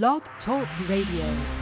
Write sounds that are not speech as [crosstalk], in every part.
Blog Talk Radio.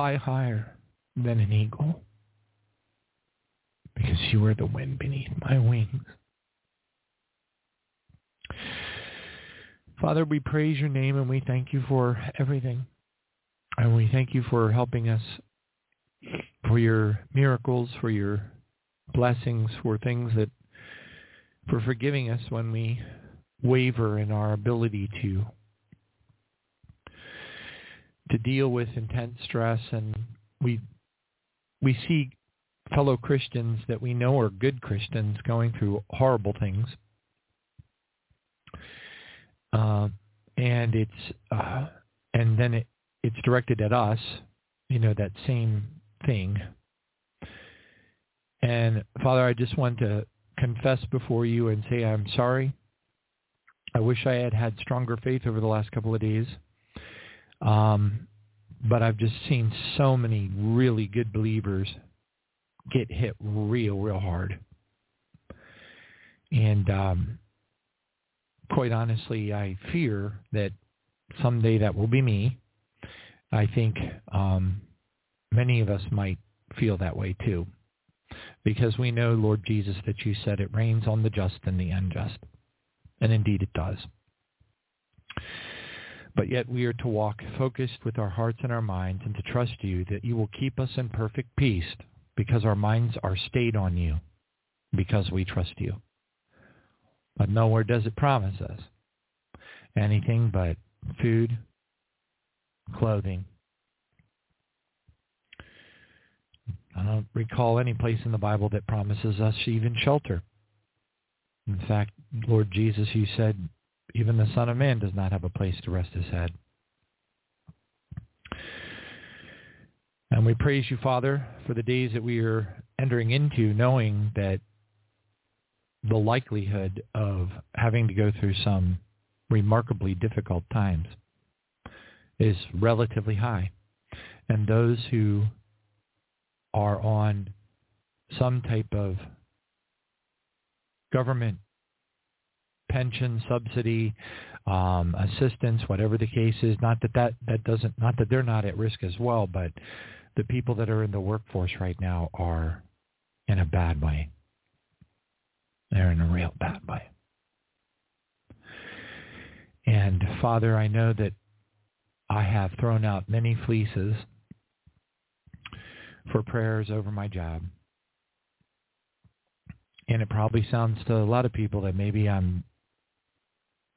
Fly higher than an eagle because you are the wind beneath my wings. Father, we praise your name and we thank you for everything. And we thank you for helping us, for your miracles, for your blessings, for things that, for forgiving us when we waver in our ability to to deal with intense stress and we we see fellow Christians that we know are good Christians going through horrible things. Uh, and it's uh, and then it, it's directed at us, you know, that same thing, And Father, I just want to confess before you and say I'm sorry. I wish I had had stronger faith over the last couple of days. Um, but I've just seen so many really good believers get hit real, real hard. And um, quite honestly, I fear that someday that will be me. I think um, many of us might feel that way too. Because we know, Lord Jesus, that you said it rains on the just and the unjust. And indeed it does. But yet we are to walk focused with our hearts and our minds and to trust you that you will keep us in perfect peace because our minds are stayed on you because we trust you. But nowhere does it promise us anything but food, clothing. I don't recall any place in the Bible that promises us even shelter. In fact, Lord Jesus, you said even the Son of Man does not have a place to rest his head. And we praise you, Father, for the days that we are entering into, knowing that the likelihood of having to go through some remarkably difficult times is relatively high. And those who are on some type of government pension subsidy um, assistance, whatever the case is. Not that, that that doesn't, not that they're not at risk as well, but the people that are in the workforce right now are in a bad way. They're in a real bad way. And Father, I know that I have thrown out many fleeces for prayers over my job. And it probably sounds to a lot of people that maybe I'm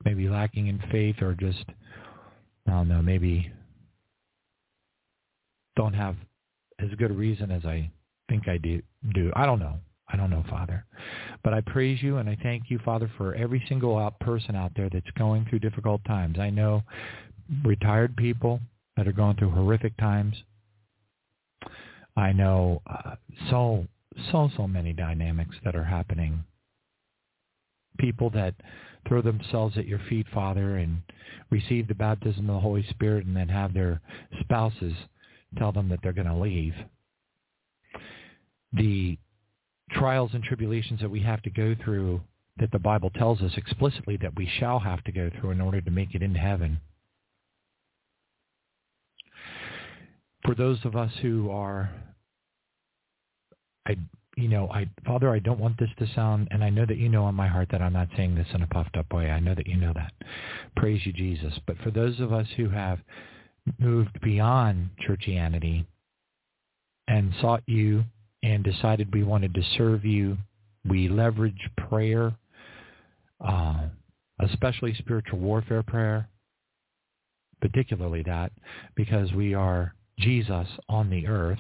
maybe lacking in faith or just I don't know, maybe don't have as good a reason as I think I do. do. I don't know. I don't know, Father. But I praise you and I thank you, Father, for every single out person out there that's going through difficult times. I know retired people that are going through horrific times. I know uh, so, so, so many dynamics that are happening. People that throw themselves at your feet, Father, and receive the baptism of the Holy Spirit and then have their spouses tell them that they're going to leave. The trials and tribulations that we have to go through that the Bible tells us explicitly that we shall have to go through in order to make it into heaven. For those of us who are, I you know, I Father, I don't want this to sound, and I know that you know in my heart that I'm not saying this in a puffed up way. I know that you know that. Praise you, Jesus. But for those of us who have moved beyond churchianity and sought you and decided we wanted to serve you, we leverage prayer, uh, especially spiritual warfare prayer, particularly that, because we are Jesus on the earth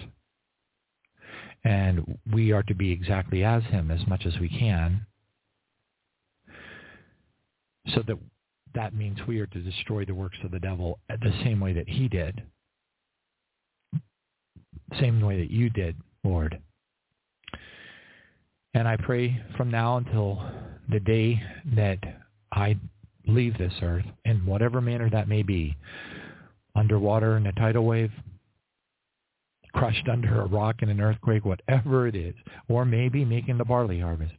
and we are to be exactly as him as much as we can. So that that means we are to destroy the works of the devil the same way that he did. Same way that you did, Lord. And I pray from now until the day that I leave this earth, in whatever manner that may be, underwater in a tidal wave, crushed under a rock in an earthquake, whatever it is, or maybe making the barley harvest.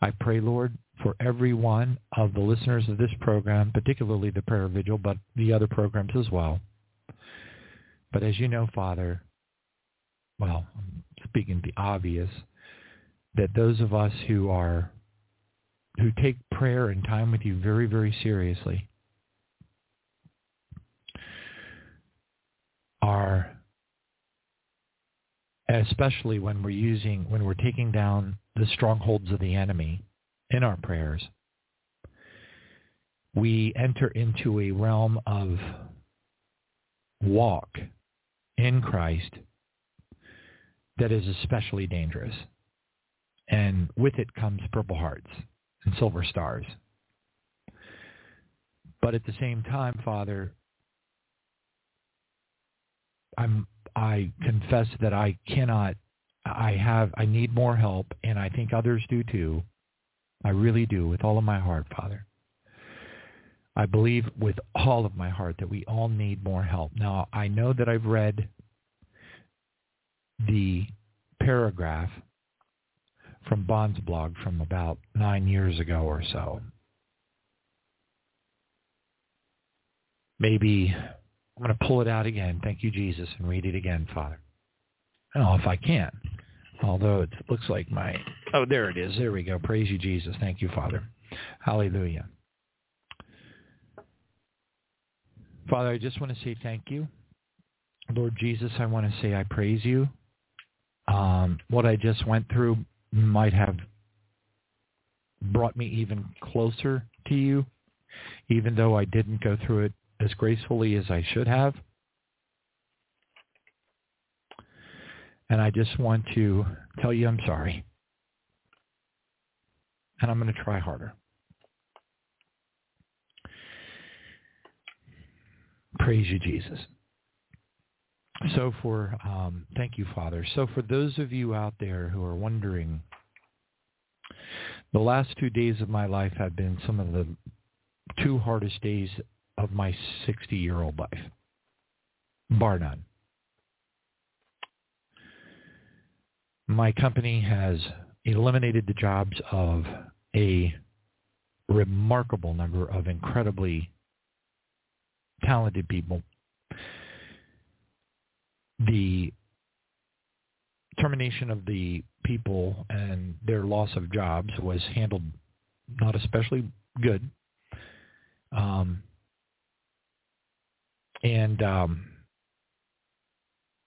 I pray, Lord, for every one of the listeners of this program, particularly the prayer vigil, but the other programs as well. But as you know, Father, well, speaking the obvious, that those of us who are who take prayer and time with you very, very seriously, are especially when we're using when we're taking down the strongholds of the enemy in our prayers we enter into a realm of walk in Christ that is especially dangerous. And with it comes purple hearts and silver stars. But at the same time, Father, I'm I confess that I cannot I have I need more help and I think others do too. I really do with all of my heart, Father. I believe with all of my heart that we all need more help. Now, I know that I've read the paragraph from Bond's blog from about nine years ago or so. Maybe I'm going to pull it out again. Thank you, Jesus, and read it again, Father. Know if I can, although it looks like my, oh, there it is. There we go. Praise you, Jesus. Thank you, Father. Hallelujah. Father, I just want to say thank you. Lord Jesus, I want to say I praise you. Um, what I just went through might have brought me even closer to you, even though I didn't go through it as gracefully as I should have. And I just want to tell you I'm sorry. And I'm going to try harder. Praise you, Jesus. So for, um, thank you, Father. So for those of you out there who are wondering, the last two days of my life have been some of the two hardest days of my 60-year-old life, bar none. My company has eliminated the jobs of a remarkable number of incredibly talented people. The termination of the people and their loss of jobs was handled not especially good. Um, and um,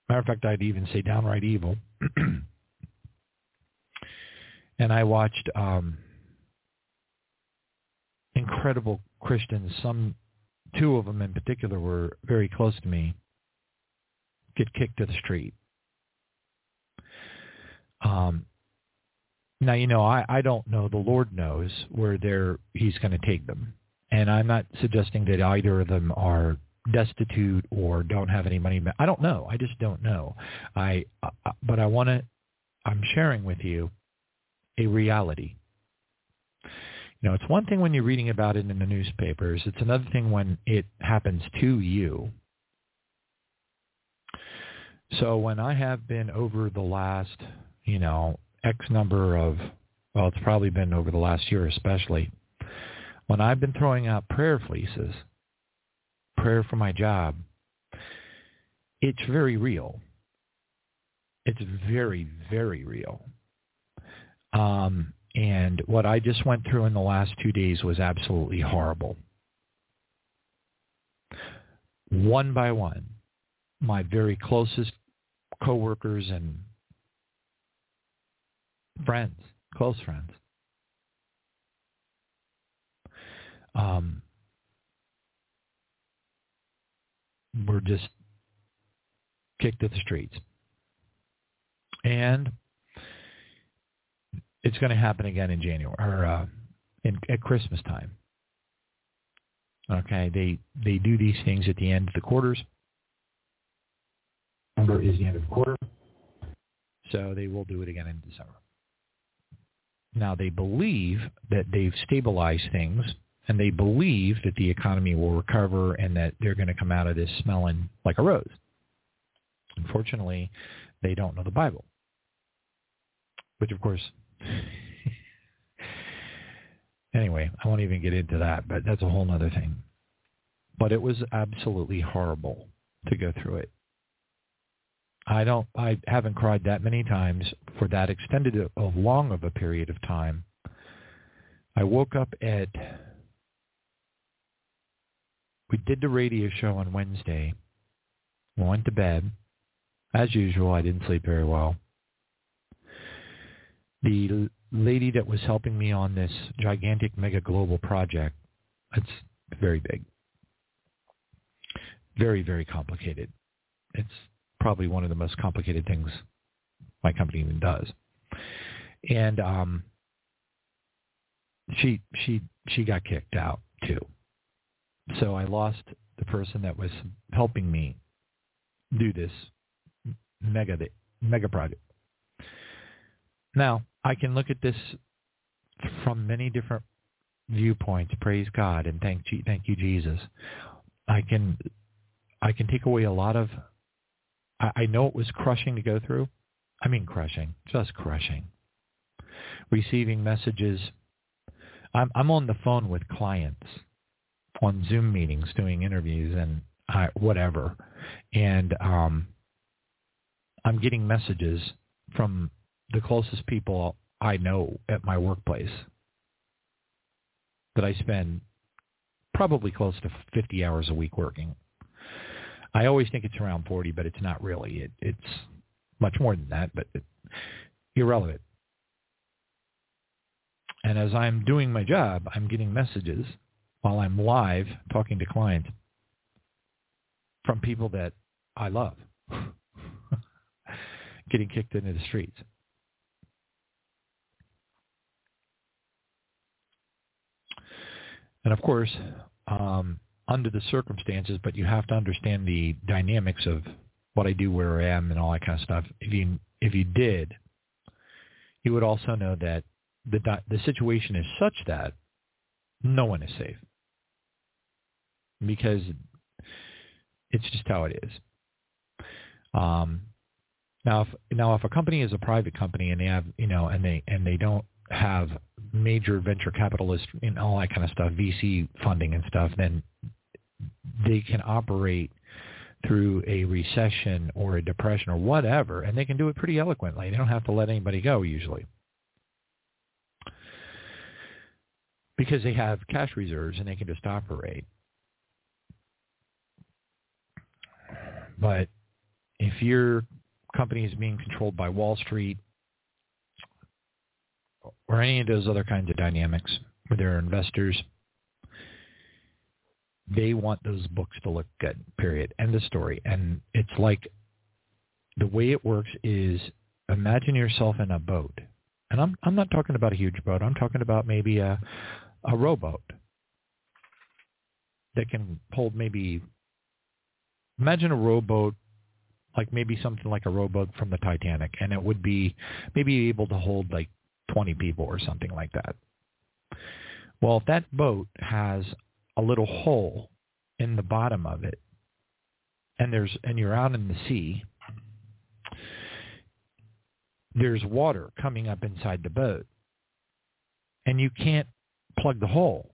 matter of fact, I'd even say downright evil. [clears throat] and I watched um, incredible Christians, some two of them in particular were very close to me, get kicked to the street. Um, now, you know, I, I don't know. The Lord knows where they're, he's going to take them. And I'm not suggesting that either of them are destitute or don't have any money. I don't know. I just don't know. I, uh, but I want to, I'm sharing with you a reality. You know, it's one thing when you're reading about it in the newspapers. It's another thing when it happens to you. So when I have been over the last, you know, X number of, well, it's probably been over the last year especially, when I've been throwing out prayer fleeces, prayer for my job, it's very real. It's very, very real. Um, and what I just went through in the last two days was absolutely horrible. One by one, my very closest coworkers and friends, close friends, um, were just kicked to the streets. And it's going to happen again in January or uh, in, at Christmas time. Okay, they they do these things at the end of the quarters. December is the end of the quarter, so they will do it again in December. Now they believe that they've stabilized things, and they believe that the economy will recover and that they're going to come out of this smelling like a rose. Unfortunately, they don't know the Bible, which of course [laughs] anyway, I won't even get into that, but that's a whole other thing. But it was absolutely horrible to go through it. I don't, I haven't cried that many times for that extended of long of a period of time. I woke up at, we did the radio show on Wednesday. I went to bed. As usual, I didn't sleep very well the lady that was helping me on this gigantic mega global project, it's very big. Very, very complicated. It's probably one of the most complicated things my company even does. And um, she she she got kicked out too. So I lost the person that was helping me do this mega mega project. Now, I can look at this from many different viewpoints. Praise God and thank thank you Jesus. I can I can take away a lot of. I, I know it was crushing to go through. I mean crushing, just crushing. Receiving messages. I'm I'm on the phone with clients on Zoom meetings doing interviews and I, whatever, and um, I'm getting messages from the closest people I know at my workplace that I spend probably close to 50 hours a week working. I always think it's around 40, but it's not really. It, it's much more than that, but it, irrelevant. And as I'm doing my job, I'm getting messages while I'm live talking to clients from people that I love [laughs] getting kicked into the streets. And of course, um, under the circumstances, but you have to understand the dynamics of what I do, where I am, and all that kind of stuff. If you if you did, you would also know that the the situation is such that no one is safe because it's just how it is. Um, now, if now if a company is a private company and they have you know and they and they don't have major venture capitalists and all that kind of stuff, VC funding and stuff, then they can operate through a recession or a depression or whatever, and they can do it pretty eloquently. They don't have to let anybody go usually. Because they have cash reserves and they can just operate. But if your company is being controlled by Wall Street or any of those other kinds of dynamics where there are investors, they want those books to look good, period. End of story. And it's like the way it works is imagine yourself in a boat. And I'm I'm not talking about a huge boat. I'm talking about maybe a a rowboat that can hold maybe imagine a rowboat like maybe something like a rowboat from the Titanic and it would be maybe able to hold like 20 people or something like that. Well, if that boat has a little hole in the bottom of it, and there's and you're out in the sea, there's water coming up inside the boat, and you can't plug the hole.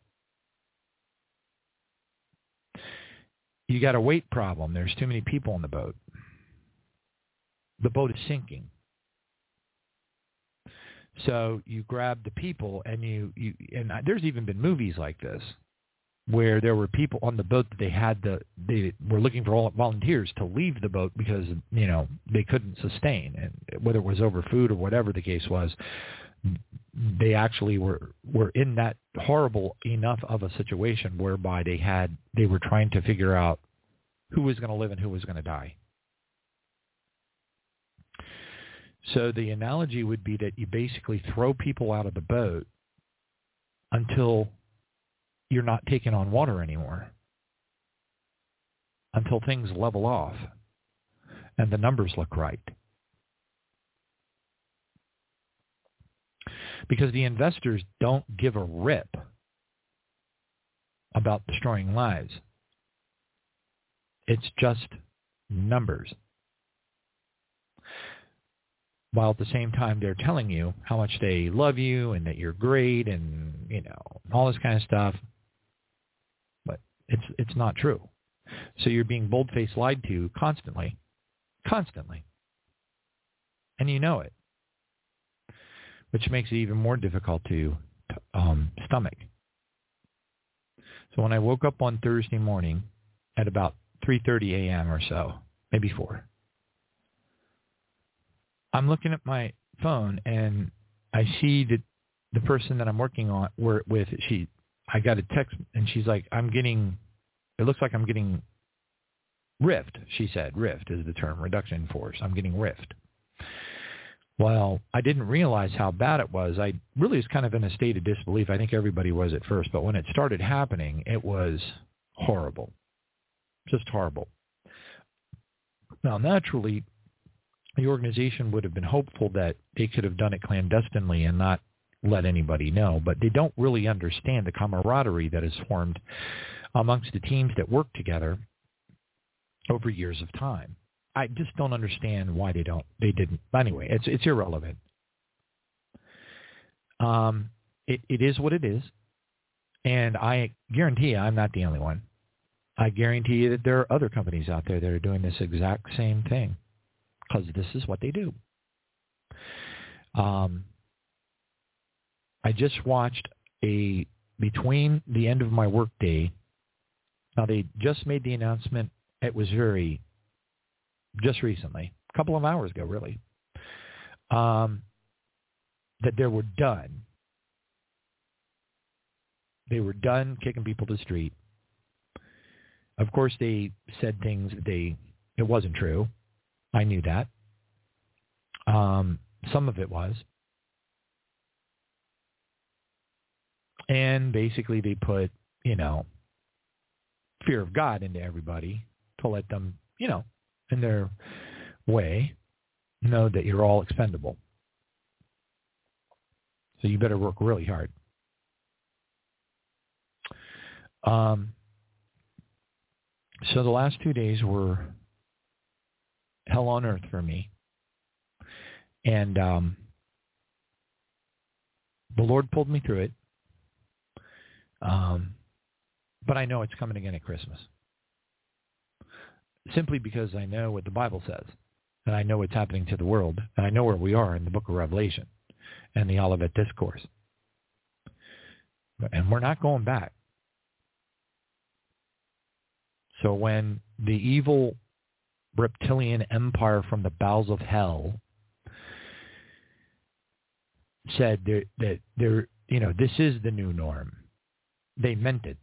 You got a weight problem. There's too many people on the boat. The boat is sinking. So you grab the people and you, you and there's even been movies like this where there were people on the boat that they had the they were looking for volunteers to leave the boat because you know they couldn't sustain and whether it was over food or whatever the case was they actually were were in that horrible enough of a situation whereby they had they were trying to figure out who was going to live and who was going to die So the analogy would be that you basically throw people out of the boat until you're not taking on water anymore, until things level off and the numbers look right. Because the investors don't give a rip about destroying lives. It's just numbers. While at the same time they're telling you how much they love you and that you're great and you know all this kind of stuff but it's it's not true. So you're being bold-faced lied to constantly constantly. And you know it which makes it even more difficult to um, stomach so when i woke up on thursday morning at about 3.30 a.m. or so maybe 4 I'm looking at my phone and I see that the person that I'm working on with, she, I got a text and she's like, I'm getting, it looks like I'm getting rift. She said, rift is the term, reduction force. I'm getting rift. Well, I didn't realize how bad it was. I really was kind of in a state of disbelief. I think everybody was at first, but when it started happening, it was horrible, just horrible. Now, naturally, the organization would have been hopeful that they could have done it clandestinely and not let anybody know, but they don't really understand the camaraderie that is formed amongst the teams that work together over years of time. I just don't understand why they don't. They didn't. But Anyway, it's it's irrelevant. Um, it, it is what it is, and I guarantee you, I'm not the only one. I guarantee you that there are other companies out there that are doing this exact same thing because this is what they do. Um, I just watched a between the end of my workday. Now they just made the announcement. It was very just recently, a couple of hours ago, really, um, that they were done. They were done kicking people to the street. Of course, they said things that they it wasn't true. I knew that. Um, some of it was. And basically they put, you know, fear of God into everybody to let them, you know, in their way, know that you're all expendable. So you better work really hard. Um, so the last two days were hell on earth for me. And um, the Lord pulled me through it. Um, but I know it's coming again at Christmas. Simply because I know what the Bible says. And I know what's happening to the world. And I know where we are in the book of Revelation and the Olivet Discourse. And we're not going back. So when the evil reptilian empire from the bowels of hell said that, that you know, this is the new norm. They meant it.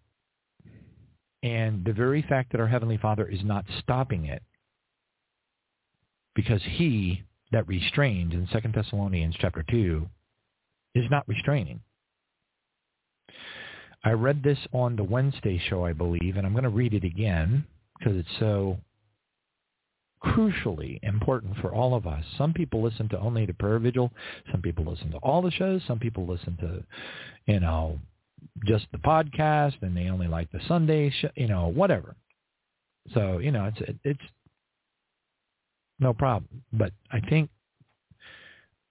And the very fact that our Heavenly Father is not stopping it because he that restrains in Second Thessalonians chapter 2 is not restraining. I read this on the Wednesday show, I believe, and I'm going to read it again because it's so crucially important for all of us. Some people listen to only the prayer vigil. Some people listen to all the shows. Some people listen to, you know, just the podcast and they only like the Sunday show, you know, whatever. So, you know, it's, it's no problem. But I think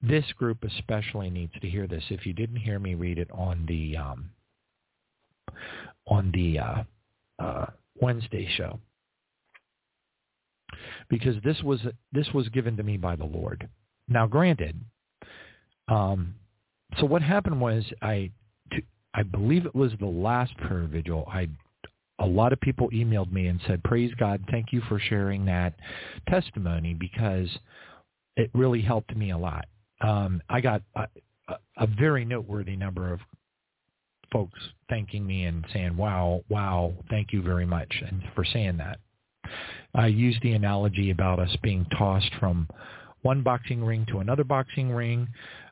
this group especially needs to hear this. If you didn't hear me read it on the, um, on the, uh, uh, Wednesday show, because this was this was given to me by the Lord. Now, granted, um, so what happened was I, I believe it was the last prayer vigil. I a lot of people emailed me and said, "Praise God, thank you for sharing that testimony because it really helped me a lot." Um, I got a, a very noteworthy number of folks thanking me and saying, "Wow, wow, thank you very much," and for saying that. I used the analogy about us being tossed from one boxing ring to another boxing ring,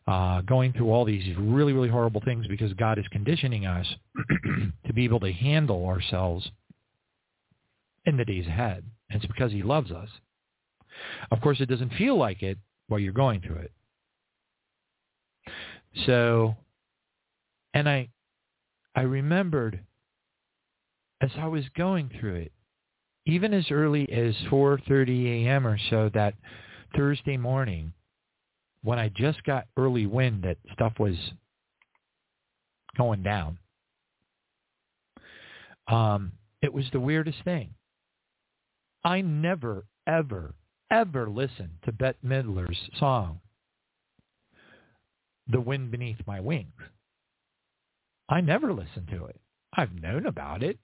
uh, going through all these really, really horrible things because God is conditioning us [clears throat] to be able to handle ourselves in the days ahead. And it's because he loves us. Of course, it doesn't feel like it while you're going through it. So, and I, I remembered as I was going through it, even as early as 4.30 a.m. or so that Thursday morning, when I just got early wind that stuff was going down, um, it was the weirdest thing. I never, ever, ever listened to Bette Midler's song, The Wind Beneath My Wings. I never listened to it. I've known about it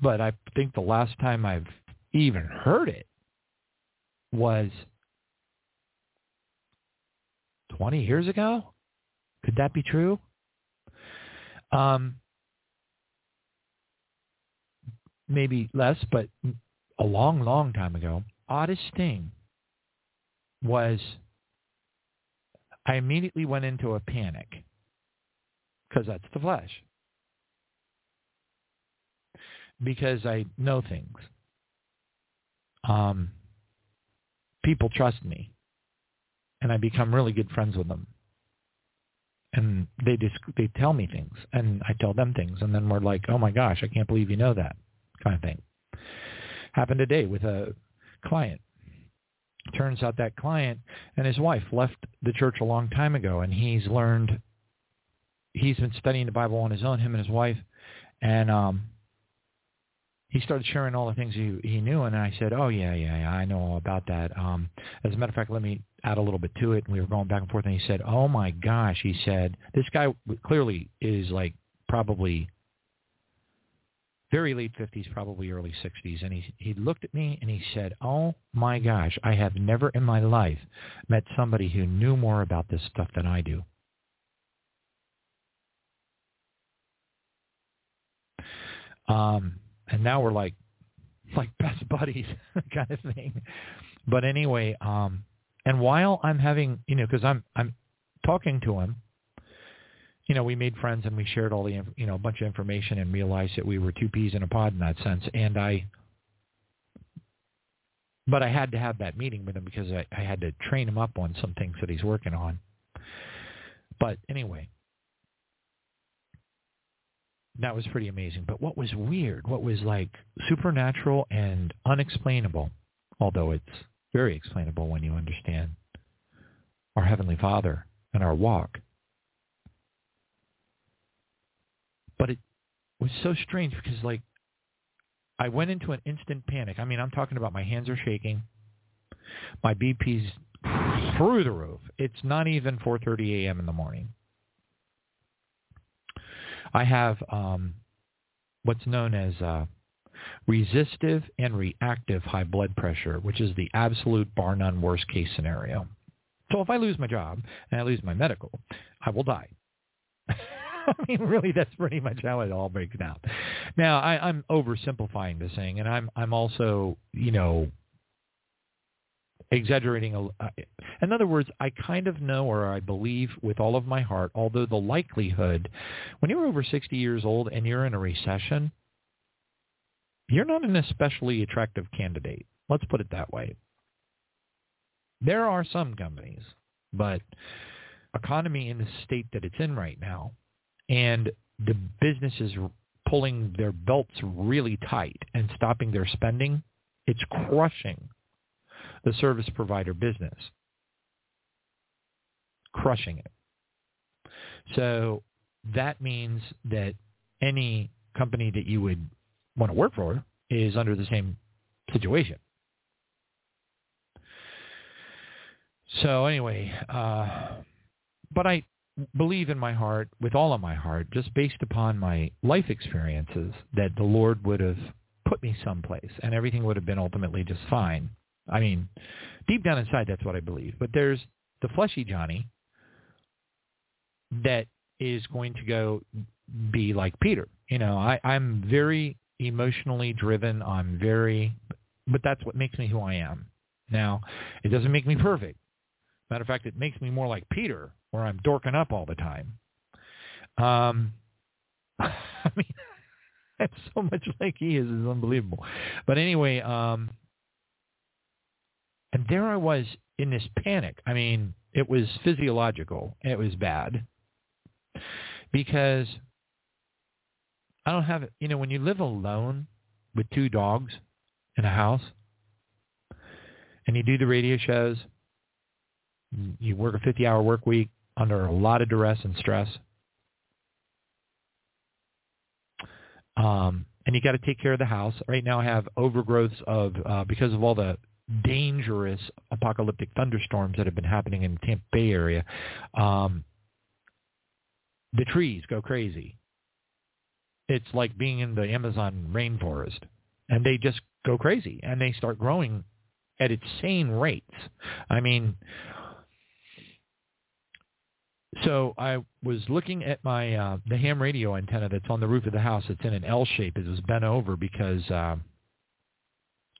but I think the last time I've even heard it was 20 years ago. Could that be true? Um, maybe less, but a long, long time ago. Oddest thing was I immediately went into a panic because that's the flesh because I know things. Um, people trust me, and I become really good friends with them. And they just they tell me things, and I tell them things, and then we're like, "Oh my gosh, I can't believe you know that," kind of thing. Happened today with a client. Turns out that client and his wife left the church a long time ago, and he's learned. He's been studying the Bible on his own, him and his wife, and um, he started sharing all the things he he knew, and I said, "Oh yeah, yeah, yeah, I know all about that." Um, as a matter of fact, let me add a little bit to it. And we were going back and forth, and he said, "Oh my gosh," he said, "this guy clearly is like probably very late fifties, probably early sixties." And he he looked at me and he said, "Oh my gosh, I have never in my life met somebody who knew more about this stuff than I do." Um, and now we're like like best [laughs] buddies kind of thing. But anyway, um and while I'm having, you know, cuz I'm I'm talking to him, you know, we made friends and we shared all the, you know, a bunch of information and realized that we were two peas in a pod in that sense. And I, but I had to have that meeting with him because I, I had to train him up on some things that he's working on. But anyway, that was pretty amazing. But what was weird, what was like supernatural and unexplainable, although it's very explainable when you understand our Heavenly Father and our walk. But it was so strange because like I went into an instant panic. I mean, I'm talking about my hands are shaking. My BP's through the roof. It's not even 4:30 a.m. in the morning. I have um, what's known as uh, resistive and reactive high blood pressure, which is the absolute bar none worst case scenario. So if I lose my job and I lose my medical, I will die. [laughs] I mean, really, that's pretty much how it all breaks down. Now, I, I'm oversimplifying this thing, and I'm I'm also, you know, exaggerating. A, uh, in other words, I kind of know or I believe with all of my heart, although the likelihood, when you're over 60 years old and you're in a recession, you're not an especially attractive candidate. Let's put it that way. There are some companies, but economy in the state that it's in right now, and the business is pulling their belts really tight and stopping their spending, it's crushing the service provider business. Crushing it. So that means that any company that you would want to work for is under the same situation. So anyway, uh, but I believe in my heart, with all of my heart, just based upon my life experiences, that the Lord would have put me someplace and everything would have been ultimately just fine. I mean, deep down inside, that's what I believe. But there's the fleshy Johnny that is going to go be like Peter. You know, I, I'm very emotionally driven. I'm very, but that's what makes me who I am. Now, it doesn't make me perfect. Matter of fact, it makes me more like Peter, where I'm dorking up all the time. Um, [laughs] I mean, [laughs] I'm so much like he is. is unbelievable. But anyway, um, and there I was in this panic. I mean, it was physiological. It was bad because I don't have, you know, when you live alone with two dogs in a house and you do the radio shows, you work a 50-hour work week under a lot of duress and stress. Um, and you got to take care of the house. Right now I have overgrowths of, uh, because of all the dangerous apocalyptic thunderstorms that have been happening in the Tampa Bay area, um, the trees go crazy. It's like being in the Amazon rainforest, and they just go crazy, and they start growing at insane rates. I mean, so I was looking at my uh, the ham radio antenna that's on the roof of the house. It's in an L shape. It was bent over because uh,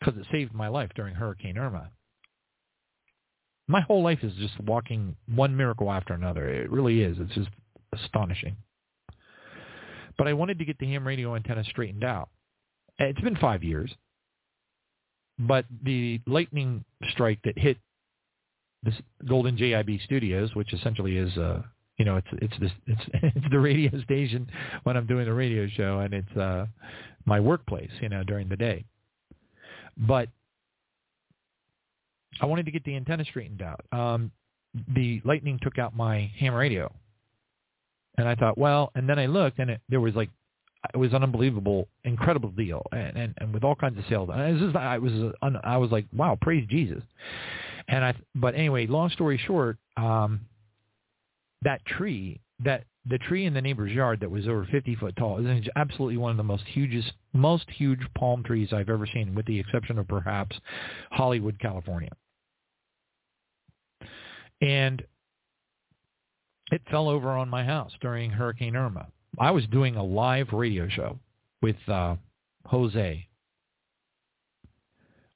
because it saved my life during Hurricane Irma. My whole life is just walking one miracle after another. It really is. It's just astonishing. But I wanted to get the ham radio antenna straightened out. It's been five years. but the lightning strike that hit this Golden JIB Studios, which essentially is uh you know it's it's this it's [laughs] it's the radio station when I'm doing the radio show and it's uh my workplace, you know, during the day. But I wanted to get the antenna straightened out. Um the lightning took out my ham radio. And I thought, well, and then I looked and it there was like it was an unbelievable, incredible deal, and and, and with all kinds of sales. And it was just, I was I was like, wow, praise Jesus. And I, but anyway, long story short, um, that tree, that the tree in the neighbor's yard that was over 50 foot tall is absolutely one of the most hugest, most huge palm trees I've ever seen, with the exception of perhaps Hollywood, California. And it fell over on my house during Hurricane Irma. I was doing a live radio show with uh, Jose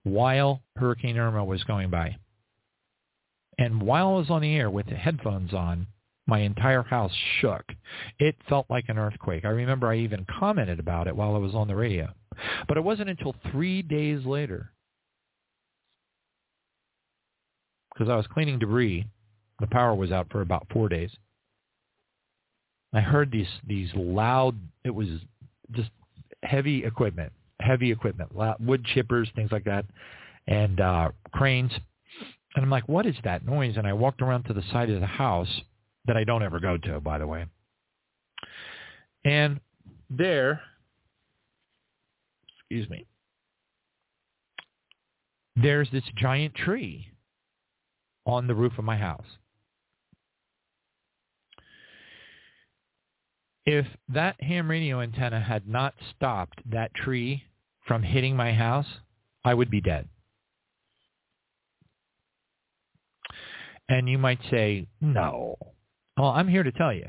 while Hurricane Irma was going by. And while I was on the air with the headphones on, my entire house shook. It felt like an earthquake. I remember I even commented about it while I was on the radio. But it wasn't until three days later, because I was cleaning debris, the power was out for about four days. I heard these these loud. It was just heavy equipment, heavy equipment, wood chippers, things like that, and uh, cranes. And I'm like, what is that noise? And I walked around to the side of the house that I don't ever go to, by the way. And there, excuse me, there's this giant tree on the roof of my house. If that ham radio antenna had not stopped that tree from hitting my house, I would be dead. And you might say, no. Well, I'm here to tell you.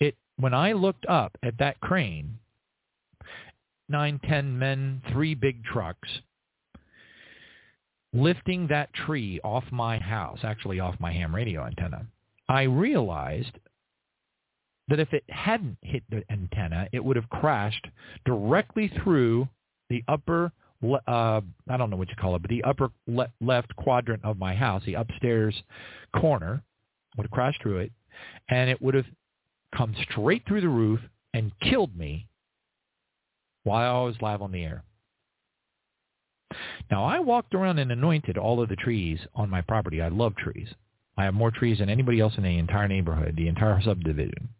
It when I looked up at that crane, nine, ten men, three big trucks, lifting that tree off my house, actually off my ham radio antenna, I realized that if it hadn't hit the antenna, it would have crashed directly through the upper, uh, I don't know what you call it, but the upper le- left quadrant of my house, the upstairs corner, would have crashed through it, and it would have come straight through the roof and killed me while I was live on the air. Now, I walked around and anointed all of the trees on my property. I love trees. I have more trees than anybody else in the entire neighborhood, the entire subdivision.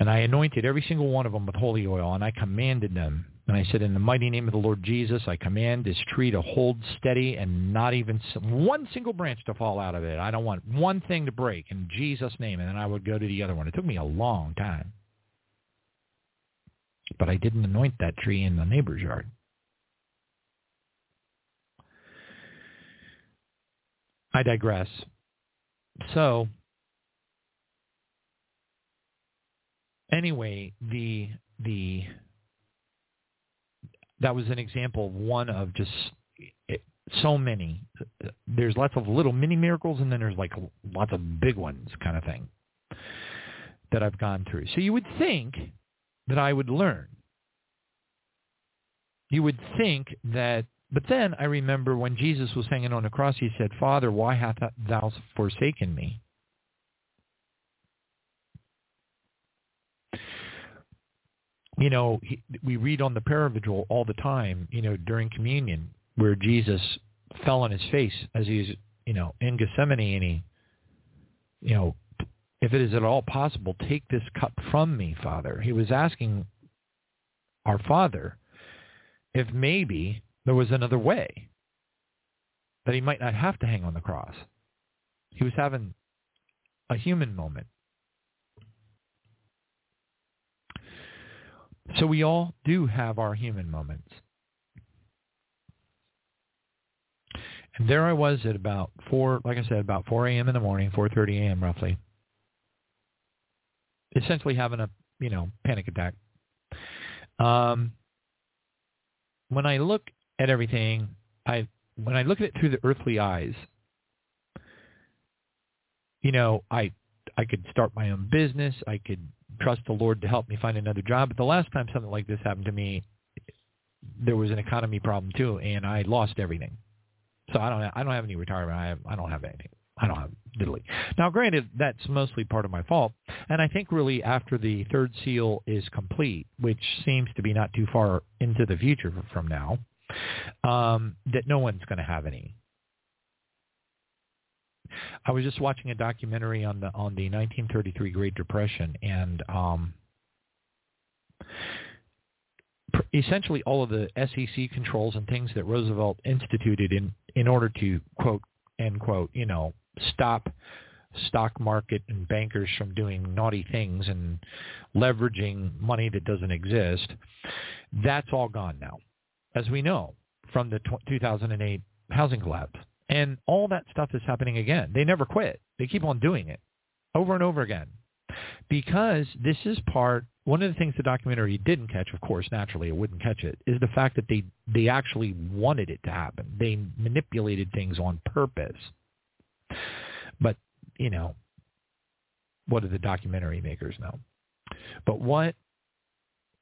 And I anointed every single one of them with holy oil, and I commanded them. And I said, in the mighty name of the Lord Jesus, I command this tree to hold steady and not even one single branch to fall out of it. I don't want one thing to break in Jesus' name. And then I would go to the other one. It took me a long time. But I didn't anoint that tree in the neighbor's yard. I digress. So anyway, the the that was an example of one of just it, so many. There's lots of little mini miracles, and then there's like lots of big ones, kind of thing that I've gone through. So you would think that I would learn. You would think that, but then I remember when Jesus was hanging on the cross, he said, Father, why hast thou forsaken me? You know, he, we read on the prayer vigil all the time, you know, during communion, where Jesus fell on his face as he's, you know, in Gethsemane and he, you know, if it is at all possible, take this cup from me, Father. He was asking our Father if maybe there was another way that he might not have to hang on the cross. He was having a human moment. So we all do have our human moments. And there I was at about 4, like I said, about 4 a.m. in the morning, 4.30 a.m. roughly, essentially having a, you know, panic attack. Um, when I look at everything, I when I look at it through the earthly eyes, you know, I I could start my own business. I could trust the Lord to help me find another job. But the last time something like this happened to me, there was an economy problem too, and I lost everything. So I don't I don't have any retirement. I have, I don't have anything. I don't have diddly. Now, granted, that's mostly part of my fault, and I think really after the third seal is complete, which seems to be not too far into the future from now, um, that no one's going to have any. I was just watching a documentary on the on the 1933 Great Depression, and um, essentially all of the SEC controls and things that Roosevelt instituted in in order to quote end quote you know stop stock market and bankers from doing naughty things and leveraging money that doesn't exist. That's all gone now, as we know from the 2008 housing collapse. And all that stuff is happening again. They never quit. They keep on doing it over and over again because this is part one of the things the documentary didn't catch of course naturally it wouldn't catch it is the fact that they they actually wanted it to happen they manipulated things on purpose but you know what do the documentary makers know but what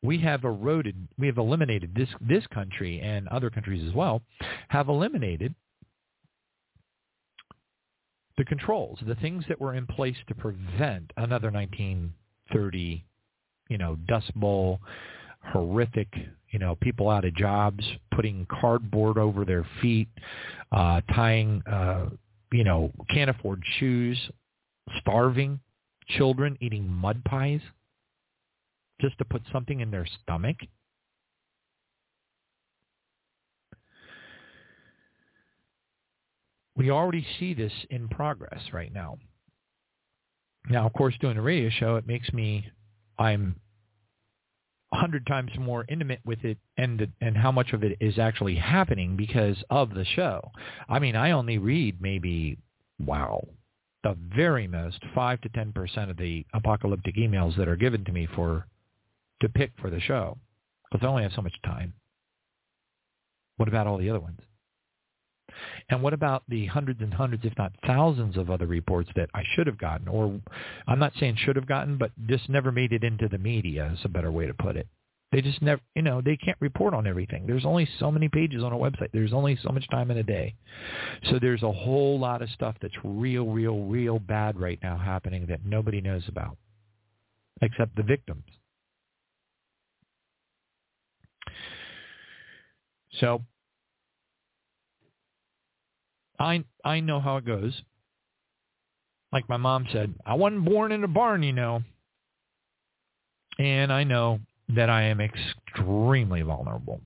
we have eroded we have eliminated this this country and other countries as well have eliminated the controls, the things that were in place to prevent another 1930, you know, Dust Bowl, horrific, you know, people out of jobs, putting cardboard over their feet, uh, tying, uh, you know, can't afford shoes, starving, children eating mud pies just to put something in their stomach. We already see this in progress right now. Now, of course, doing a radio show, it makes me, I'm a hundred times more intimate with it and and how much of it is actually happening because of the show. I mean, I only read maybe, wow, the very most five to ten percent of the apocalyptic emails that are given to me for to pick for the show because I only have so much time. What about all the other ones? And what about the hundreds and hundreds, if not thousands of other reports that I should have gotten, or I'm not saying should have gotten, but just never made it into the media is a better way to put it. They just never, you know, they can't report on everything. There's only so many pages on a website. There's only so much time in a day. So there's a whole lot of stuff that's real, real, real bad right now happening that nobody knows about except the victims. So I I know how it goes. Like my mom said, I wasn't born in a barn, you know. And I know that I am extremely vulnerable.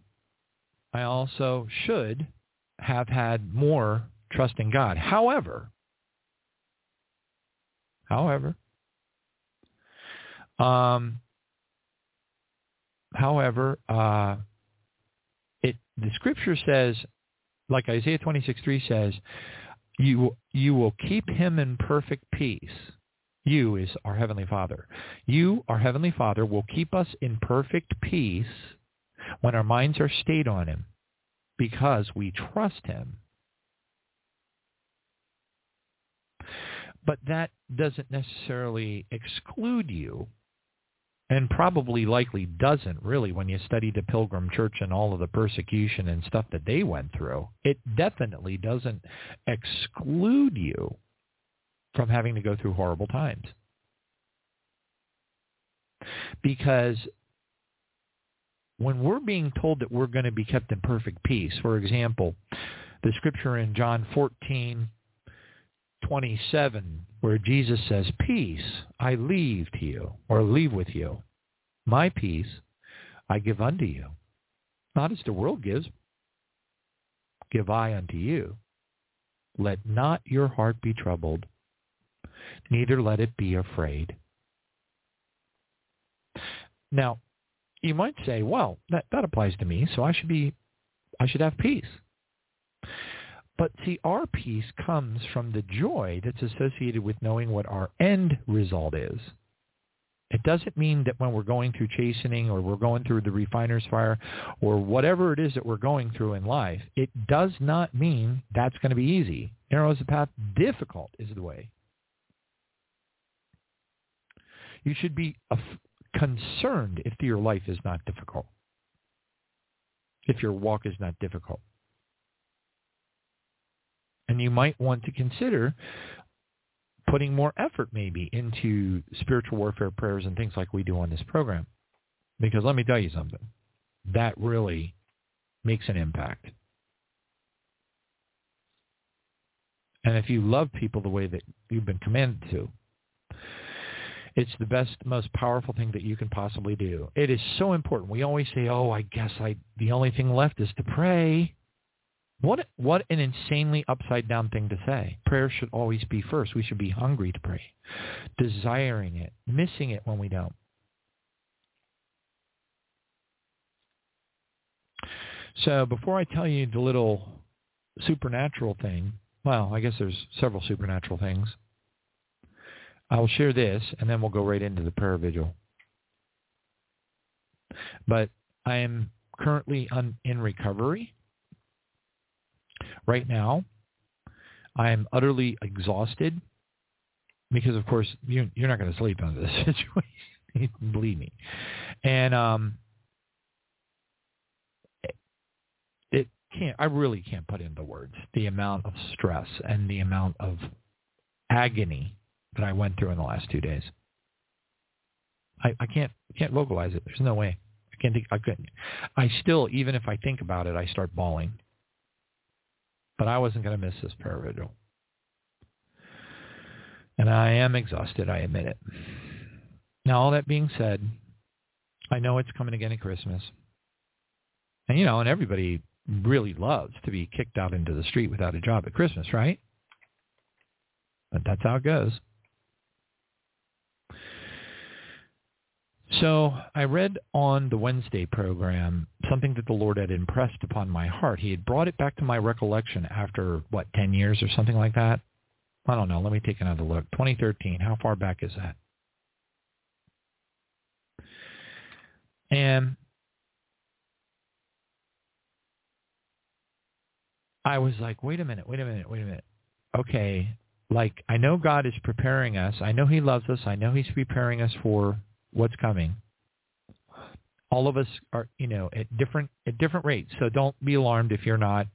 I also should have had more trust in God. However, however, um, however, uh, it the scripture says like Isaiah 26:3 says, you you will keep him in perfect peace. You is our heavenly Father. You, our heavenly Father, will keep us in perfect peace when our minds are stayed on him because we trust him. But that doesn't necessarily exclude you and probably likely doesn't really when you study the Pilgrim Church and all of the persecution and stuff that they went through. It definitely doesn't exclude you from having to go through horrible times. Because when we're being told that we're going to be kept in perfect peace, for example, the scripture in John 14, 27 where Jesus says, peace I leave to you or leave with you. My peace I give unto you. Not as the world gives, give I unto you. Let not your heart be troubled, neither let it be afraid. Now, you might say, well, that, that applies to me, so I should be I should have peace. But see, our peace comes from the joy that's associated with knowing what our end result is. It doesn't mean that when we're going through chastening or we're going through the refiner's fire or whatever it is that we're going through in life, it does not mean that's going to be easy. Narrow is the path, difficult is the way. You should be concerned if your life is not difficult. if your walk is not difficult. And you might want to consider putting more effort maybe into spiritual warfare prayers and things like we do on this program. Because let me tell you something, that really makes an impact. And if you love people the way that you've been commanded to, it's the best, most powerful thing that you can possibly do. It is so important. We always say, "Oh, I guess I the only thing left is to pray." What what an insanely upside down thing to say. Prayer should always be first. We should be hungry to pray, desiring it, missing it when we don't. So before I tell you the little supernatural thing, well, I guess there's several supernatural things. I'll share this, and then we'll go right into the prayer vigil. But I am currently un, in recovery. Right now, I am utterly exhausted because, of course, you, you're not going to sleep under this [laughs] situation. Believe me. And um, can't I really can't put into words the amount of stress and the amount of agony that I went through in the last two days. I, I can't can't vocalize it. There's no way. I can't think I couldn't I still even if I think about it I start bawling. But I wasn't gonna miss this prayer vigil. And I am exhausted, I admit it. Now all that being said, I know it's coming again at Christmas. And you know, and everybody really loves to be kicked out into the street without a job at Christmas, right? But that's how it goes. So I read on the Wednesday program something that the Lord had impressed upon my heart. He had brought it back to my recollection after, what, 10 years or something like that? I don't know. Let me take another look. 2013. How far back is that? And I was like, wait a minute, wait a minute, wait a minute. Okay, like I know God is preparing us. I know he loves us. I know he's preparing us for what's coming. All of us are, you know, at different at different rates. So don't be alarmed if you're not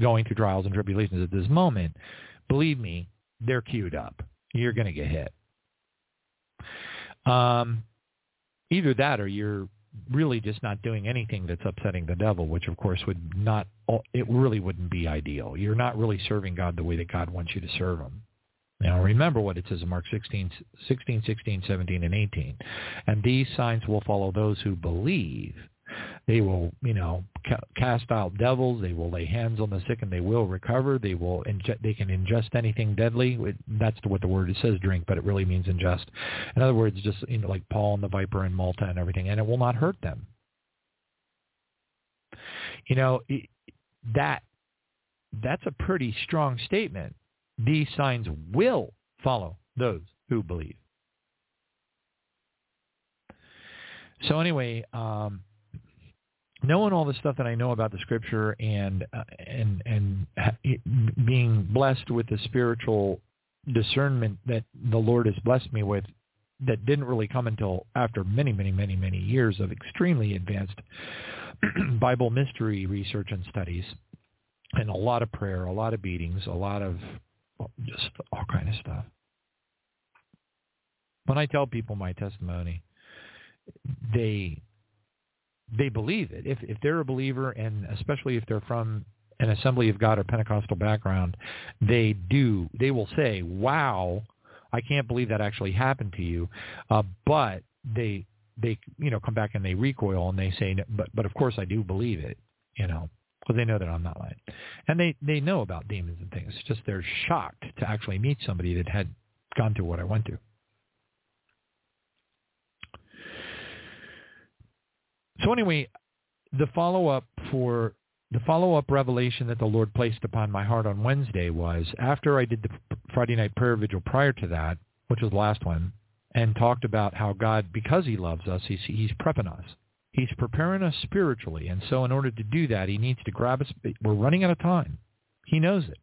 going through trials and tribulations at this moment. Believe me, they're queued up. You're going to get hit. Um, either that or you're really just not doing anything that's upsetting the devil, which of course would not, it really wouldn't be ideal. You're not really serving God the way that God wants you to serve him. Now remember what it says in Mark 16, 16, 16, 17, and 18. And these signs will follow those who believe. They will, you know, ca- cast out devils. They will lay hands on the sick, and they will recover. They will inge- They can ingest anything deadly. That's what the word it says drink, but it really means ingest. In other words, just you know, like Paul and the viper and Malta and everything, and it will not hurt them. You know, that that's a pretty strong statement. These signs will follow those who believe. So anyway, um, knowing all the stuff that I know about the scripture and uh, and and being blessed with the spiritual discernment that the Lord has blessed me with that didn't really come until after many many many many years of extremely advanced [clears throat] Bible mystery research and studies and a lot of prayer, a lot of beatings, a lot of just all kind of stuff. When I tell people my testimony, they they believe it. If if they're a believer, and especially if they're from an Assembly of God or Pentecostal background, they do. They will say, "Wow, I can't believe that actually happened to you," uh, but they they you know come back and they recoil and they say, "But but of course I do believe it," you know, because they know that I'm not lying, and they they know about demons and things. It's just they're shocked to actually meet somebody that had gone through what I went through. So anyway, the follow-up for the follow-up revelation that the Lord placed upon my heart on Wednesday was after I did the Friday night prayer vigil prior to that, which was the last one, and talked about how God, because he loves us, he's, he's prepping us. He's preparing us spiritually. And so in order to do that, he needs to grab us. We're running out of time. He knows it.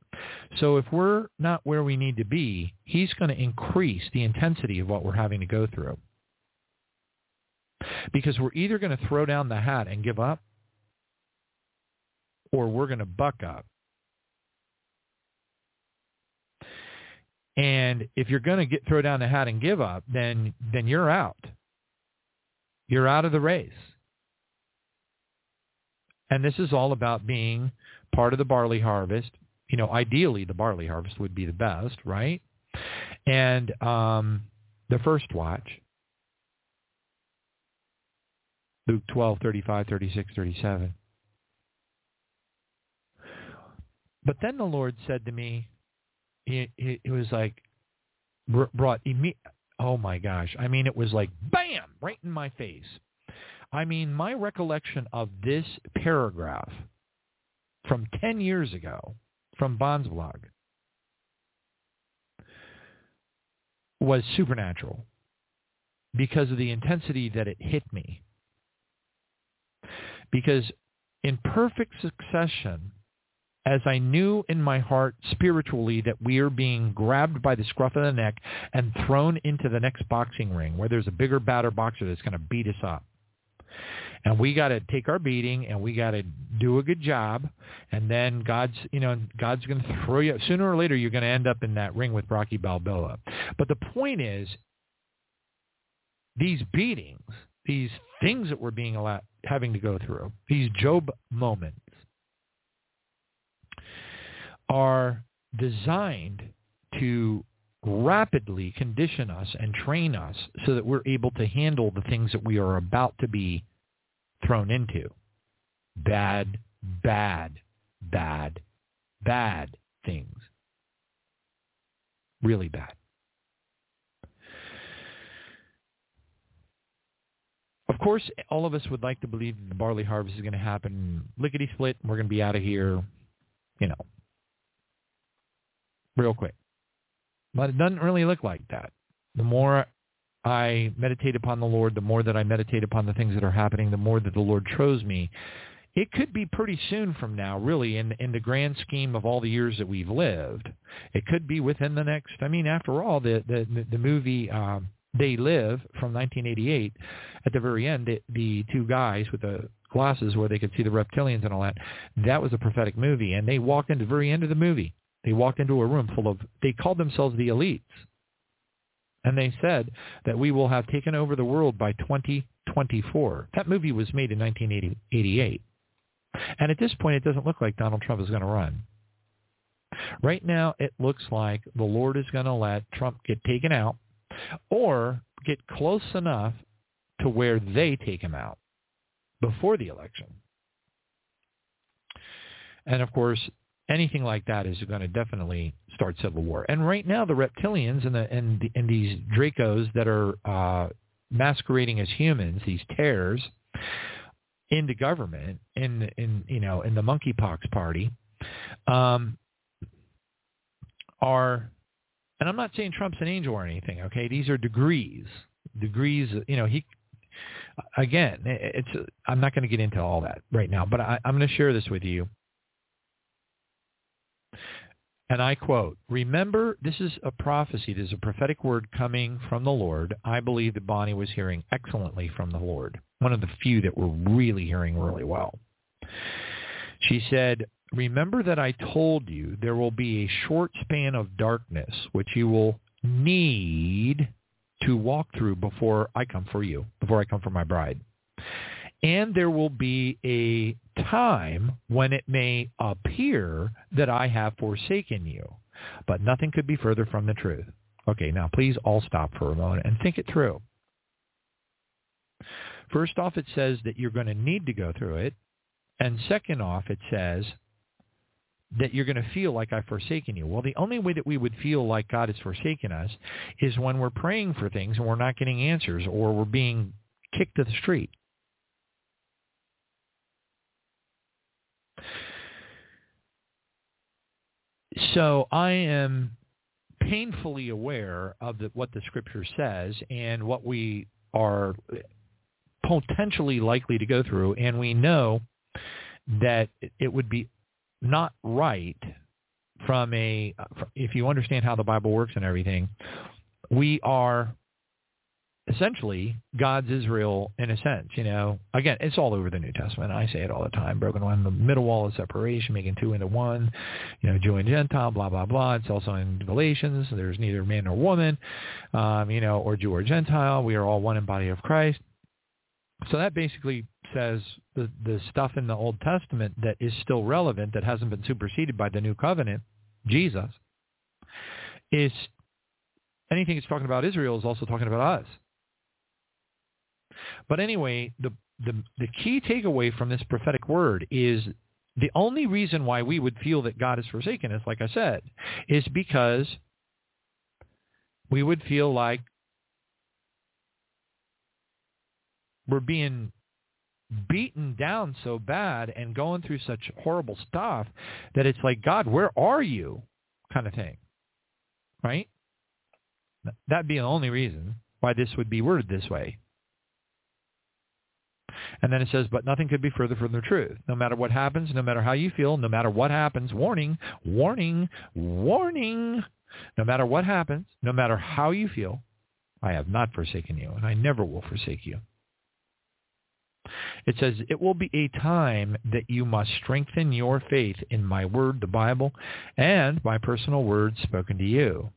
So if we're not where we need to be, he's going to increase the intensity of what we're having to go through. Because we're either going to throw down the hat and give up, or we're going to buck up. And if you're going to get throw down the hat and give up, then then you're out. You're out of the race. And this is all about being part of the barley harvest. You know, ideally the barley harvest would be the best, right? And um, the first watch, Luke 12, 35, 36, 37. But then the Lord said to me, it, it, was like brought oh my gosh i mean it was like bam right in my face i mean my recollection of this paragraph from 10 years ago from Bond's blog was supernatural because of the intensity that it hit me. Because in perfect succession, as I knew in my heart spiritually that we are being grabbed by the scruff of the neck and thrown into the next boxing ring where there's a bigger, badder boxer that's going to beat us up. And we got to take our beating and we got to do a good job. And then God's, you know, God's going to throw you, sooner or later, you're going to end up in that ring with Rocky Balboa. But the point is, these beatings, these things that we're being allowed, having to go through, these Job moments, are designed to rapidly condition us and train us so that we're able to handle the things that we are about to be thrown into. Bad, bad, bad, bad things. Really bad. Of course, all of us would like to believe the barley harvest is going to happen lickety split. We're going to be out of here, you know, real quick. But it doesn't really look like that. The more I meditate upon the Lord, the more that I meditate upon the things that are happening, the more that the Lord shows me. It could be pretty soon from now, really, in in the grand scheme of all the years that we've lived. It could be within the next. I mean, after all, the the the movie um, They Live from 1988, at the very end, the, the two guys with the glasses where they could see the reptilians and all that, that was a prophetic movie, and they walked into the very end of the movie they walked into a room full of, they called themselves the elites. And they said that we will have taken over the world by 2024. That movie was made in 1988. And at this point, it doesn't look like Donald Trump is going to run. Right now, it looks like the Lord is going to let Trump get taken out or get close enough to where they take him out before the election. And of course, anything like that is going to definitely start civil war. And right now, the reptilians and the and, the, and these Dracos that are uh, masquerading as humans, these tares, into government in in you know in the monkeypox party, um, are, and I'm not saying Trump's an angel or anything. Okay, these are degrees, degrees. You know he. Again, it's. I'm not going to get into all that right now, but I, I'm going to share this with you and I quote, remember, this is a prophecy. This is a prophetic word coming from the Lord. I believe that Bonnie was hearing excellently from the Lord, one of the few that were really hearing really well. She said, remember that I told you there will be a short span of darkness which you will need to walk through before I come for you, before I come for my bride. And there will be a time when it may appear that I have forsaken you. But nothing could be further from the truth. Okay, now please all stop for a moment and think it through. First off, it says that you're going to need to go through it. And second off, it says that you're going to feel like I've forsaken you. Well, the only way that we would feel like God has forsaken us is when we're praying for things and we're not getting answers or we're being kicked to the street. So I am painfully aware of the, what the scripture says and what we are potentially likely to go through, and we know that it would be not right from a, if you understand how the Bible works and everything, we are essentially God's Israel in a sense. You know, again, it's all over the New Testament. I say it all the time. Broken one, the middle wall of separation, making two into one. You know, Jew and Gentile, blah blah blah. It's also in Galatians. There's neither man nor woman, um, you know, or Jew or Gentile. We are all one in body of Christ. So that basically says the the stuff in the Old Testament that is still relevant, that hasn't been superseded by the New Covenant, Jesus, is anything it's talking about Israel is also talking about us. But anyway, the, the, the key takeaway from this prophetic word is the only reason why we would feel that God has forsaken us, like I said, is because we would feel like we're being beaten down so bad and going through such horrible stuff that it's like, God, where are you? kind of thing. Right? That'd be the only reason why this would be worded this way. And then it says, but nothing could be further from the truth. No matter what happens, no matter how you feel, no matter what happens, warning, warning, warning, no matter what happens, no matter how you feel, I have not forsaken you, and I never will forsake you. It says, it will be a time that you must strengthen your faith in my word, the Bible, and my personal words spoken to you.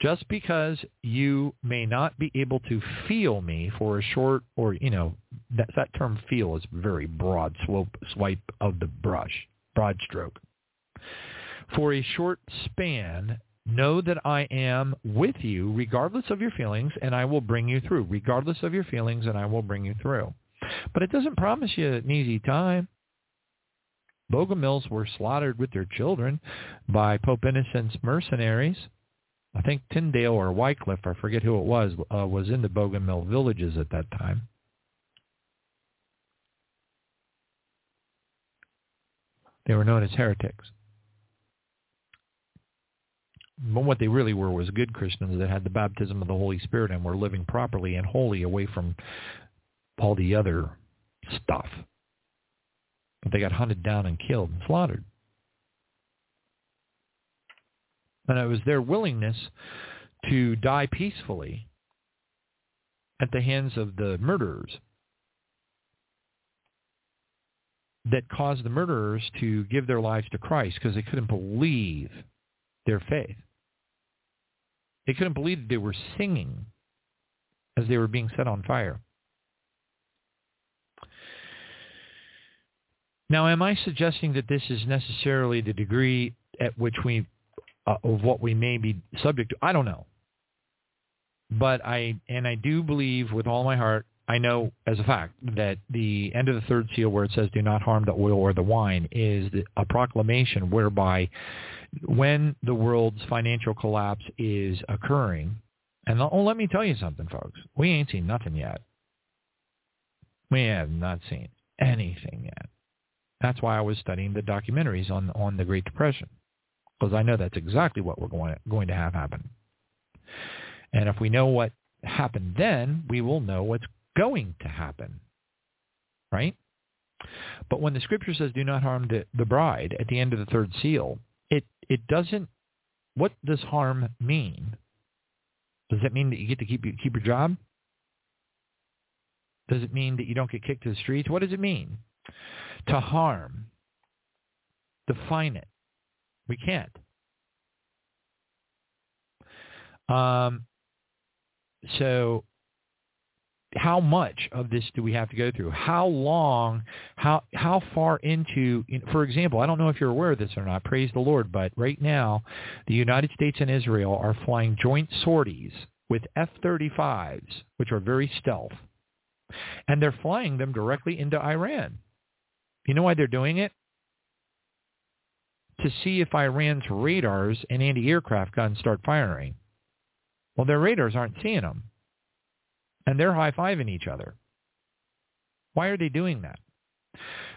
Just because you may not be able to feel me for a short or, you know, that, that term feel is very broad swope, swipe of the brush, broad stroke. For a short span, know that I am with you regardless of your feelings and I will bring you through. Regardless of your feelings and I will bring you through. But it doesn't promise you an easy time. Bogomils were slaughtered with their children by Pope Innocent's mercenaries. I think Tyndale or Wycliffe, I forget who it was, uh, was in the Bogomil villages at that time. They were known as heretics. But what they really were was good Christians that had the baptism of the Holy Spirit and were living properly and holy away from all the other stuff. But they got hunted down and killed and slaughtered. And it was their willingness to die peacefully at the hands of the murderers that caused the murderers to give their lives to Christ because they couldn't believe their faith. They couldn't believe that they were singing as they were being set on fire. Now, am I suggesting that this is necessarily the degree at which we uh, of what we may be subject to. I don't know. But I, and I do believe with all my heart, I know as a fact that the end of the third seal where it says do not harm the oil or the wine is a proclamation whereby when the world's financial collapse is occurring, and oh, let me tell you something, folks, we ain't seen nothing yet. We have not seen anything yet. That's why I was studying the documentaries on on the Great Depression because I know that's exactly what we're going going to have happen. And if we know what happened then, we will know what's going to happen. Right? But when the scripture says do not harm the, bride at the end of the third seal, it it doesn't what does harm mean? Does it mean that you get to keep keep your job? Does it mean that you don't get kicked to the streets? What does it mean? To harm. Define it. We can't. Um, so how much of this do we have to go through? How long, how, how far into, for example, I don't know if you're aware of this or not, praise the Lord, but right now the United States and Israel are flying joint sorties with F-35s, which are very stealth, and they're flying them directly into Iran. You know why they're doing it? To see if Iran's radars and anti-aircraft guns start firing. Well, their radars aren't seeing them. And they're high-fiving each other. Why are they doing that?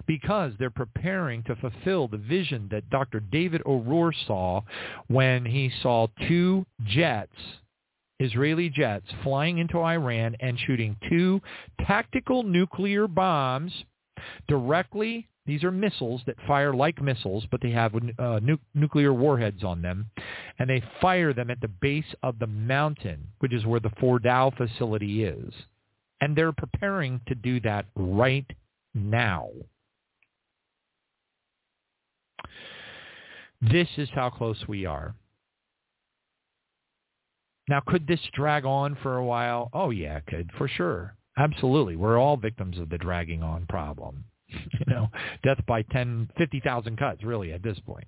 Because they're preparing to fulfill the vision that Dr. David Owuor saw when he saw two jets, Israeli jets, flying into Iran and shooting two tactical nuclear bombs directly These are missiles that fire like missiles, but they have uh, nu- nuclear warheads on them, and they fire them at the base of the mountain, which is where the Fordow facility is. And they're preparing to do that right now. This is how close we are. Now, could this drag on for a while? Oh, yeah, it could, for sure. Absolutely. We're all victims of the dragging on problem. [laughs] you know, death by 10, 50,000 cuts, really, at this point.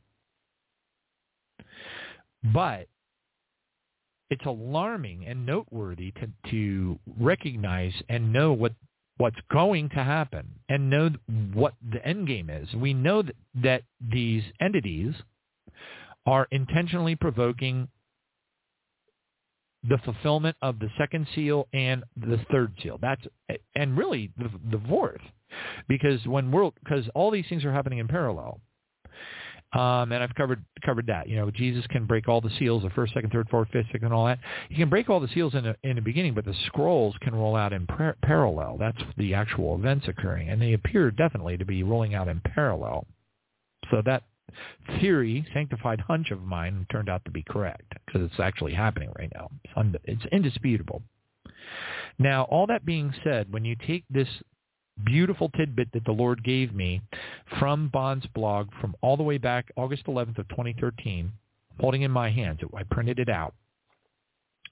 But it's alarming and noteworthy to, to recognize and know what what's going to happen and know what the end game is. We know that, that these entities are intentionally provoking the fulfillment of the second seal and the third seal. That's and really the, the fourth, because when world because all these things are happening in parallel. Um, and I've covered covered that. You know, Jesus can break all the seals, the first, second, third, fourth, fifth, sixth, and all that. He can break all the seals in the, in the beginning, but the scrolls can roll out in par- parallel. That's the actual events occurring, and they appear definitely to be rolling out in parallel. So that theory, sanctified hunch of mine turned out to be correct because it's actually happening right now. It's, un- it's indisputable. Now, all that being said, when you take this beautiful tidbit that the Lord gave me from Bond's blog from all the way back August 11th of 2013, holding in my hands, I printed it out,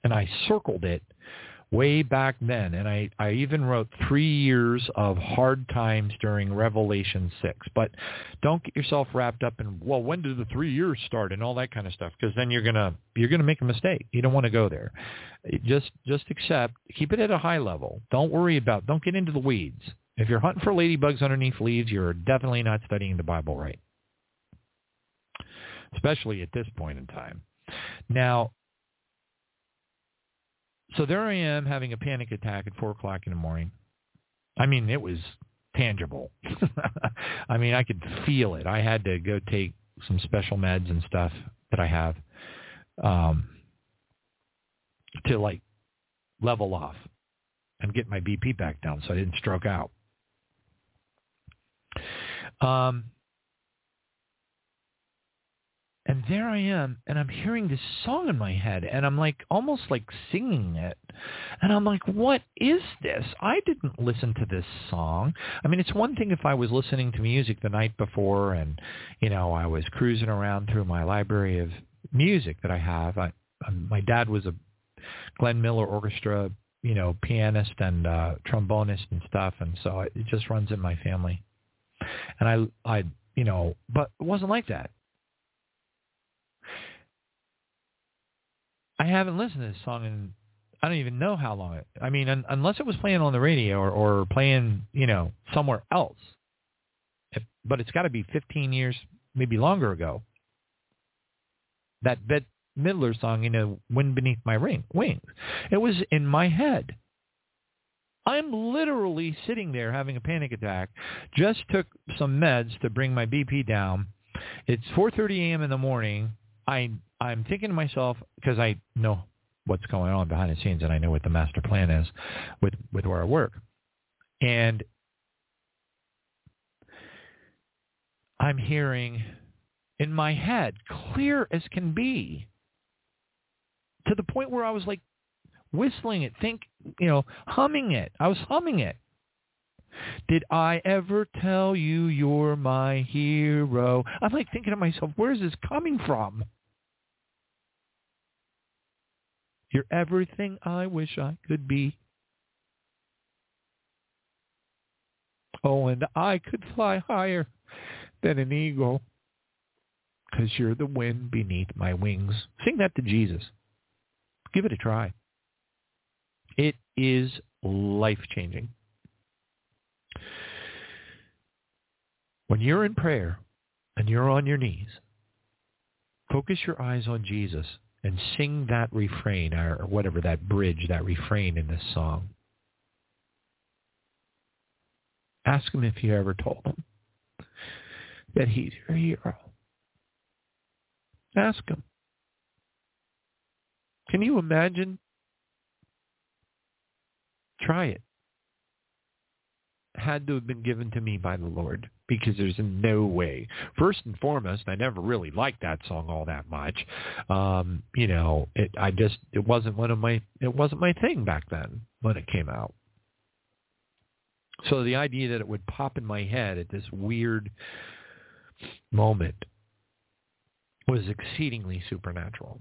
and I circled it way back then. And I, I even wrote three years of hard times during Revelation 6. But don't get yourself wrapped up in, well, when did the three years start and all that kind of stuff, because then you're going to you're gonna make a mistake. You don't want to go there. Just, just accept, keep it at a high level. Don't worry about, don't get into the weeds. If you're hunting for ladybugs underneath leaves, you're definitely not studying the Bible right, especially at this point in time. Now, so there I am having a panic attack at four o'clock in the morning. I mean, it was tangible. [laughs] I mean, I could feel it. I had to go take some special meds and stuff that I have um, to like level off and get my BP back down so I didn't stroke out. Um, and there I am, and I'm hearing this song in my head, and I'm like almost like singing it. And I'm like, what is this? I didn't listen to this song. I mean, it's one thing if I was listening to music the night before and, you know, I was cruising around through my library of music that I have. I, um, my dad was a Glenn Miller Orchestra, you know, pianist and uh, trombonist and stuff, and so it just runs in my family. And I, I, you know, but it wasn't like that. I haven't listened to this song in I don't even know how long. It, I mean, un, unless it was playing on the radio or, or playing, you know, somewhere else. If, but it's got to be 15 years, maybe longer ago. That Bette Midler song, you know, "Wind Beneath My Ring, Wings." It was in my head. I'm literally sitting there having a panic attack. Just took some meds to bring my BP down. It's 4:30 a.m. in the morning. I I'm thinking to myself because I know what's going on behind the scenes and I know what the master plan is with with where I work. And I'm hearing in my head, clear as can be, to the point where I was like whistling it, think, you know, humming it. I was humming it. Did I ever tell you you're my hero? I'm like thinking to myself, where's this coming from? You're everything I wish I could be. Oh, and I could fly higher than an eagle because you're the wind beneath my wings. Sing that to Jesus. Give it a try. It is life-changing. When you're in prayer and you're on your knees, focus your eyes on Jesus and sing that refrain or whatever, that bridge, that refrain in this song. Ask him if you ever told him that he's your hero. Ask him. Can you imagine? Try it. Had to have been given to me by the Lord because there's no way. First and foremost, I never really liked that song all that much. Um, you know, it I just it wasn't one of my it wasn't my thing back then when it came out. So the idea that it would pop in my head at this weird moment was exceedingly supernatural.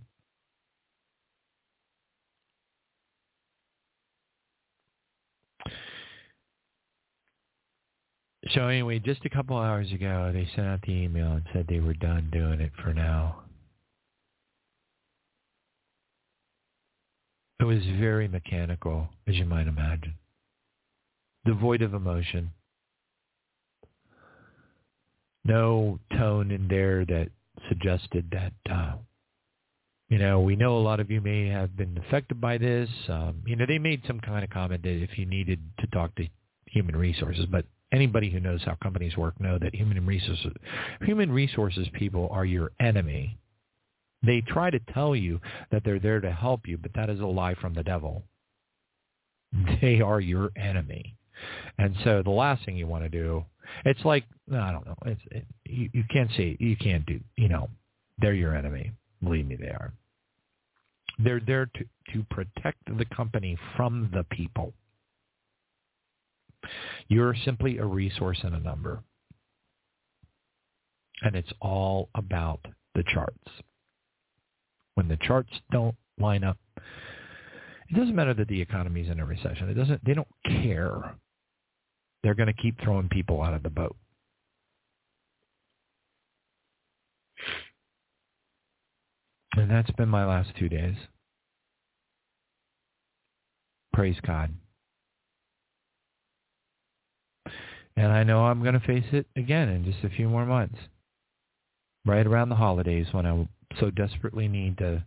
So anyway, just a couple hours ago, they sent out the email and said they were done doing it for now. It was very mechanical, as you might imagine, devoid of emotion. No tone in there that suggested that, uh, you know, we know a lot of you may have been affected by this. Um, you know, they made some kind of comment that if you needed to talk to human resources, but anybody who knows how companies work know that human resources human resources people are your enemy. They try to tell you that they're there to help you, but that is a lie from the devil. They are your enemy. And so the last thing you want to do, it's like I don't know, it's it, you, you can't say you can't do, you know, they're your enemy. Believe me, they are. They're there to to protect the company from the people. You're simply a resource and a number. And it's all about the charts. When the charts don't line up, it doesn't matter that the economy is in a recession. It doesn't they don't care. They're going to keep throwing people out of the boat. And that's been my last two days. Praise God. And I know I'm going to face it again in just a few more months. Right around the holidays when I so desperately need to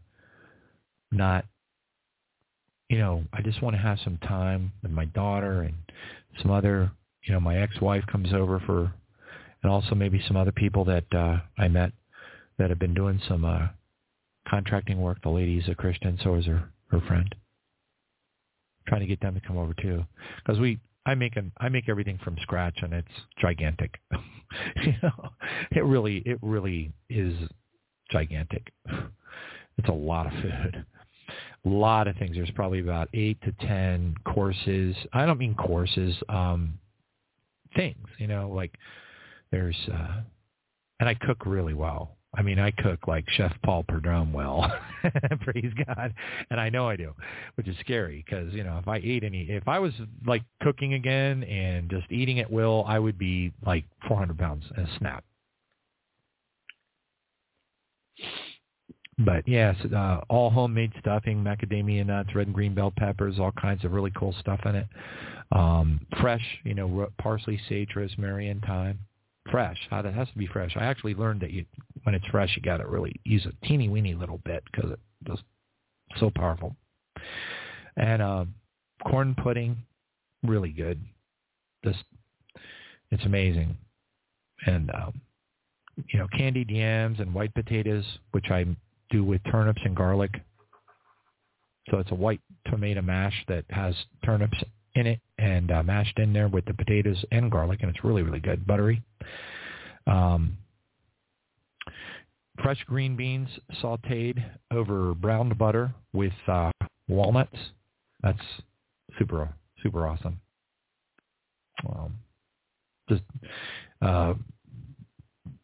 not, you know, I just want to have some time with my daughter and some other, you know, my ex-wife comes over for, and also maybe some other people that uh, I met that have been doing some uh, contracting work. The lady is a Christian, so is her, her friend. Trying to get them to come over too. Because we, I make an I make everything from scratch and it's gigantic. [laughs] you know, it really it really is gigantic. It's a lot of food. A lot of things. There's probably about eight to ten courses. I don't mean courses, um things, you know, like there's uh and I cook really well. I mean, I cook like Chef Paul Prudhomme well, [laughs] praise God, and I know I do, which is scary because you know if I ate any, if I was like cooking again and just eating at will, I would be like 400 pounds in a snap. But yes, uh, all homemade stuffing, macadamia nuts, red and green bell peppers, all kinds of really cool stuff in it. Um, fresh, you know, parsley, sage, rosemary, and thyme fresh. How that has to be fresh. I actually learned that you, when it's fresh, you got to really use a teeny weeny little bit because it's so powerful. And uh, corn pudding, really good. Just it's amazing. And um, you know, candied yams and white potatoes, which I do with turnips and garlic. So it's a white tomato mash that has turnips in it and uh, mashed in there with the potatoes and garlic, and it's really, really good, buttery. Um, fresh green beans sautéed over browned butter with uh, walnuts. That's super, super awesome. Um, just uh,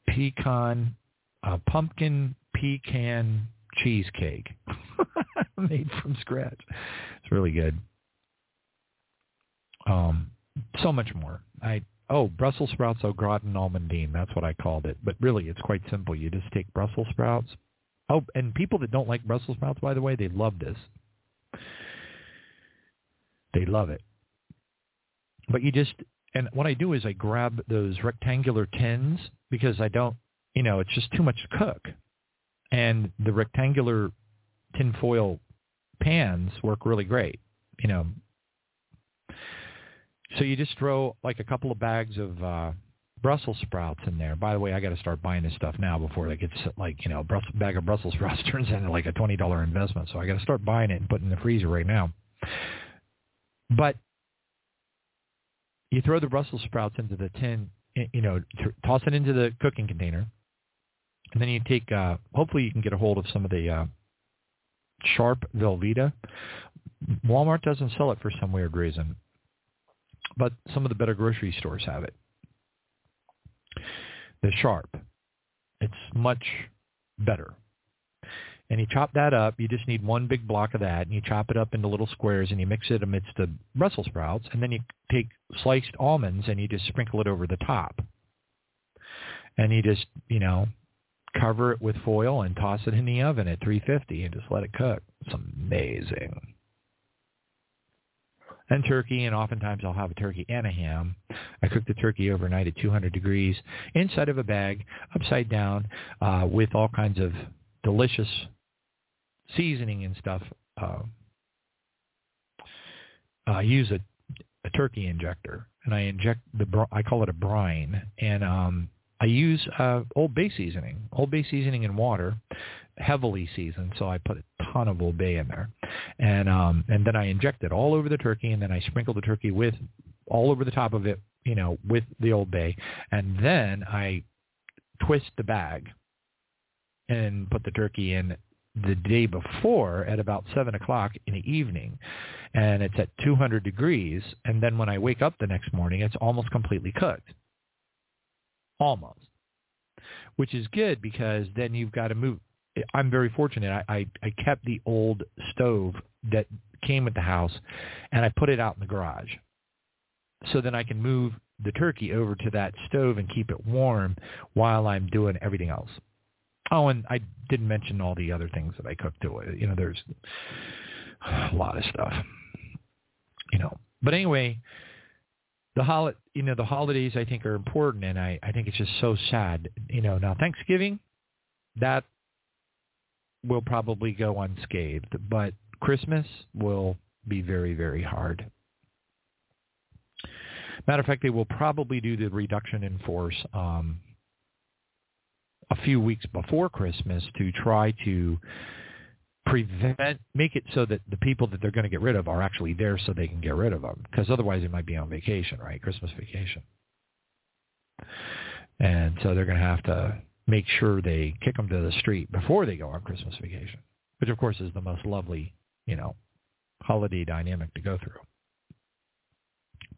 pecan, uh, pumpkin pecan cheesecake [laughs] made from scratch. It's really good. Um, so much more. I oh Brussels sprouts au gratin almondine. That's what I called it. But really, it's quite simple. You just take Brussels sprouts. Oh, and people that don't like Brussels sprouts, by the way, they love this. They love it. But you just and what I do is I grab those rectangular tins because I don't, you know, it's just too much to cook. And the rectangular tinfoil pans work really great. You know, so you just throw like a couple of bags of uh, Brussels sprouts in there. By the way, I got to start buying this stuff now before it gets like you know, a bag of Brussels sprouts [laughs] turns into like a twenty dollar investment. So I got to start buying it and put it in the freezer right now. But you throw the Brussels sprouts into the tin you know, toss it into the cooking container, and then you take. Uh, hopefully, you can get a hold of some of the uh, sharp Velveeta. Walmart doesn't sell it for some weird reason, but some of the better grocery stores have it. The sharp, it's much better. And you chop that up. You just need one big block of that, and you chop it up into little squares, and you mix it amidst the Brussels sprouts, and then you take sliced almonds and you just sprinkle it over the top. And you just, you know, cover it with foil and toss it in the oven at 350 and just let it cook. It's amazing. And turkey, and oftentimes I'll have a turkey and a ham. I cook the turkey overnight at 200 degrees inside of a bag, upside down, uh, with all kinds of delicious seasoning and stuff. Uh, I use a, a turkey injector, and I inject the br- I call it a brine, and um, I use uh, Old Bay seasoning, Old Bay seasoning and water, heavily seasoned. So I put a ton of Old Bay in there, and um, and then I inject it all over the turkey, and then I sprinkle the turkey with all over the top of it, you know, with the Old Bay, and then I twist the bag and put the turkey in the day before at about seven o'clock in the evening and it's at 200 degrees and then when I wake up the next morning it's almost completely cooked almost, which is good because then you've got to move. I'm very fortunate. I, I, I kept the old stove that came with the house, and I put it out in the garage. So then I can move the turkey over to that stove and keep it warm while I'm doing everything else. Oh, and I didn't mention all the other things that I cook to it. You know, there's a lot of stuff. You know, but anyway, the hol- you know the holidays I think are important, and I I think it's just so sad. You know, now Thanksgiving, that will probably go unscathed, but Christmas will be very very hard. Matter of fact, they will probably do the reduction in force um, a few weeks before Christmas to try to prevent make it so that the people that they're going to get rid of are actually there so they can get rid of them because otherwise they might be on vacation right christmas vacation and so they're going to have to make sure they kick them to the street before they go on christmas vacation which of course is the most lovely you know holiday dynamic to go through.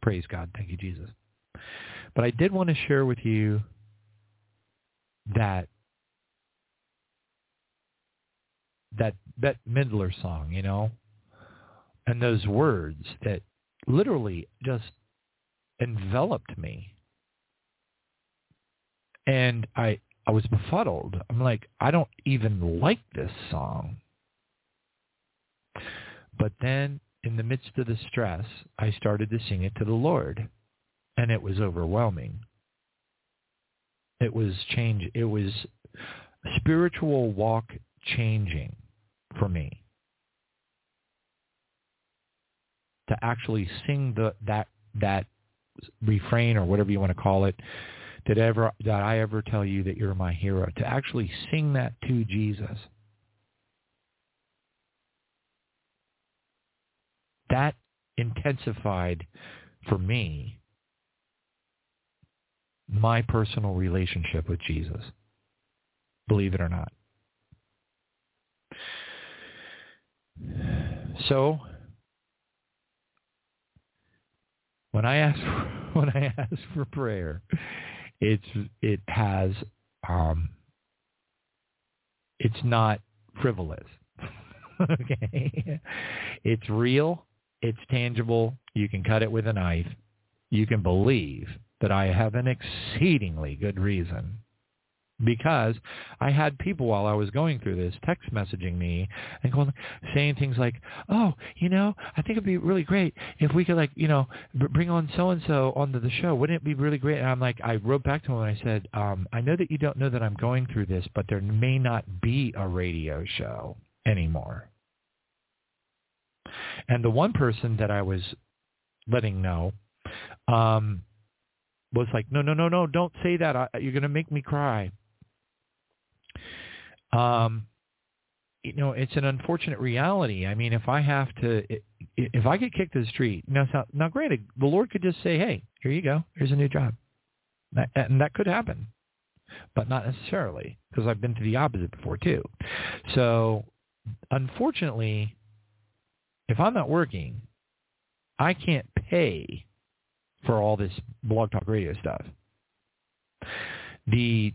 Praise god. Thank you jesus. But i did want to share with you that that Bette Midler song, you know, and those words that literally just enveloped me. And I I was befuddled. I'm like, I don't even like this song. But then in the midst of the stress, I started to sing it to the Lord, and it was overwhelming. It was change. It was spiritual walk changing for me. To actually sing the that that refrain or whatever you want to call it, did ever did I ever tell you that you're my hero? To actually sing that to Jesus. That intensified for me my personal relationship with Jesus. Believe it or not. So when I ask [laughs] when I ask for prayer, it's it has um, it's not frivolous. [laughs] okay, it's real. It's tangible. You can cut it with a knife. You can believe that I have an exceedingly good reason because I had people while I was going through this text messaging me and going, saying things like, "Oh, you know, I think it'd be really great if we could like, you know, bring on so and so onto the show. Wouldn't it be really great?" And I'm like, I wrote back to him and I said, um, "I know that you don't know that I'm going through this, but there may not be a radio show anymore." And the one person that I was letting know um, was like, "No, no, no, no! Don't say that. I, you're going to make me cry." Um, you know, it's an unfortunate reality. I mean, if I have to, if I get kicked to the street, now, now granted, the Lord could just say, hey, here you go. Here's a new job. and that could happen, but not necessarily because I've been to the opposite before too. So, unfortunately, if I'm not working, I can't pay for all this blog talk radio stuff. The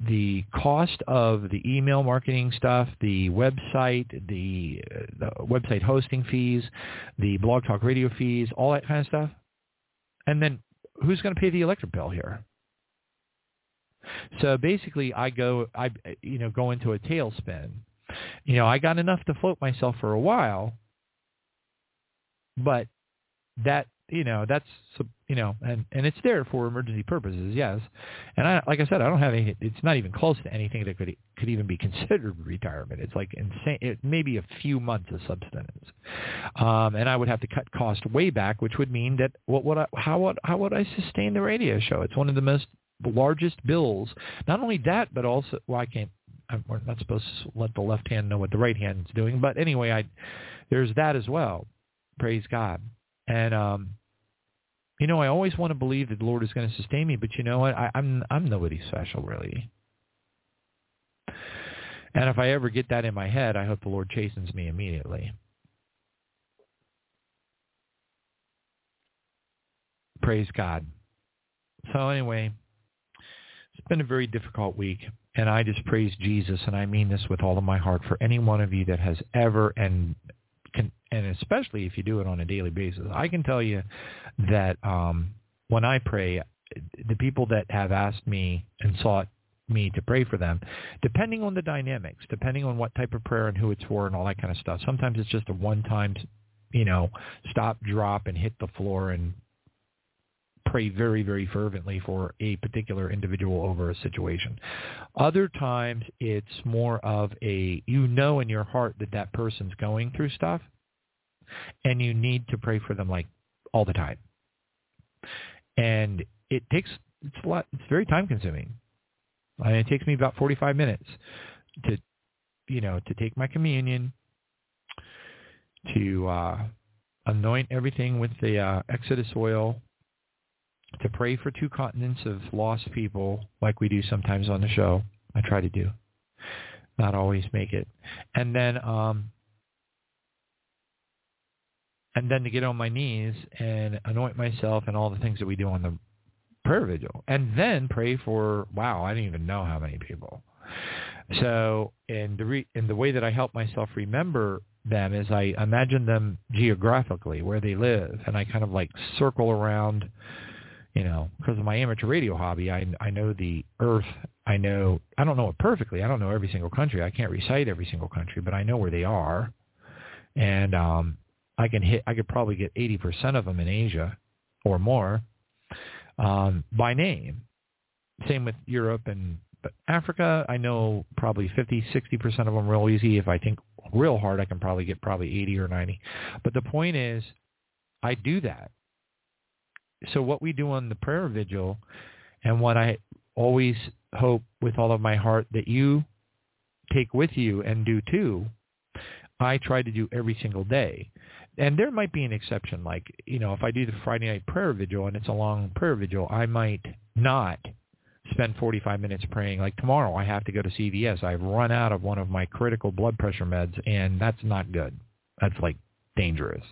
the, cost of the email marketing stuff, the website, the, uh, the website hosting fees, the blog talk radio fees, all that kind of stuff. And then who's going to pay the electric bill here? So basically, I go, I you know, go into a tailspin. You know, I got enough to float myself for a while, but that you know that's you know and and it's there for emergency purposes yes. And i like i said i don't have any it's not even close to anything that could could even be considered retirement. It's like insane it maybe a few months of subsistence. Um and i would have to cut cost way back which would mean that what would i how would how would i sustain the radio show? It's one of the most largest bills. Not only that but also well i can't I'm, we're not supposed to let the left hand know what the right hand is doing. But anyway i there's that as well. Praise god. And um, you know, I always want to believe that the Lord is going to sustain me, but you know what? I, I'm I'm nobody special really. And if I ever get that in my head, I hope the Lord chastens me immediately. Praise God. So anyway, it's been a very difficult week, and I just praise Jesus, and I mean this with all of my heart for any one of you that has ever and can, and especially if you do it on a daily basis. I can tell you that um, when I pray, the people that have asked me and sought me to pray for them, depending on the dynamics, depending on what type of prayer and who it's for and all that kind of stuff. Sometimes it's just a one-time, you know, stop, drop, and hit the floor and pray very, very fervently for a particular individual over a situation. Other times it's more of a, you know in your heart that that person's going through stuff and you need to pray for them like all the time. And it takes, it's a lot, it's very time consuming. I mean, it takes me about 45 minutes to, you know, to take my communion, to uh, anoint everything with the uh, Exodus oil, to pray for two continents of lost people like we do sometimes on the show. I try to do. Not always make it. And then um and then to get on my knees and anoint myself and all the things that we do on the prayer vigil. And then pray for wow, I didn't even know how many people. So in the re- in the way that I help myself remember them is I imagine them geographically where they live and I kind of like circle around you know, because of my amateur radio hobby, I I know the Earth. I know I don't know it perfectly. I don't know every single country. I can't recite every single country, but I know where they are, and um, I can hit. I could probably get eighty percent of them in Asia, or more, um, by name. Same with Europe and Africa. I know probably 50, 60 percent of them real easy. If I think real hard, I can probably get probably eighty or ninety. But the point is, I do that so what we do on the prayer vigil and what I always hope with all of my heart that you take with you and do too, I try to do every single day. And there might be an exception, like, you know, if I do the Friday night prayer vigil and it's a long prayer vigil, I might not spend 45 minutes praying. Like tomorrow I have to go to CVS. I've run out of one of my critical blood pressure meds and that's not good. That's like dangerous.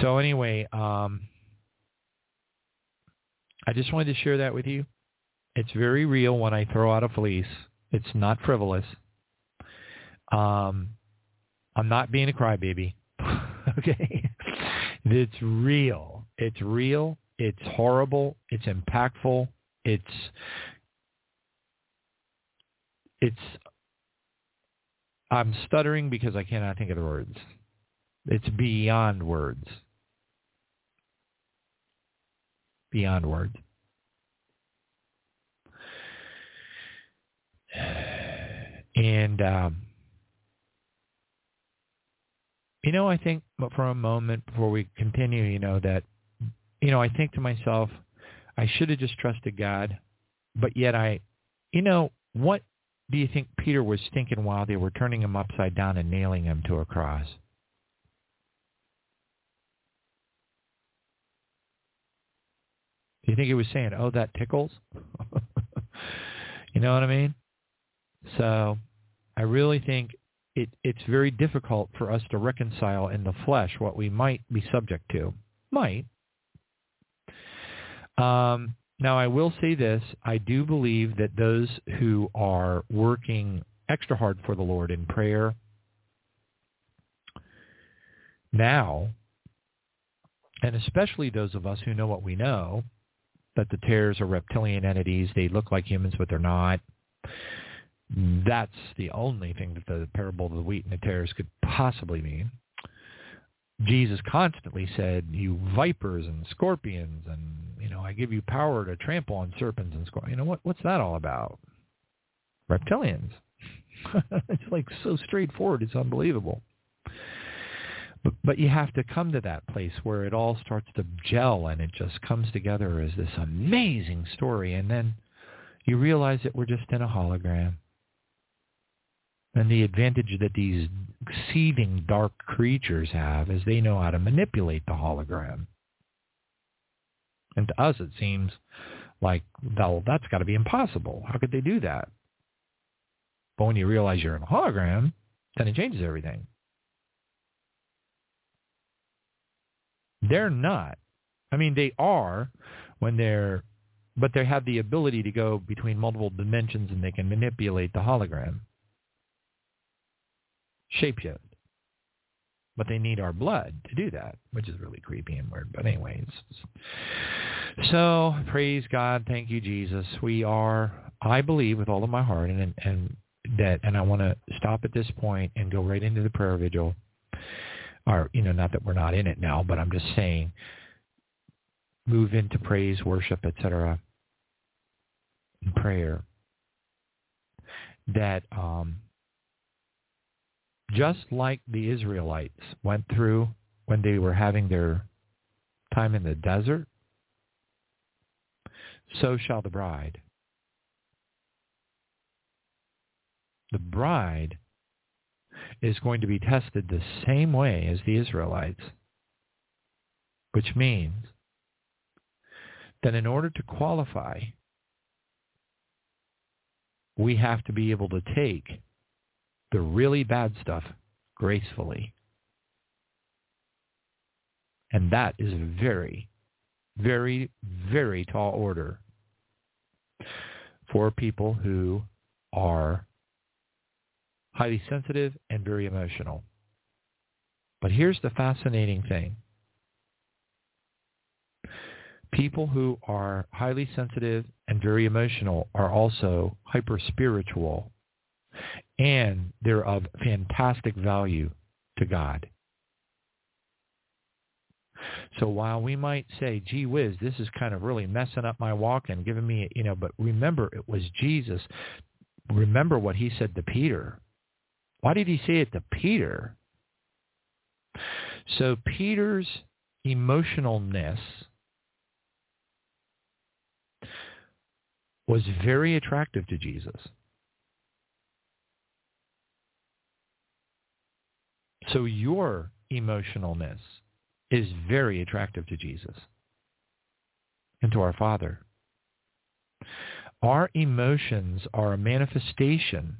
So anyway, um, I just wanted to share that with you. It's very real when I throw out a fleece. It's not frivolous. Um, I'm not being a crybaby. [laughs] okay? It's real. It's real. It's horrible. It's impactful. It's it's I'm stuttering because I cannot think of the words. It's beyond words. Beyond words. And, um, you know, I think for a moment before we continue, you know, that, you know, I think to myself, I should have just trusted God, but yet I, you know, what do you think Peter was thinking while they were turning him upside down and nailing him to a cross? Do you think he was saying, oh, that tickles? [laughs] you know what I mean? So I really think it, it's very difficult for us to reconcile in the flesh what we might be subject to. Might. Um, now, I will say this. I do believe that those who are working extra hard for the Lord in prayer now, and especially those of us who know what we know, that the tares are reptilian entities. They look like humans, but they're not. That's the only thing that the parable of the wheat and the tares could possibly mean. Jesus constantly said, "You vipers and scorpions, and you know, I give you power to trample on serpents and scorpions." You know what? What's that all about? Reptilians. [laughs] it's like so straightforward. It's unbelievable. But, you have to come to that place where it all starts to gel and it just comes together as this amazing story. And then you realize that we're just in a hologram. And the advantage that these seething dark creatures have is they know how to manipulate the hologram. And to us it seems like, well, that's got to be impossible. How could they do that? But when you realize you're in a hologram, then it changes everything. They're not. I mean, they are when they're, but they have the ability to go between multiple dimensions and they can manipulate the hologram. Shapeshift. But they need our blood to do that, which is really creepy and weird. But anyways. So praise God. Thank you, Jesus. We are, I believe with all of my heart and, and that, and I want to stop at this point and go right into the prayer vigil or you know, not that we're not in it now, but I'm just saying, move into praise, worship, etc., and prayer. That um, just like the Israelites went through when they were having their time in the desert, so shall the bride. The bride is going to be tested the same way as the Israelites, which means that in order to qualify, we have to be able to take the really bad stuff gracefully. And that is a very, very, very tall order for people who are highly sensitive, and very emotional. But here's the fascinating thing. People who are highly sensitive and very emotional are also hyper-spiritual, and they're of fantastic value to God. So while we might say, gee whiz, this is kind of really messing up my walk and giving me, you know, but remember it was Jesus. Remember what he said to Peter. Why did he say it to Peter? So Peter's emotionalness was very attractive to Jesus. So your emotionalness is very attractive to Jesus and to our Father. Our emotions are a manifestation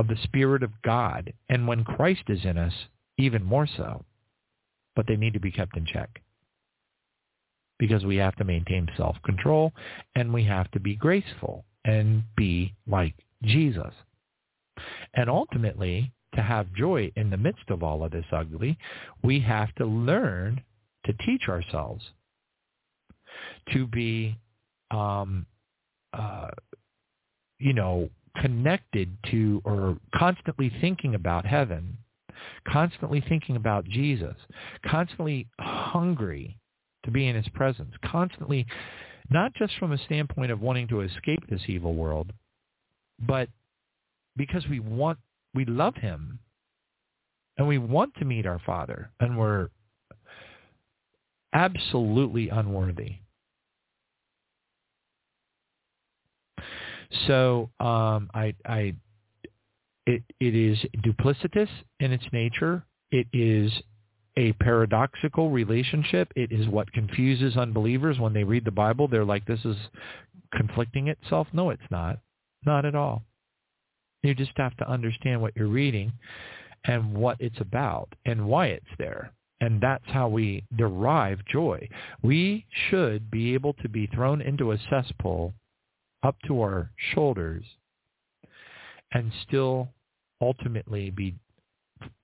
of the Spirit of God, and when Christ is in us, even more so. But they need to be kept in check because we have to maintain self-control and we have to be graceful and be like Jesus. And ultimately, to have joy in the midst of all of this ugly, we have to learn to teach ourselves to be, um, uh, you know, connected to or constantly thinking about heaven, constantly thinking about Jesus, constantly hungry to be in his presence, constantly not just from a standpoint of wanting to escape this evil world, but because we want, we love him and we want to meet our Father and we're absolutely unworthy. So um, I, I, it, it is duplicitous in its nature. It is a paradoxical relationship. It is what confuses unbelievers when they read the Bible. They're like, this is conflicting itself. No, it's not. Not at all. You just have to understand what you're reading and what it's about and why it's there. And that's how we derive joy. We should be able to be thrown into a cesspool up to our shoulders and still ultimately be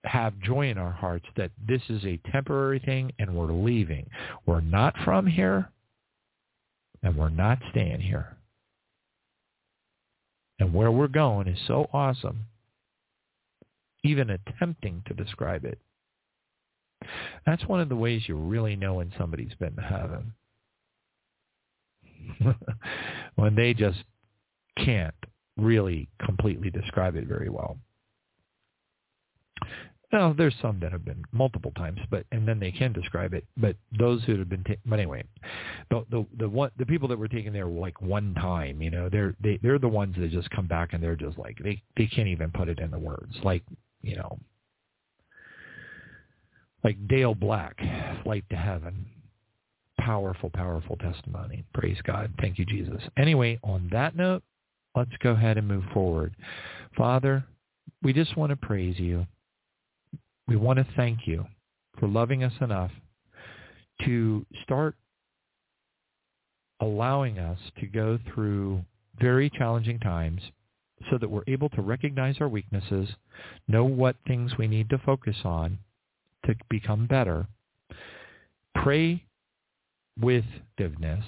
have joy in our hearts that this is a temporary thing and we're leaving. We're not from here and we're not staying here. And where we're going is so awesome, even attempting to describe it. That's one of the ways you really know when somebody's been to heaven. [laughs] when they just can't really completely describe it very well. Well, there's some that have been multiple times, but and then they can describe it. But those who have been, ta- but anyway, the the the one the people that were taken there like one time, you know, they're they they're the ones that just come back and they're just like they they can't even put it in the words, like you know, like Dale Black, Flight to Heaven. Powerful, powerful testimony. Praise God. Thank you, Jesus. Anyway, on that note, let's go ahead and move forward. Father, we just want to praise you. We want to thank you for loving us enough to start allowing us to go through very challenging times so that we're able to recognize our weaknesses, know what things we need to focus on, to become better, pray with diveness,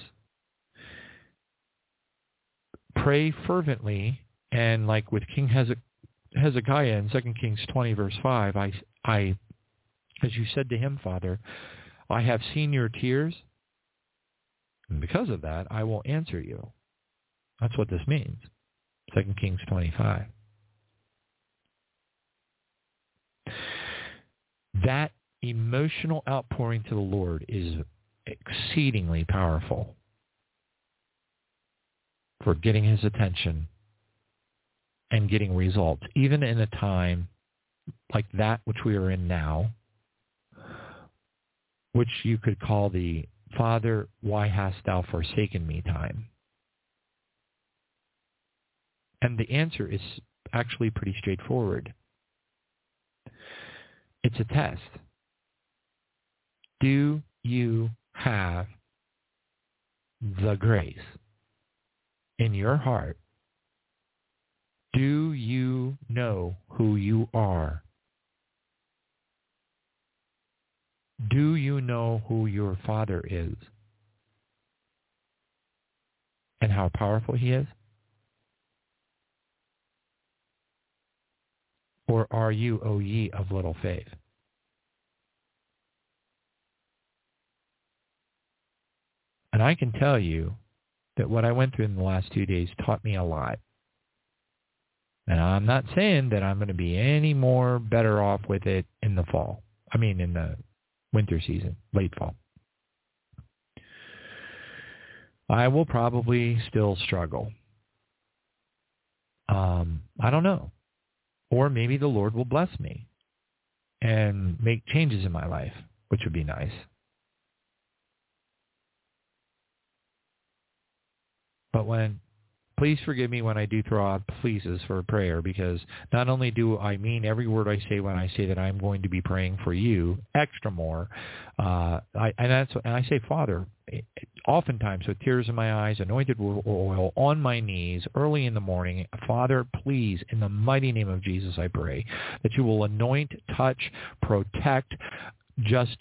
pray fervently, and like with King Hezekiah in 2 Kings 20 verse 5, I, I, as you said to him, Father, I have seen your tears, and because of that, I will answer you. That's what this means. 2 Kings 25. that emotional outpouring to the Lord is exceedingly powerful for getting his attention and getting results, even in a time like that which we are in now, which you could call the Father, why hast thou forsaken me time? And the answer is actually pretty straightforward. It's a test. Do you have the grace in your heart? Do you know who you are? Do you know who your Father is and how powerful he is? Or are you, O ye of little faith? And I can tell you that what I went through in the last two days taught me a lot. And I'm not saying that I'm going to be any more better off with it in the fall. I mean, in the winter season, late fall. I will probably still struggle. Um, I don't know. Or maybe the Lord will bless me and make changes in my life, which would be nice. But when, please forgive me when I do throw out pleases for prayer because not only do I mean every word I say when I say that I'm going to be praying for you extra more, uh, I, and that's and I say, Father, oftentimes with tears in my eyes, anointed with oil, on my knees, early in the morning, Father, please, in the mighty name of Jesus, I pray that you will anoint, touch, protect, just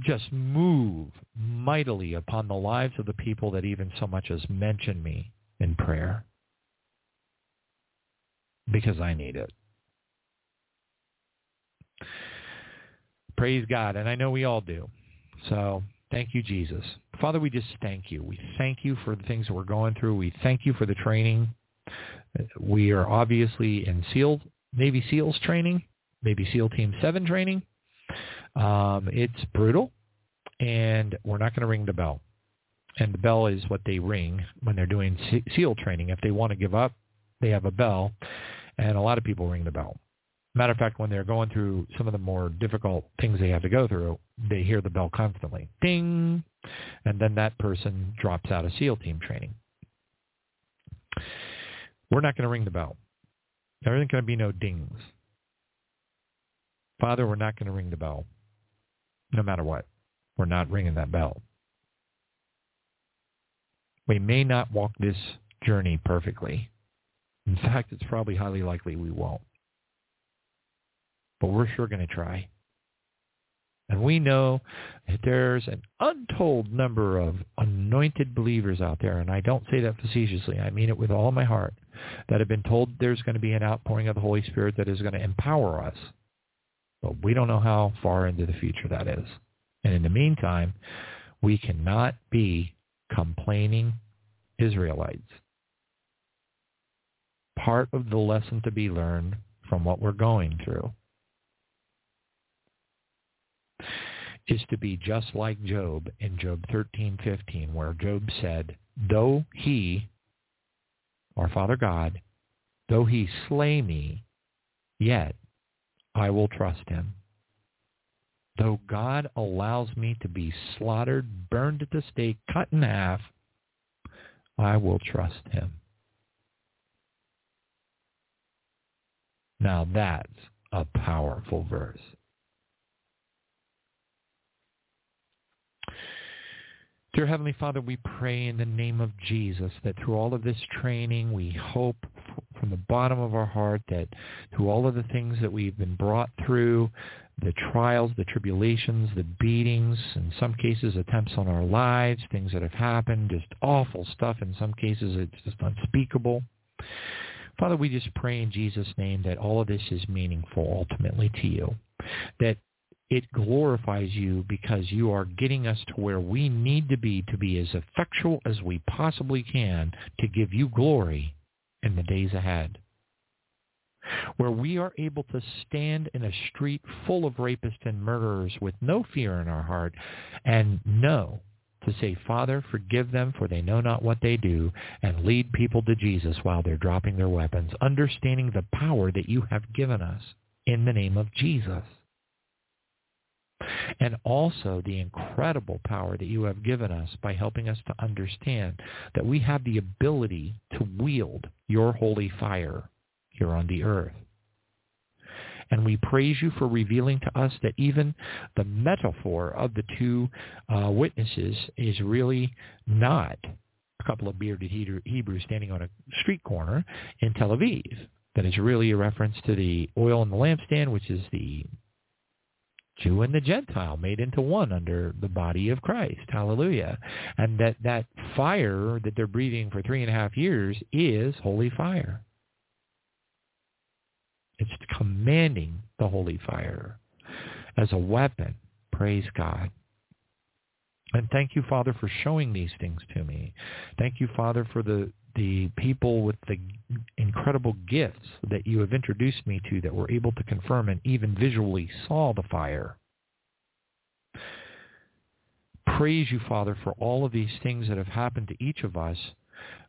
just move mightily upon the lives of the people that even so much as mention me in prayer because I need it. Praise God. And I know we all do. So thank you, Jesus. Father, we just thank you. We thank you for the things that we're going through. We thank you for the training. We are obviously in SEAL, Navy SEALs training, Navy SEAL Team 7 training. Um, it's brutal, and we're not going to ring the bell. And the bell is what they ring when they're doing SEAL training. If they want to give up, they have a bell, and a lot of people ring the bell. Matter of fact, when they're going through some of the more difficult things they have to go through, they hear the bell constantly. Ding! And then that person drops out of SEAL team training. We're not going to ring the bell. There isn't going to be no dings. Father, we're not going to ring the bell. No matter what. We're not ringing that bell. We may not walk this journey perfectly. In fact, it's probably highly likely we won't but we're sure going to try. And we know that there's an untold number of anointed believers out there, and I don't say that facetiously. I mean it with all my heart, that have been told there's going to be an outpouring of the Holy Spirit that is going to empower us. But we don't know how far into the future that is. And in the meantime, we cannot be complaining Israelites. Part of the lesson to be learned from what we're going through is to be just like Job in Job 13:15 where Job said, "Though he, our Father God, though he slay me, yet I will trust him." Though God allows me to be slaughtered, burned at the stake, cut in half, I will trust him. Now that's a powerful verse. Dear Heavenly Father, we pray in the name of Jesus that through all of this training, we hope from the bottom of our heart that through all of the things that we've been brought through, the trials, the tribulations, the beatings, in some cases attempts on our lives, things that have happened, just awful stuff. In some cases it's just unspeakable. Father, we just pray in Jesus' name that all of this is meaningful ultimately to you. That it glorifies you because you are getting us to where we need to be to be as effectual as we possibly can to give you glory in the days ahead. Where we are able to stand in a street full of rapists and murderers with no fear in our heart and know to say, Father, forgive them for they know not what they do, and lead people to Jesus while they're dropping their weapons, understanding the power that you have given us in the name of Jesus and also the incredible power that you have given us by helping us to understand that we have the ability to wield your holy fire here on the earth. And we praise you for revealing to us that even the metaphor of the two uh, witnesses is really not a couple of bearded Hebrews standing on a street corner in Tel Aviv. That is really a reference to the oil in the lampstand, which is the Jew and the Gentile made into one under the body of Christ. Hallelujah. And that, that fire that they're breathing for three and a half years is holy fire. It's commanding the holy fire as a weapon. Praise God. And thank you, Father, for showing these things to me. Thank you, Father, for the, the people with the incredible gifts that you have introduced me to that were able to confirm and even visually saw the fire. Praise you, Father, for all of these things that have happened to each of us,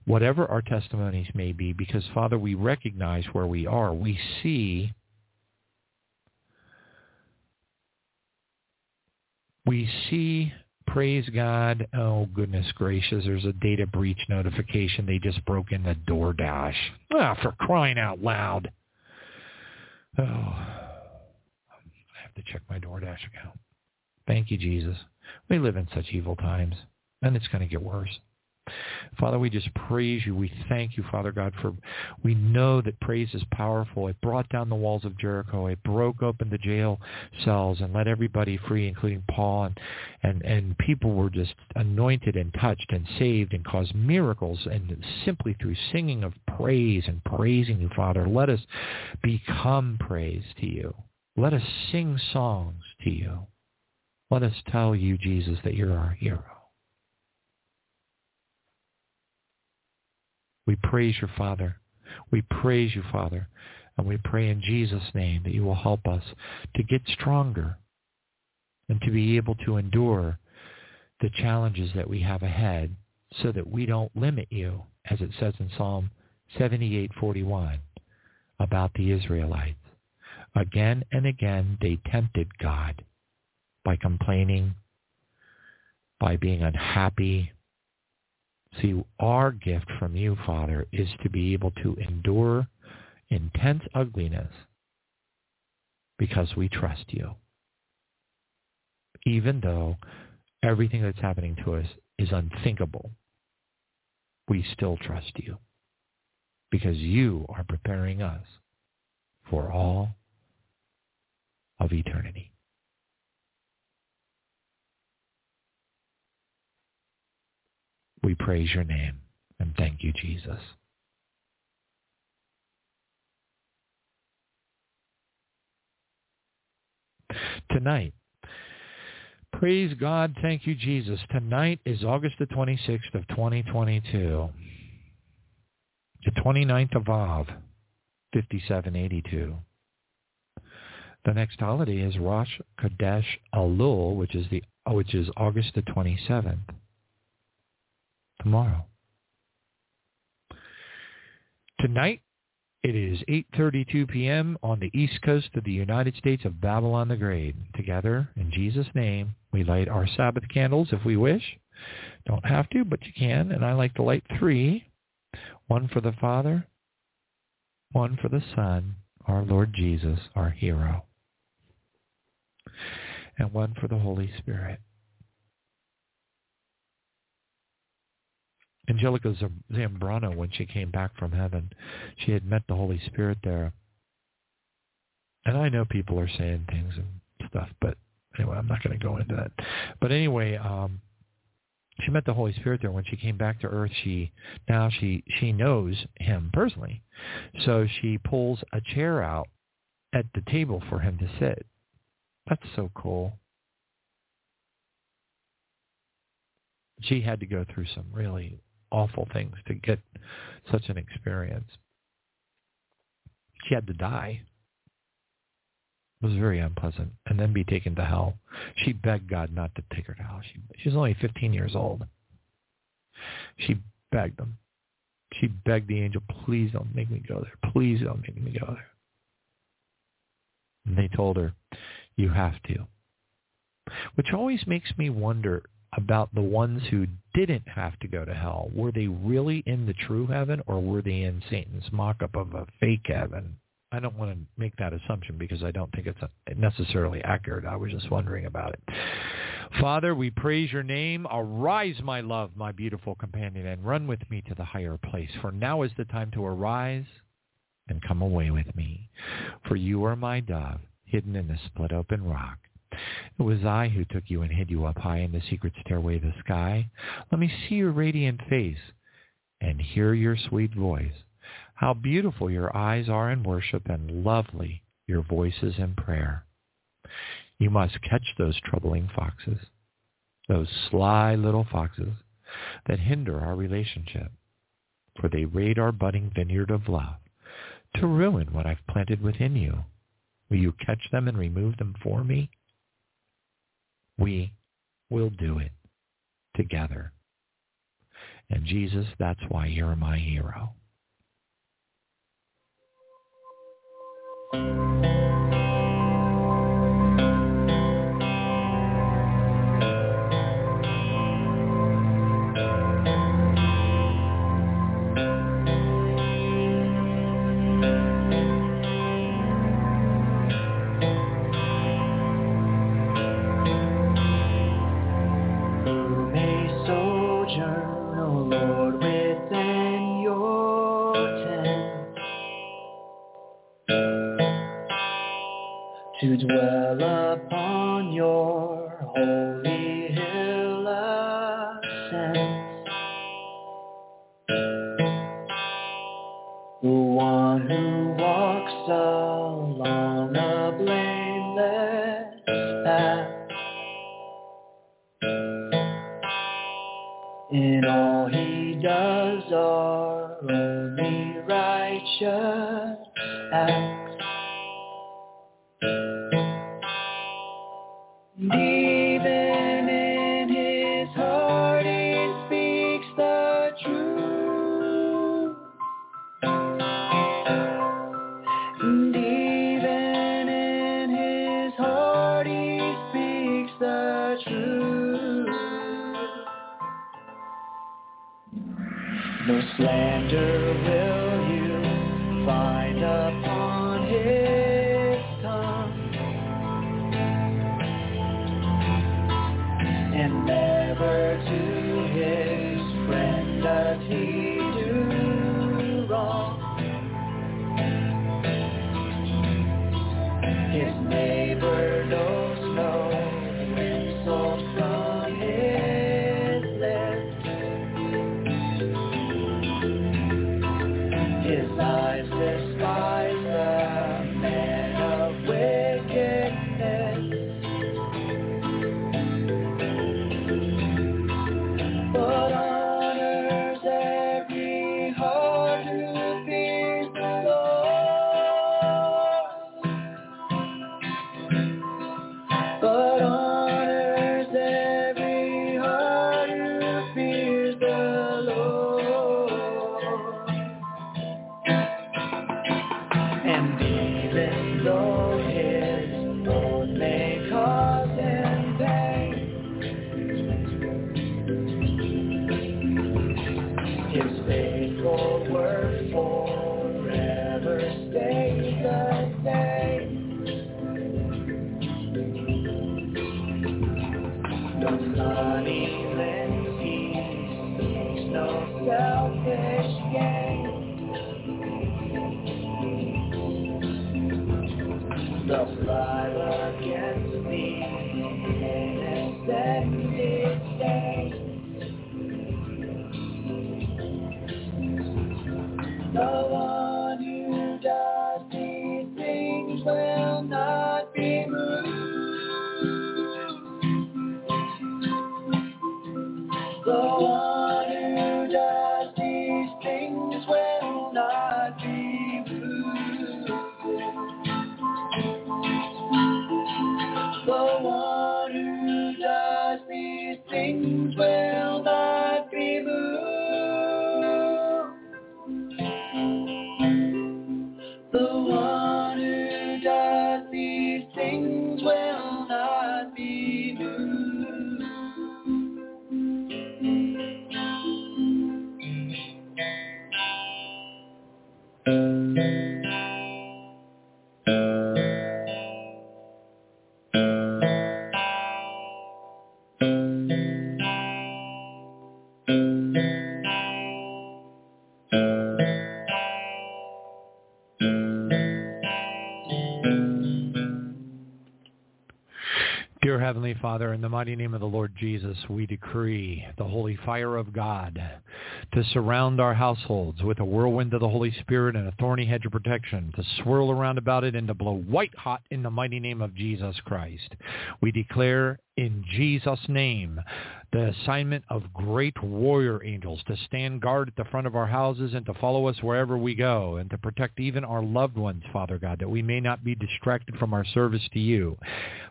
whatever our testimonies may be, because, Father, we recognize where we are. We see we see praise God. Oh, goodness gracious. There's a data breach notification. They just broke in the DoorDash. Ah, for crying out loud. Oh, I have to check my DoorDash account. Thank you, Jesus. We live in such evil times, and it's going to get worse. Father, we just praise you. We thank you, Father God, for we know that praise is powerful. It brought down the walls of Jericho. It broke open the jail cells and let everybody free, including Paul. And, and, and people were just anointed and touched and saved and caused miracles. And simply through singing of praise and praising you, Father, let us become praise to you. Let us sing songs to you. Let us tell you, Jesus, that you're our hero. We praise your Father. We praise you, Father. And we pray in Jesus' name that you will help us to get stronger and to be able to endure the challenges that we have ahead so that we don't limit you, as it says in Psalm 78:41 about the Israelites. Again and again they tempted God by complaining, by being unhappy. See, our gift from you, Father, is to be able to endure intense ugliness because we trust you. Even though everything that's happening to us is unthinkable, we still trust you because you are preparing us for all of eternity. We praise your name and thank you, Jesus. Tonight, praise God, thank you, Jesus. Tonight is August the 26th of 2022, the 29th of Av, 5782. The next holiday is Rosh Chodesh Elul, which is the which is August the 27th. Tomorrow. Tonight, it is 8.32 p.m. on the east coast of the United States of Babylon the Great. Together, in Jesus' name, we light our Sabbath candles if we wish. Don't have to, but you can. And I like to light three. One for the Father, one for the Son, our Lord Jesus, our hero and one for the Holy Spirit. Angelica Zambrano, when she came back from heaven, she had met the Holy Spirit there. And I know people are saying things and stuff, but anyway, I'm not going to go into that. But anyway, um, she met the Holy Spirit there when she came back to earth. She now she she knows him personally, so she pulls a chair out at the table for him to sit. That's so cool. She had to go through some really awful things to get such an experience. She had to die. It was very unpleasant. And then be taken to hell. She begged God not to take her to hell. She, she was only 15 years old. She begged him. She begged the angel, please don't make me go there. Please don't make me go there. And they told her, you have to. Which always makes me wonder about the ones who didn't have to go to hell. Were they really in the true heaven or were they in Satan's mock-up of a fake heaven? I don't want to make that assumption because I don't think it's necessarily accurate. I was just wondering about it. Father, we praise your name. Arise, my love, my beautiful companion, and run with me to the higher place. For now is the time to arise and come away with me. For you are my dove hidden in the split open rock. It was I who took you and hid you up high in the secret stairway of the sky. Let me see your radiant face and hear your sweet voice. How beautiful your eyes are in worship and lovely your voices in prayer. You must catch those troubling foxes, those sly little foxes that hinder our relationship, for they raid our budding vineyard of love to ruin what I've planted within you. Will you catch them and remove them for me? We will do it together. And Jesus, that's why you're my hero. Mighty name of the Lord Jesus, we decree the holy fire of God to surround our households with a whirlwind of the Holy Spirit and a thorny hedge of protection, to swirl around about it and to blow white hot in the mighty name of Jesus Christ. We declare in Jesus' name the assignment of great warrior angels to stand guard at the front of our houses and to follow us wherever we go and to protect even our loved ones, Father God, that we may not be distracted from our service to you.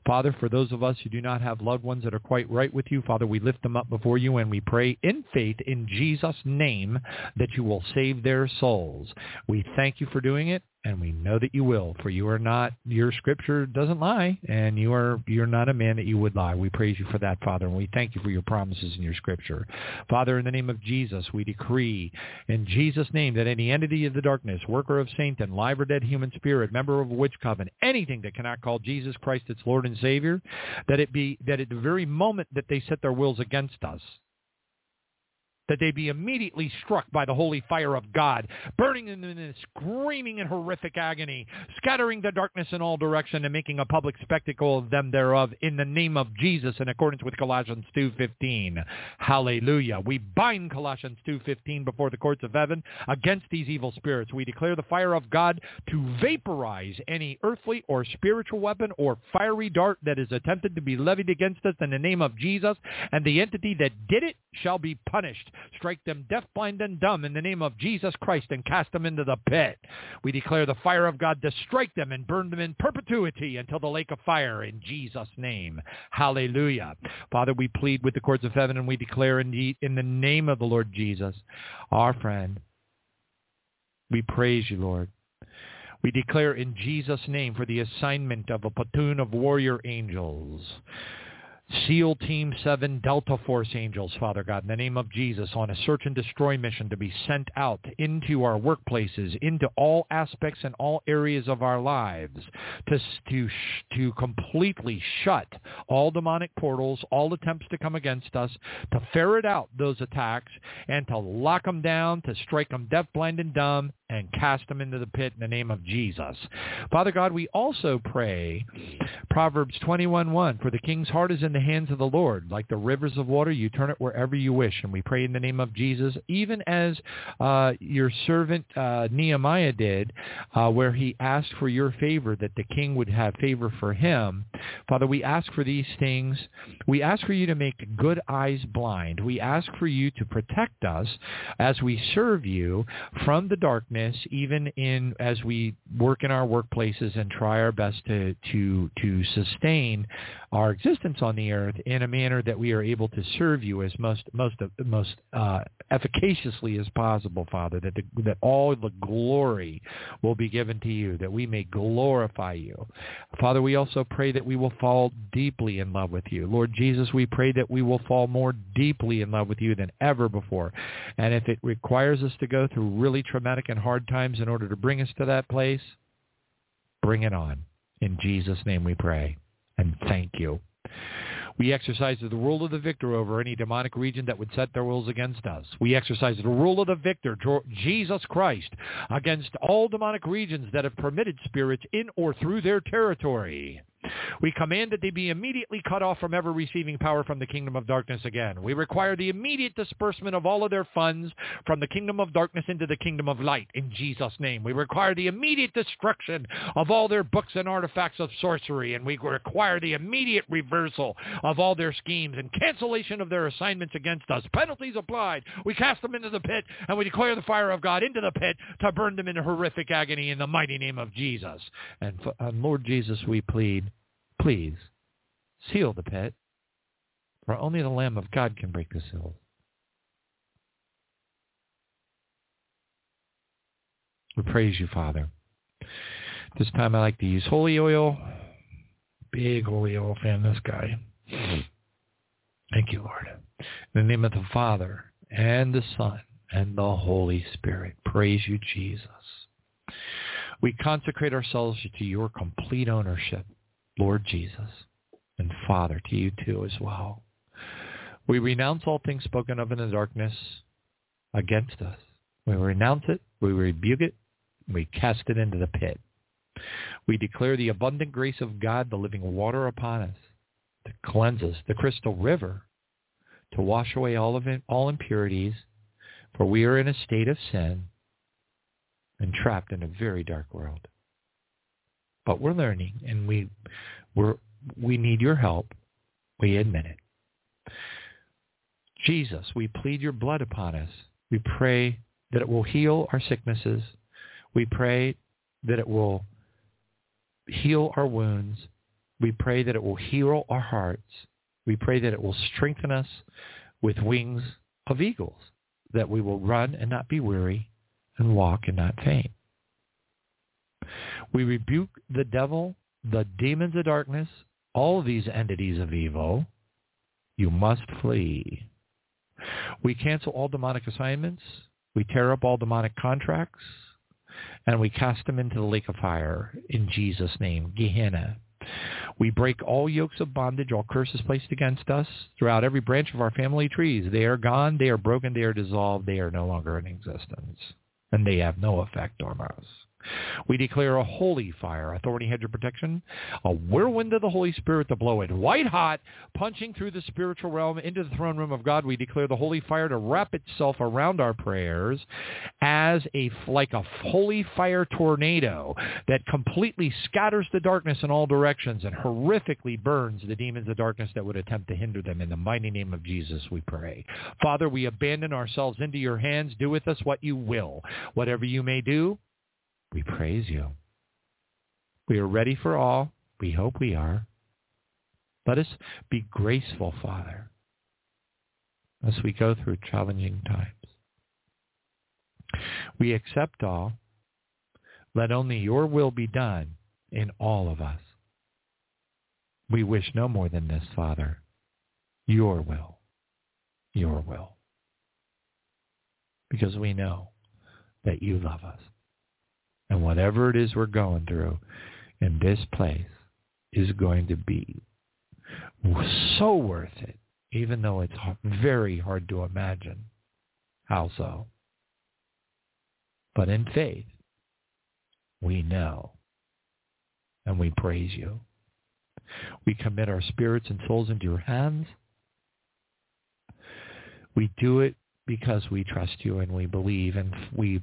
Father, for those of us who do not have loved ones that are quite right with you, Father, we lift them up before you and we pray in faith in Jesus' name that you will save their souls. We thank you for doing it and we know that you will, for you are not, your scripture doesn't lie, and you are, you're not a man that you would lie. We praise you for that, Father, and we thank you for your promises in your scripture. Father, in the name of Jesus, we decree in Jesus' name that any entity of the darkness, worker of Satan, live or dead human spirit, member of a witch coven, anything that cannot call Jesus Christ its Lord and Savior, that it be, that at the very moment that they set their wills against us, that they be immediately struck by the holy fire of God, burning them in screaming and horrific agony, scattering the darkness in all direction and making a public spectacle of them thereof in the name of Jesus in accordance with Colossians 2.15. Hallelujah. We bind Colossians 2.15 before the courts of heaven against these evil spirits. We declare the fire of God to vaporize any earthly or spiritual weapon or fiery dart that is attempted to be levied against us in the name of Jesus, and the entity that did it shall be punished. Strike them deaf, blind, and dumb in the name of Jesus Christ and cast them into the pit. We declare the fire of God to strike them and burn them in perpetuity until the lake of fire in Jesus' name. Hallelujah. Father, we plead with the courts of heaven and we declare indeed in the name of the Lord Jesus, our friend. We praise you, Lord. We declare in Jesus' name for the assignment of a platoon of warrior angels SEAL Team 7 Delta Force Angels, Father God, in the name of Jesus, on a search and destroy mission to be sent out into our workplaces, into all aspects and all areas of our lives, to, to, to completely shut all demonic portals, all attempts to come against us, to ferret out those attacks, and to lock them down, to strike them deaf, blind, and dumb, and cast them into the pit in the name of Jesus. Father God, we also pray Proverbs 21.1, for the king's heart is in the hands of the Lord. Like the rivers of water, you turn it wherever you wish. And we pray in the name of Jesus, even as uh, your servant uh, Nehemiah did, uh, where he asked for your favor, that the king would have favor for him. Father, we ask for these things. We ask for you to make good eyes blind. We ask for you to protect us as we serve you from the darkness, even in as we work in our workplaces and try our best to to to sustain our existence on the earth in a manner that we are able to serve you as most most most uh, efficaciously as possible, Father. That the, that all the glory will be given to you, that we may glorify you, Father. We also pray that we will fall deeply in love with you, Lord Jesus. We pray that we will fall more deeply in love with you than ever before, and if it requires us to go through really traumatic and hard times in order to bring us to that place, bring it on. In Jesus' name we pray and thank you. We exercise the rule of the victor over any demonic region that would set their wills against us. We exercise the rule of the victor, Jesus Christ, against all demonic regions that have permitted spirits in or through their territory. We command that they be immediately cut off from ever receiving power from the kingdom of darkness again. We require the immediate disbursement of all of their funds from the kingdom of darkness into the kingdom of light in Jesus' name. We require the immediate destruction of all their books and artifacts of sorcery, and we require the immediate reversal of all their schemes and cancellation of their assignments against us. Penalties applied. We cast them into the pit, and we declare the fire of God into the pit to burn them in horrific agony in the mighty name of Jesus. And, and uh, Lord Jesus, we plead Please, seal the pit, for only the Lamb of God can break the seal. We praise you, Father. This time I like to use holy oil. Big holy oil fan, this guy. Thank you, Lord. In the name of the Father and the Son and the Holy Spirit. Praise you, Jesus. We consecrate ourselves to your complete ownership. Lord Jesus, and Father, to you too as well. We renounce all things spoken of in the darkness against us. We renounce it, we rebuke it, we cast it into the pit. We declare the abundant grace of God, the living water upon us, to cleanse us, the crystal river, to wash away all of it, all impurities, for we are in a state of sin and trapped in a very dark world but we're learning and we we're we need your help. We admit it. Jesus, we plead your blood upon us. We pray that it will heal our sicknesses. We pray that it will heal our wounds. We pray that it will heal our hearts. We pray that it will strengthen us with wings of eagles, that we will run and not be weary and walk and not faint. We rebuke the devil, the demons of darkness, all these entities of evil. You must flee. We cancel all demonic assignments. We tear up all demonic contracts. And we cast them into the lake of fire in Jesus' name, Gehenna. We break all yokes of bondage, all curses placed against us throughout every branch of our family trees. They are gone. They are broken. They are dissolved. They are no longer in existence. And they have no effect on us. We declare a holy fire, authority hedge of protection, a whirlwind of the Holy Spirit to blow it white hot, punching through the spiritual realm into the throne room of God. We declare the holy fire to wrap itself around our prayers as a like a holy fire tornado that completely scatters the darkness in all directions and horrifically burns the demons of darkness that would attempt to hinder them. In the mighty name of Jesus, we pray. Father, we abandon ourselves into your hands. Do with us what you will. Whatever you may do, we praise you. We are ready for all. We hope we are. Let us be graceful, Father, as we go through challenging times. We accept all. Let only your will be done in all of us. We wish no more than this, Father. your will, your will. Because we know that you love us. And whatever it is we're going through in this place is going to be so worth it, even though it's very hard to imagine. How so? But in faith, we know and we praise you. We commit our spirits and souls into your hands. We do it because we trust you and we believe. And we,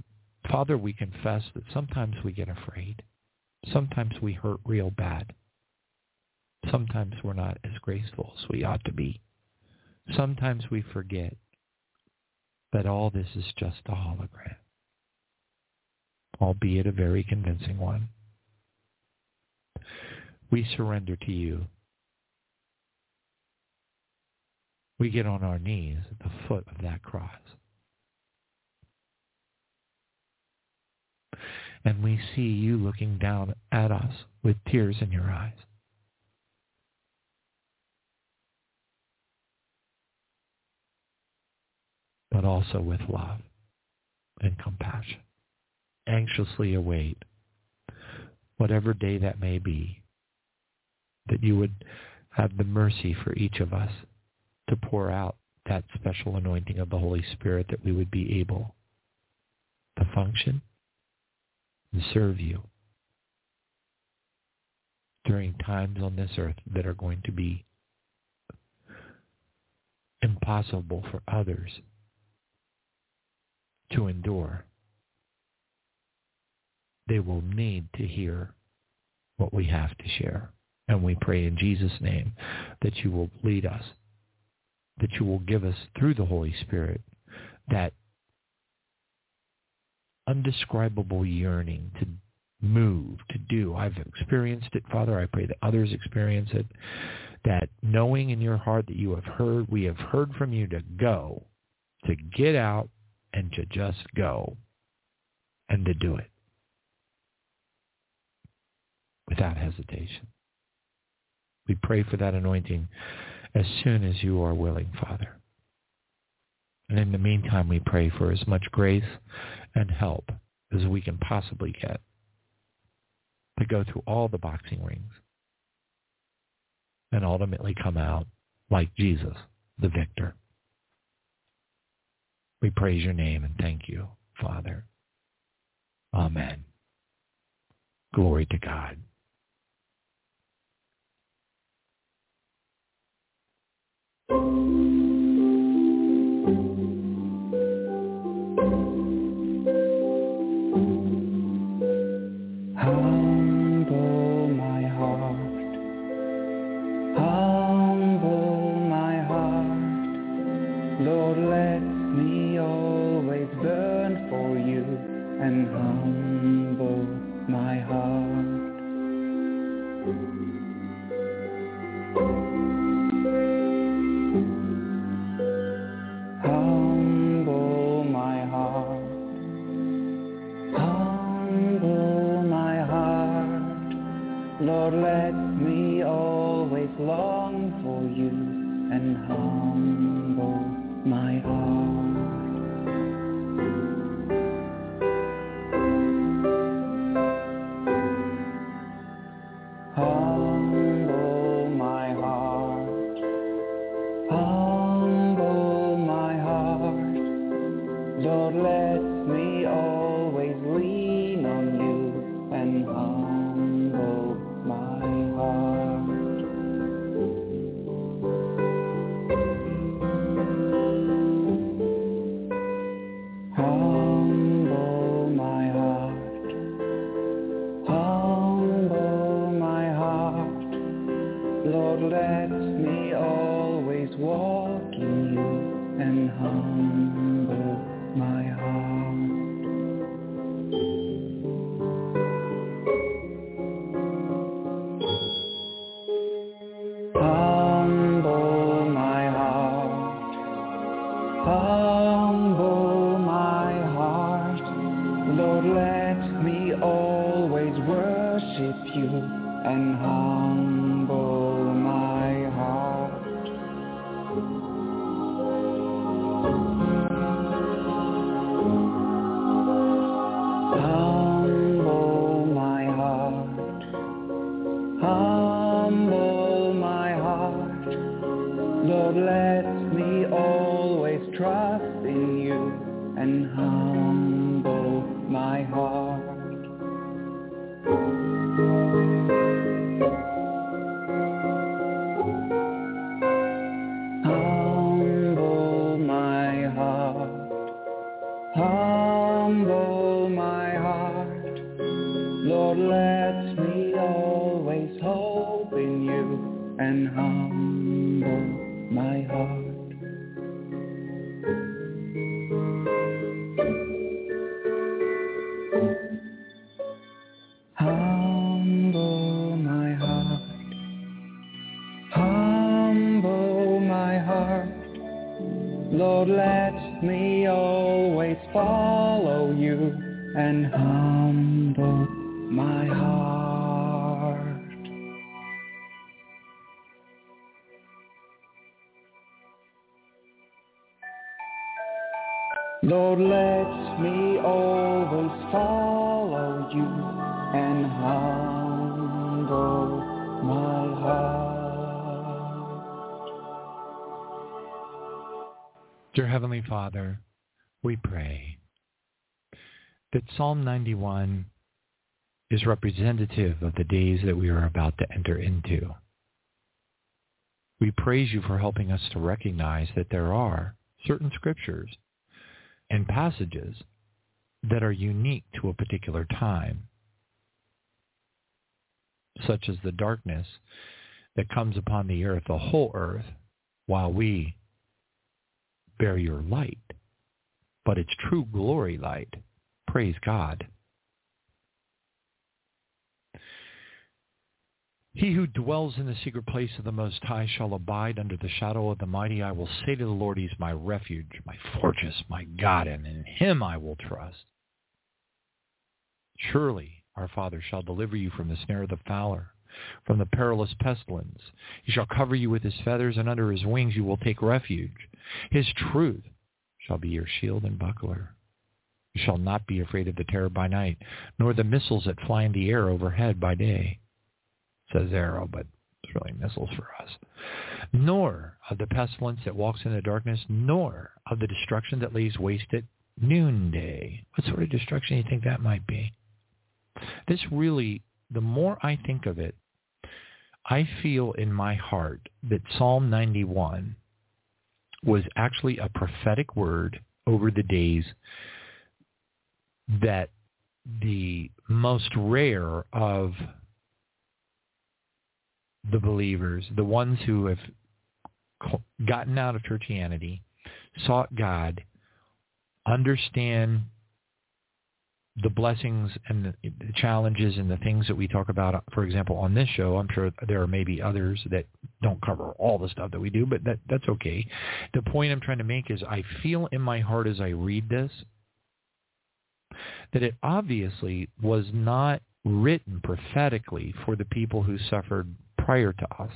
Father, we confess that sometimes we get afraid. Sometimes we hurt real bad. Sometimes we're not as graceful as we ought to be. Sometimes we forget that all this is just a hologram, albeit a very convincing one. We surrender to you. We get on our knees at the foot of that cross. And we see you looking down at us with tears in your eyes. But also with love and compassion. Anxiously await whatever day that may be that you would have the mercy for each of us to pour out that special anointing of the Holy Spirit that we would be able to function and serve you during times on this earth that are going to be impossible for others to endure. They will need to hear what we have to share. And we pray in Jesus' name that you will lead us, that you will give us through the Holy Spirit that undescribable yearning to move, to do. I've experienced it, Father. I pray that others experience it. That knowing in your heart that you have heard, we have heard from you to go, to get out and to just go and to do it without hesitation. We pray for that anointing as soon as you are willing, Father. And in the meantime, we pray for as much grace and help as we can possibly get to go through all the boxing rings and ultimately come out like Jesus, the victor. We praise your name and thank you, Father. Amen. Glory to God. long for you and humble my heart. Psalm 91 is representative of the days that we are about to enter into. We praise you for helping us to recognize that there are certain scriptures and passages that are unique to a particular time, such as the darkness that comes upon the earth, the whole earth, while we bear your light, but it's true glory light. Praise God. He who dwells in the secret place of the Most High shall abide under the shadow of the mighty. I will say to the Lord, He is my refuge, my fortress, my God, and in him I will trust. Surely our Father shall deliver you from the snare of the fowler, from the perilous pestilence. He shall cover you with his feathers, and under his wings you will take refuge. His truth shall be your shield and buckler. You shall not be afraid of the terror by night, nor the missiles that fly in the air overhead by day says arrow, but it's really missiles for us. Nor of the pestilence that walks in the darkness, nor of the destruction that lays waste at noonday. What sort of destruction do you think that might be? This really, the more I think of it, I feel in my heart that Psalm 91 was actually a prophetic word over the days that the most rare of the believers, the ones who have gotten out of churchianity, sought God, understand the blessings and the, the challenges and the things that we talk about, for example, on this show. I'm sure there are maybe others that don't cover all the stuff that we do, but that that's okay. The point I'm trying to make is I feel in my heart as I read this that it obviously was not written prophetically for the people who suffered prior to us.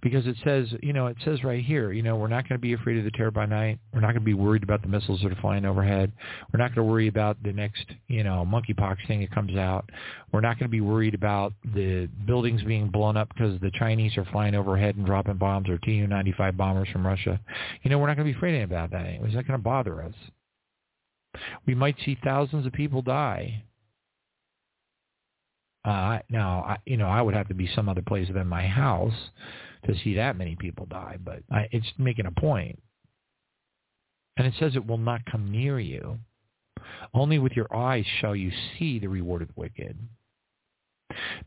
Because it says, you know, it says right here, you know, we're not going to be afraid of the terror by night. We're not going to be worried about the missiles that are flying overhead. We're not going to worry about the next, you know, monkeypox thing that comes out. We're not going to be worried about the buildings being blown up because the Chinese are flying overhead and dropping bombs or Tu-95 bombers from Russia. You know, we're not going to be afraid about that. It's not going to bother us. We might see thousands of people die. Uh, now, I, you know, I would have to be some other place than my house to see that many people die, but I, it's making a point. And it says it will not come near you. Only with your eyes shall you see the reward of the wicked.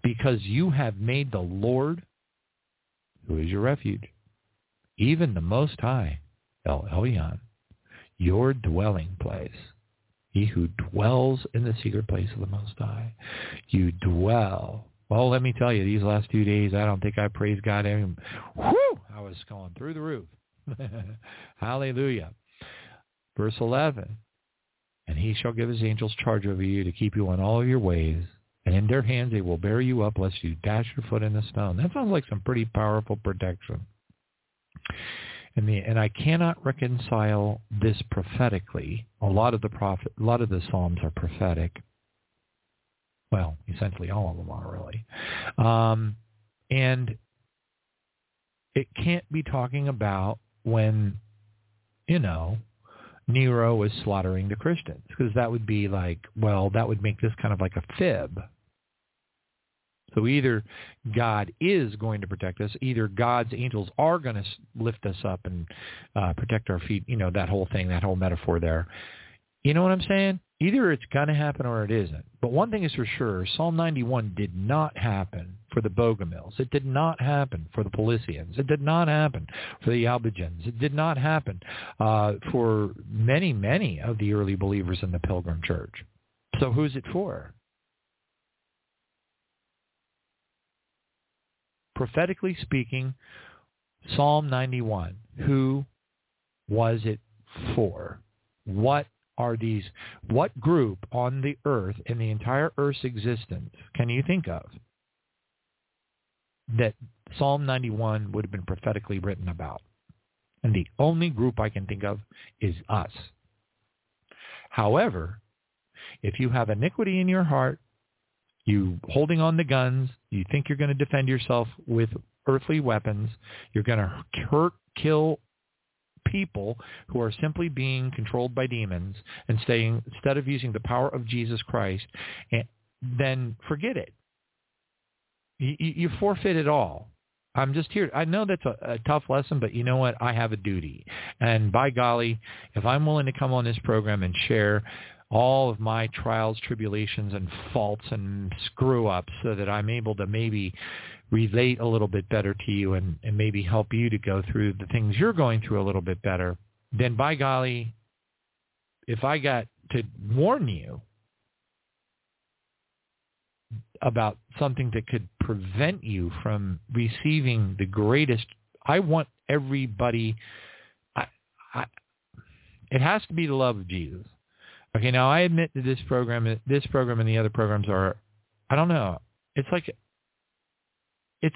Because you have made the Lord, who is your refuge, even the Most High, El Elyon, your dwelling place. He who dwells in the secret place of the Most High. You dwell. Well, let me tell you, these last two days, I don't think I praised God. Whew, I was going through the roof. [laughs] Hallelujah. Verse 11. And he shall give his angels charge over you to keep you on all of your ways. And in their hands they will bear you up lest you dash your foot in a stone. That sounds like some pretty powerful protection. And, the, and I cannot reconcile this prophetically. A lot of the prophet, a lot of the psalms are prophetic. Well, essentially all of them are really. Um, and it can't be talking about when, you know, Nero was slaughtering the Christians because that would be like, well, that would make this kind of like a fib. So either God is going to protect us, either God's angels are going to lift us up and uh, protect our feet, you know, that whole thing, that whole metaphor there. You know what I'm saying? Either it's going to happen or it isn't. But one thing is for sure, Psalm 91 did not happen for the Bogomils. It did not happen for the Paulicians. It did not happen for the Albigens. It did not happen uh, for many, many of the early believers in the Pilgrim Church. So who's it for? Prophetically speaking, Psalm 91, who was it for? What are these, what group on the earth, in the entire earth's existence, can you think of that Psalm 91 would have been prophetically written about? And the only group I can think of is us. However, if you have iniquity in your heart, you holding on the guns, you think you're going to defend yourself with earthly weapons, you're going to hurt, kill, people who are simply being controlled by demons and saying, instead of using the power of Jesus Christ, eh, then forget it. You, you forfeit it all. I'm just here. I know that's a, a tough lesson, but you know what? I have a duty. And by golly, if I'm willing to come on this program and share all of my trials, tribulations, and faults and screw-ups so that I'm able to maybe relate a little bit better to you and, and maybe help you to go through the things you're going through a little bit better, then by golly, if I got to warn you about something that could prevent you from receiving the greatest, I want everybody, I, I, it has to be the love of Jesus. Okay, now I admit that this program, this program and the other programs are, I don't know, it's like it's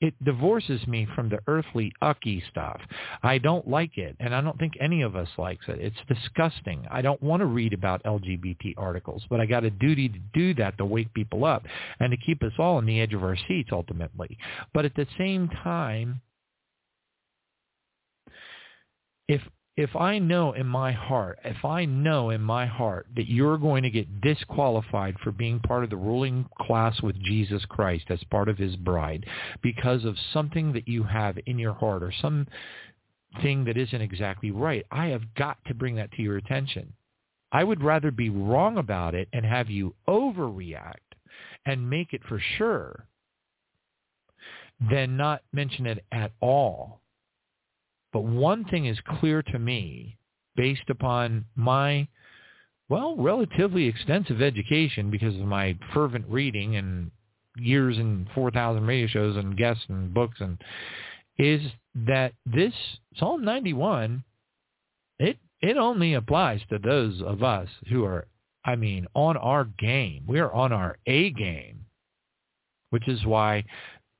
it divorces me from the earthly ucky stuff. I don't like it, and I don't think any of us likes it. It's disgusting. I don't want to read about LGBT articles, but I got a duty to do that to wake people up and to keep us all on the edge of our seats ultimately. But at the same time, if if I know in my heart, if I know in my heart that you're going to get disqualified for being part of the ruling class with Jesus Christ as part of his bride because of something that you have in your heart or some thing that isn't exactly right, I have got to bring that to your attention. I would rather be wrong about it and have you overreact and make it for sure than not mention it at all but one thing is clear to me based upon my, well, relatively extensive education because of my fervent reading and years and 4,000 radio shows and guests and books and is that this Psalm 91, it, it only applies to those of us who are, I mean, on our game. We are on our A game, which is why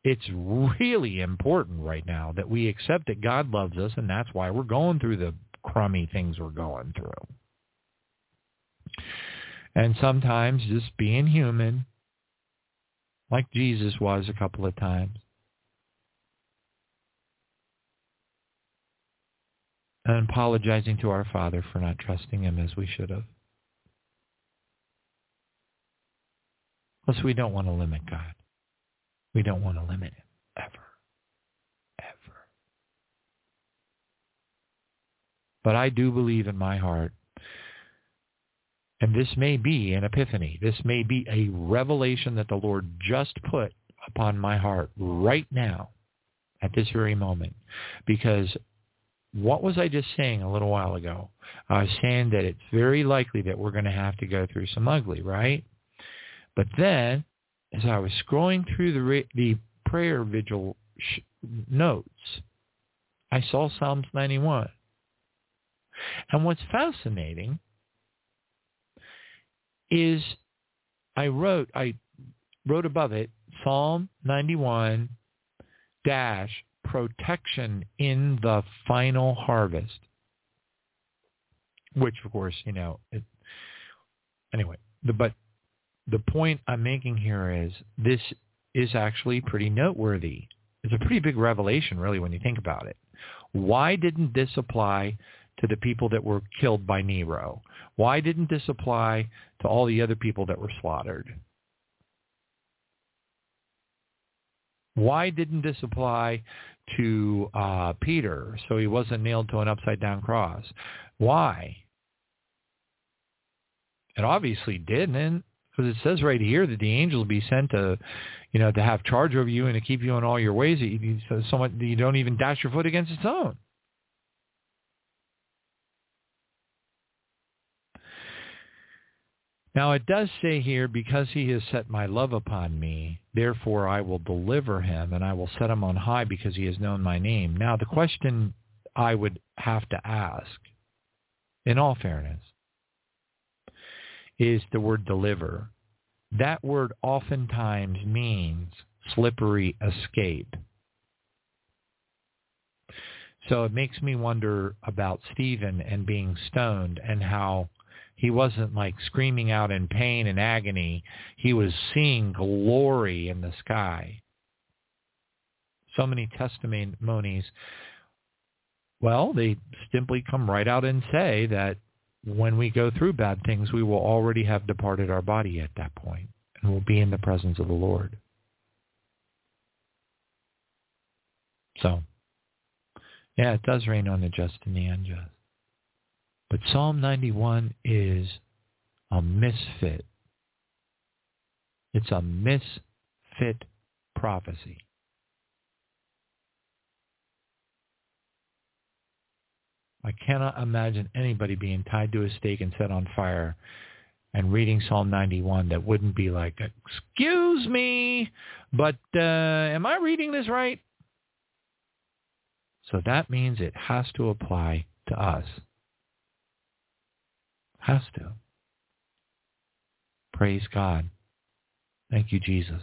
it's really important right now that we accept that God loves us, and that's why we're going through the crummy things we're going through. And sometimes just being human, like Jesus was a couple of times, and apologizing to our Father for not trusting him as we should have. Plus, we don't want to limit God. We don't want to limit him ever. Ever. But I do believe in my heart, and this may be an epiphany. This may be a revelation that the Lord just put upon my heart right now at this very moment. Because what was I just saying a little while ago? I was saying that it's very likely that we're going to have to go through some ugly, right? But then as I was scrolling through the the prayer vigil sh- notes, I saw Psalms 91. And what's fascinating is I wrote I wrote above it Psalm 91 dash protection in the final harvest. Which of course, you know, it, anyway, the, but the point I'm making here is this is actually pretty noteworthy. It's a pretty big revelation, really, when you think about it. Why didn't this apply to the people that were killed by Nero? Why didn't this apply to all the other people that were slaughtered? Why didn't this apply to uh, Peter so he wasn't nailed to an upside down cross? Why? It obviously didn't because it says right here that the angel will be sent to, you know, to have charge over you and to keep you in all your ways. So someone you don't even dash your foot against a stone. Now it does say here, because he has set my love upon me, therefore I will deliver him and I will set him on high because he has known my name. Now the question I would have to ask, in all fairness, is the word deliver. That word oftentimes means slippery escape. So it makes me wonder about Stephen and being stoned and how he wasn't like screaming out in pain and agony. He was seeing glory in the sky. So many testimonies, well, they simply come right out and say that when we go through bad things, we will already have departed our body at that point and will be in the presence of the Lord. So, yeah, it does rain on the just and the unjust. But Psalm 91 is a misfit. It's a misfit prophecy. I cannot imagine anybody being tied to a stake and set on fire and reading Psalm 91 that wouldn't be like, excuse me, but uh, am I reading this right? So that means it has to apply to us. Has to. Praise God. Thank you, Jesus.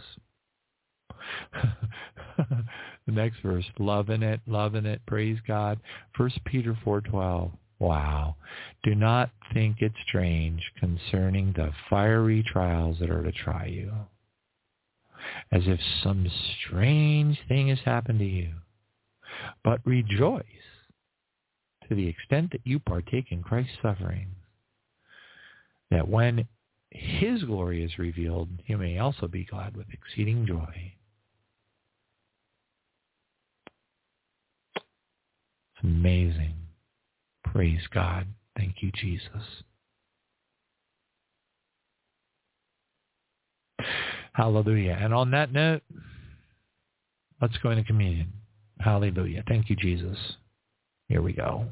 [laughs] [laughs] the next verse, loving it, loving it, praise God. First Peter 4.12, wow. Do not think it strange concerning the fiery trials that are to try you, as if some strange thing has happened to you. But rejoice to the extent that you partake in Christ's suffering that when his glory is revealed, you may also be glad with exceeding joy. Amazing. Praise God. Thank you, Jesus. Hallelujah. And on that note, let's go into communion. Hallelujah. Thank you, Jesus. Here we go.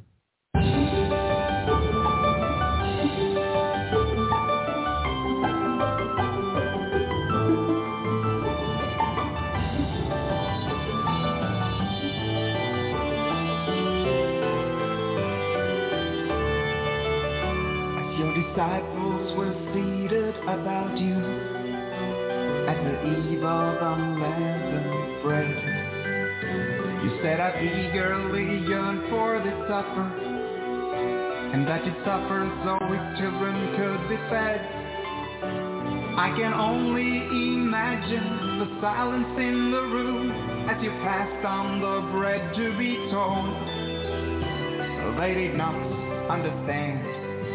Said, I eagerly yearn for this supper, and that you'd suffer so his children could be fed. I can only imagine the silence in the room as you passed on the bread to be torn. They did not understand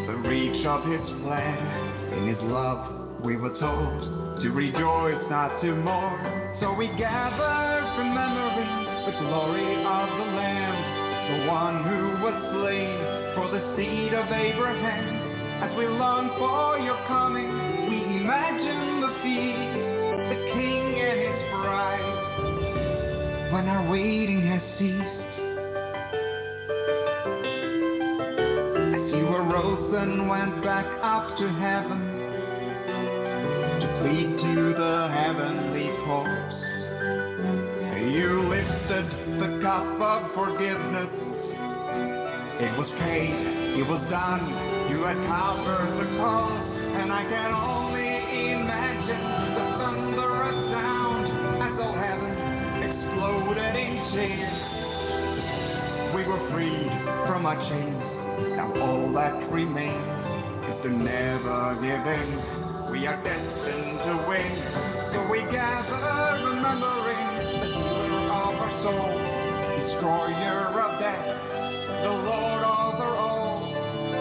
the reach of his plan. In his love, we were told to rejoice, not to mourn. So we gather, remembering the glory of the Lamb, the one who was slain for the seed of Abraham. As we long for your coming, we imagine the feast, the King and his bride. When our waiting has ceased, As you arose and went back up to heaven to plead to the heavenly courts. You lifted the cup of forgiveness. It was paid, it was done. You had covered the cost, and I can only imagine the thunderous sound as though heaven exploded in tears. We were freed from our chains now all that remains is to never give in. We are destined to win. So we gather soul, destroyer of death, the Lord over all,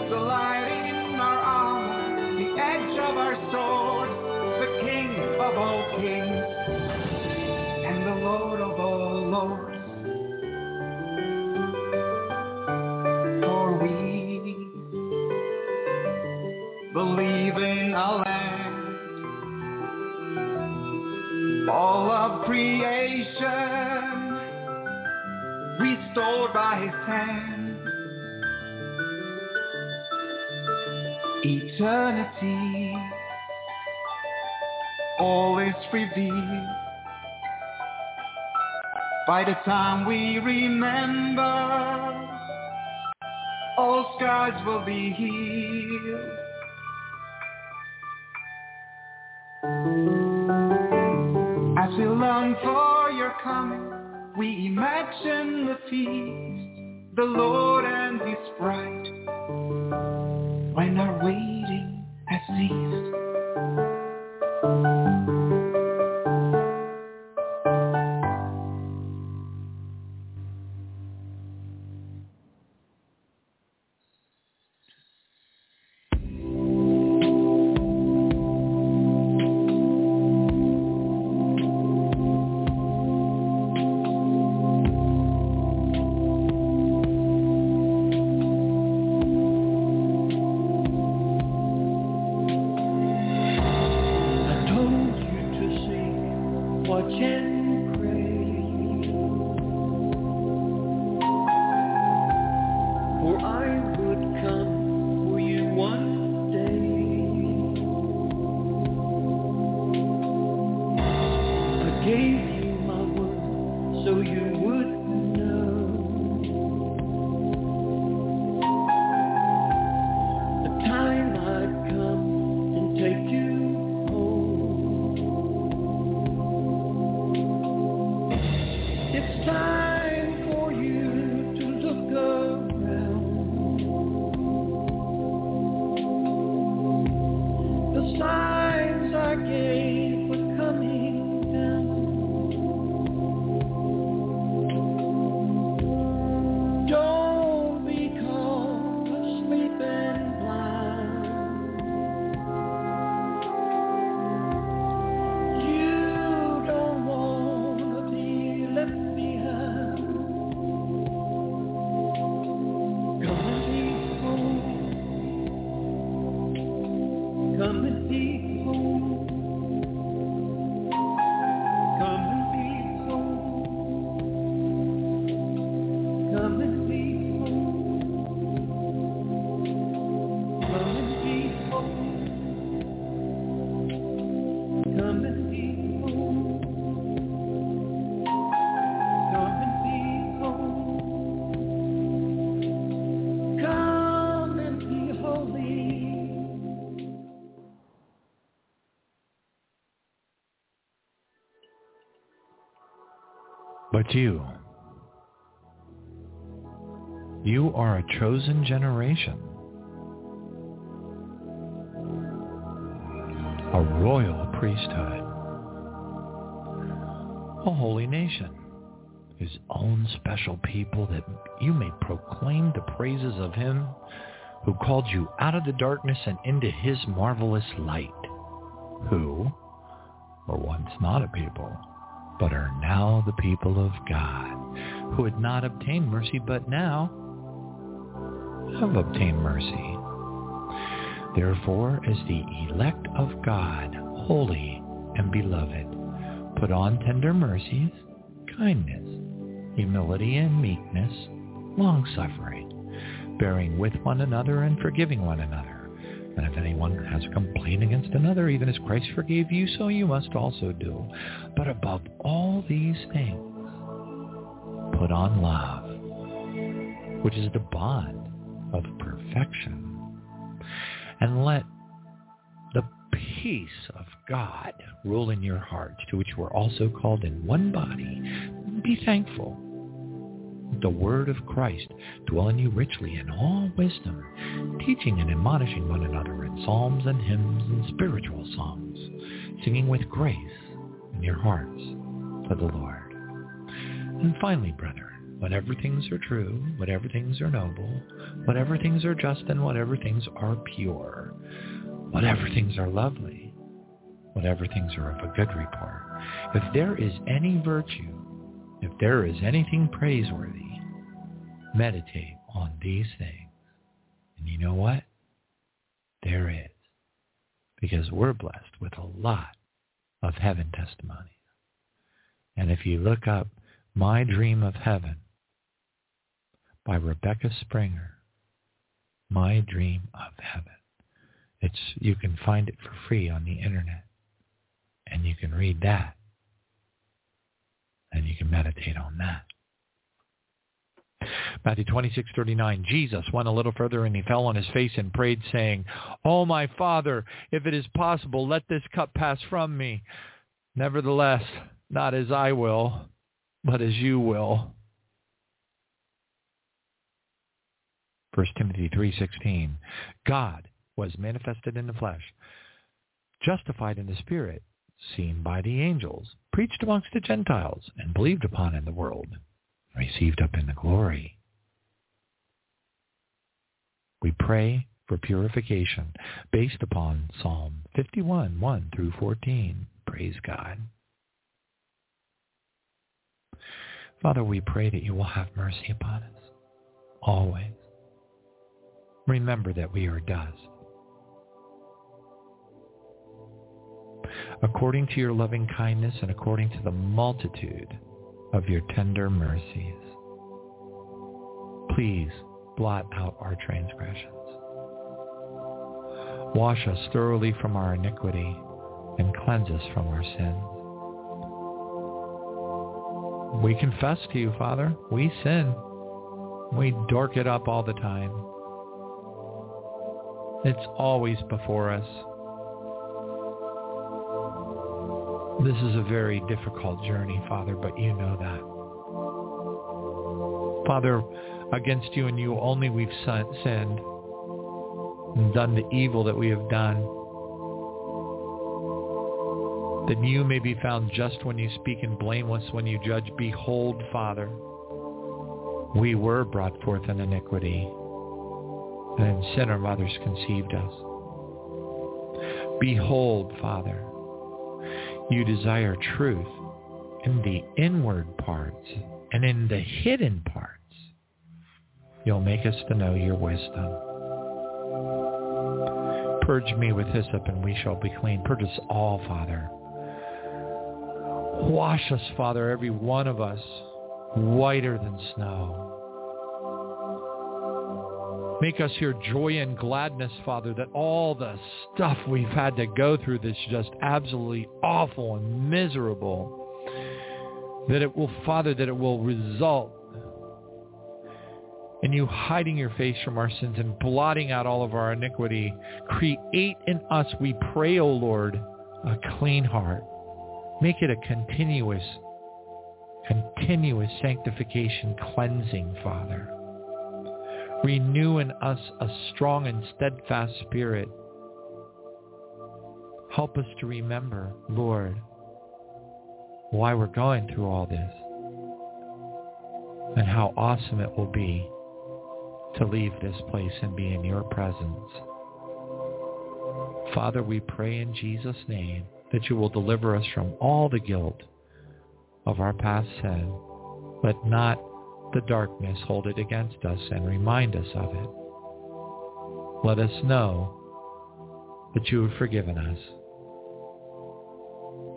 the light in our arm, the edge of our sword, the King of all kings, and the Lord of all lords. For we believe in a land, all of creation restored by his hand. Eternity, all is revealed. By the time we remember, all scars will be healed. As we long for your coming, we imagine the feast, the Lord and his bride. When our waiting has ceased. But you, you are a chosen generation, a royal priesthood, a holy nation, his own special people that you may proclaim the praises of him who called you out of the darkness and into his marvelous light, who were once not a people, but are now the people of God, who had not obtained mercy, but now have obtained mercy. Therefore, as the elect of God, holy and beloved, put on tender mercies, kindness, humility and meekness, long-suffering, bearing with one another and forgiving one another. And if anyone has a complaint against another, even as Christ forgave you, so you must also do. But above all these things, put on love, which is the bond of perfection. And let the peace of God rule in your hearts, to which we're also called in one body. Be thankful. The word of Christ dwell in you richly in all wisdom, teaching and admonishing one another in psalms and hymns and spiritual songs, singing with grace in your hearts to the Lord. And finally, brethren, whatever things are true, whatever things are noble, whatever things are just, and whatever things are pure, whatever things are lovely, whatever things are of a good report, if there is any virtue, if there is anything praiseworthy, meditate on these things. And you know what? There is. Because we're blessed with a lot of heaven testimonies. And if you look up My Dream of Heaven by Rebecca Springer, My Dream of Heaven. It's you can find it for free on the internet. And you can read that. And you can meditate on that. Matthew 26:39 Jesus went a little further and he fell on his face and prayed saying, "Oh my Father, if it is possible, let this cup pass from me. Nevertheless, not as I will, but as you will." 1 Timothy 3:16 God was manifested in the flesh, justified in the spirit, seen by the angels, preached amongst the Gentiles, and believed upon in the world, received up in the glory. We pray for purification based upon Psalm 51, 1 through 14. Praise God. Father, we pray that you will have mercy upon us always. Remember that we are dust. According to your loving kindness and according to the multitude of your tender mercies, please blot out our transgressions. Wash us thoroughly from our iniquity and cleanse us from our sins. We confess to you, Father, we sin. We dork it up all the time. It's always before us. This is a very difficult journey, Father, but you know that. Father, against you and you only we've sinned and done the evil that we have done. That you may be found just when you speak and blameless when you judge. Behold, Father, we were brought forth in iniquity and in sin our mothers conceived us. Behold, Father, you desire truth in the inward parts and in the hidden parts. You'll make us to know your wisdom. Purge me with hyssop and we shall be clean. Purge us all, Father. Wash us, Father, every one of us, whiter than snow. Make us hear joy and gladness, Father, that all the stuff we've had to go through that's just absolutely awful and miserable, that it will, Father, that it will result in you hiding your face from our sins and blotting out all of our iniquity. Create in us, we pray, O Lord, a clean heart. Make it a continuous, continuous sanctification cleansing, Father. Renew in us a strong and steadfast spirit. Help us to remember, Lord, why we're going through all this and how awesome it will be to leave this place and be in your presence. Father, we pray in Jesus' name that you will deliver us from all the guilt of our past sin, but not the darkness hold it against us and remind us of it. Let us know that you have forgiven us,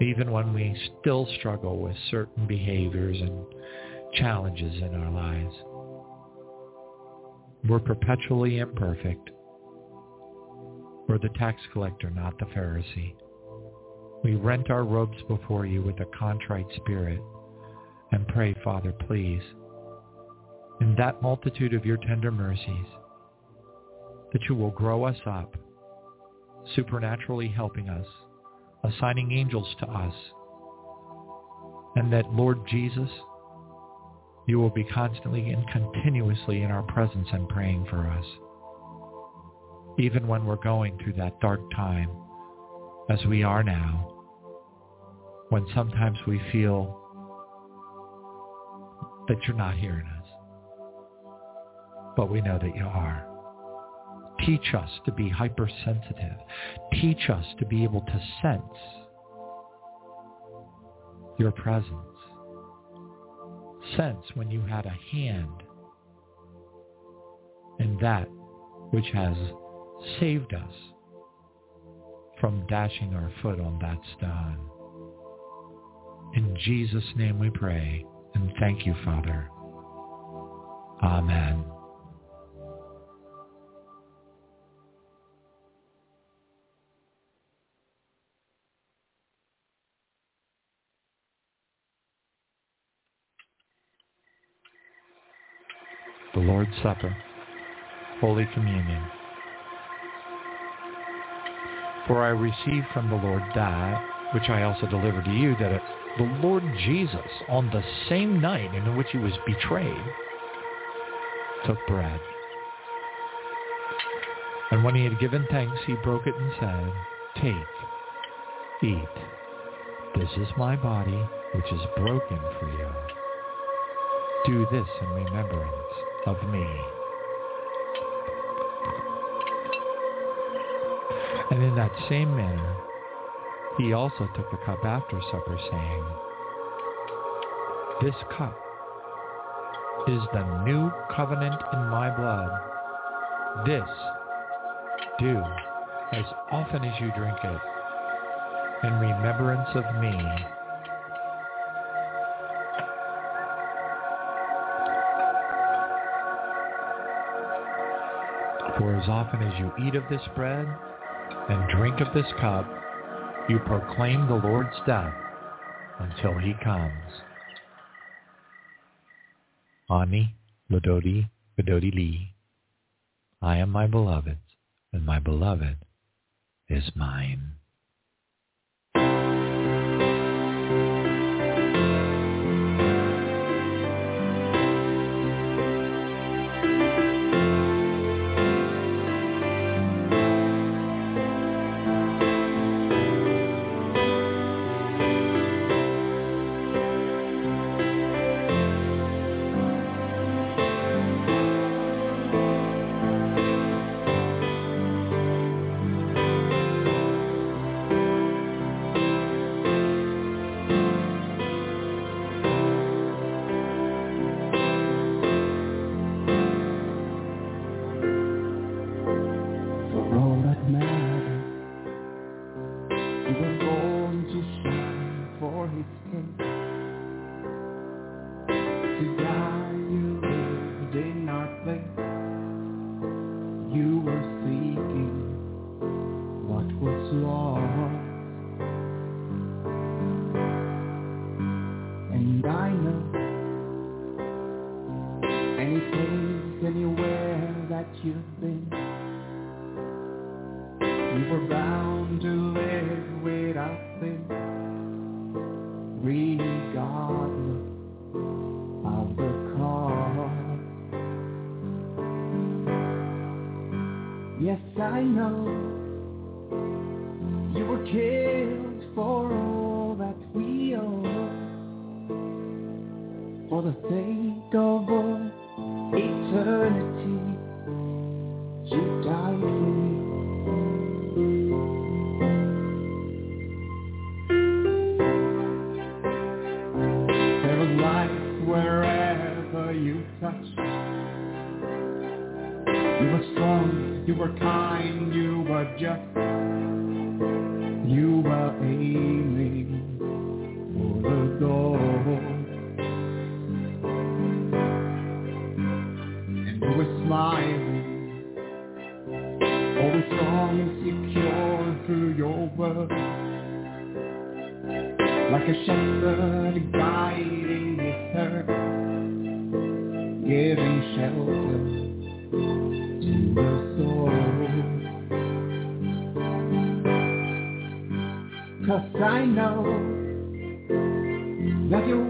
even when we still struggle with certain behaviors and challenges in our lives. We're perpetually imperfect. We're the tax collector, not the Pharisee. We rent our robes before you with a contrite spirit and pray, Father, please, in that multitude of your tender mercies, that you will grow us up, supernaturally helping us, assigning angels to us, and that, Lord Jesus, you will be constantly and continuously in our presence and praying for us. Even when we're going through that dark time, as we are now, when sometimes we feel that you're not hearing us but we know that you are. Teach us to be hypersensitive. Teach us to be able to sense your presence. Sense when you had a hand in that which has saved us from dashing our foot on that stone. In Jesus' name we pray and thank you, Father. Amen. The Lord's Supper, Holy Communion. For I received from the Lord that which I also delivered to you, that the Lord Jesus, on the same night in which he was betrayed, took bread. And when he had given thanks, he broke it and said, Take, eat. This is my body, which is broken for you. Do this in remembrance of me. And in that same manner, he also took the cup after supper, saying, This cup is the new covenant in my blood. This do as often as you drink it in remembrance of me. For as often as you eat of this bread and drink of this cup, you proclaim the Lord's death until he comes. Ani, Ladodi, Badodi Li. I am my beloved, and my beloved is mine. Like a shepherd guiding his herd, giving shelter to the soul. Cause I know that your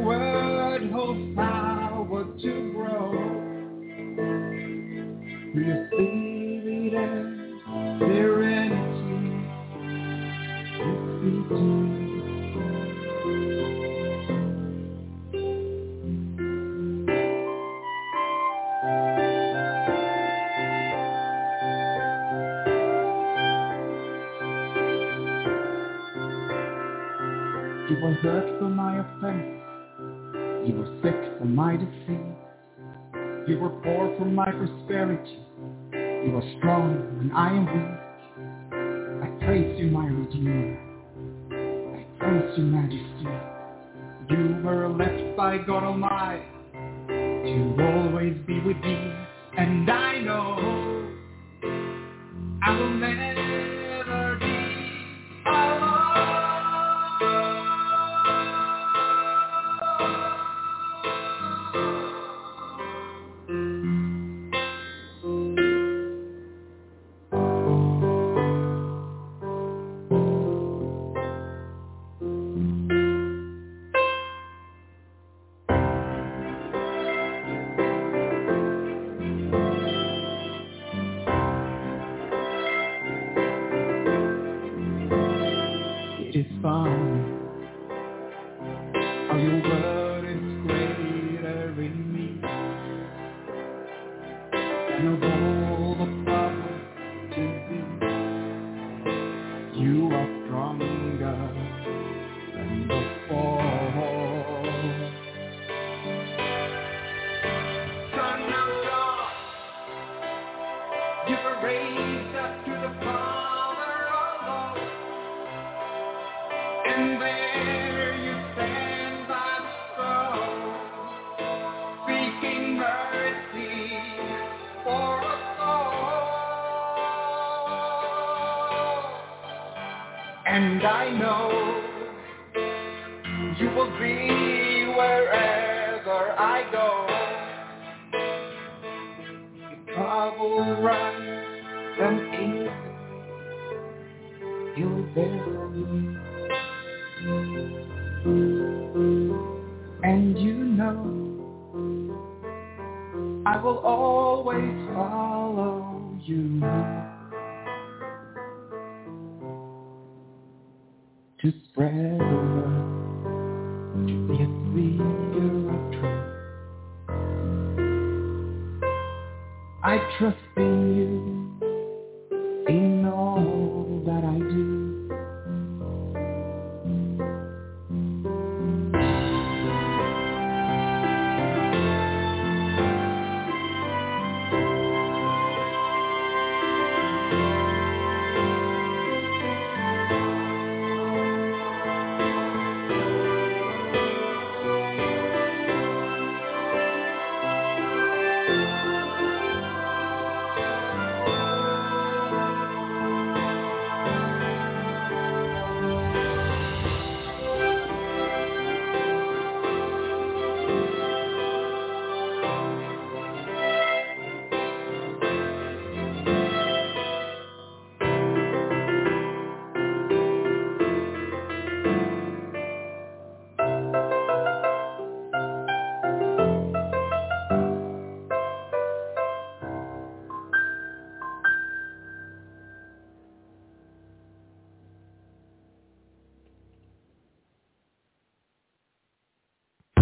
for my prosperity. You are strong when I am weak. I praise you, my Redeemer. I praise you, Majesty. You were left by God Almighty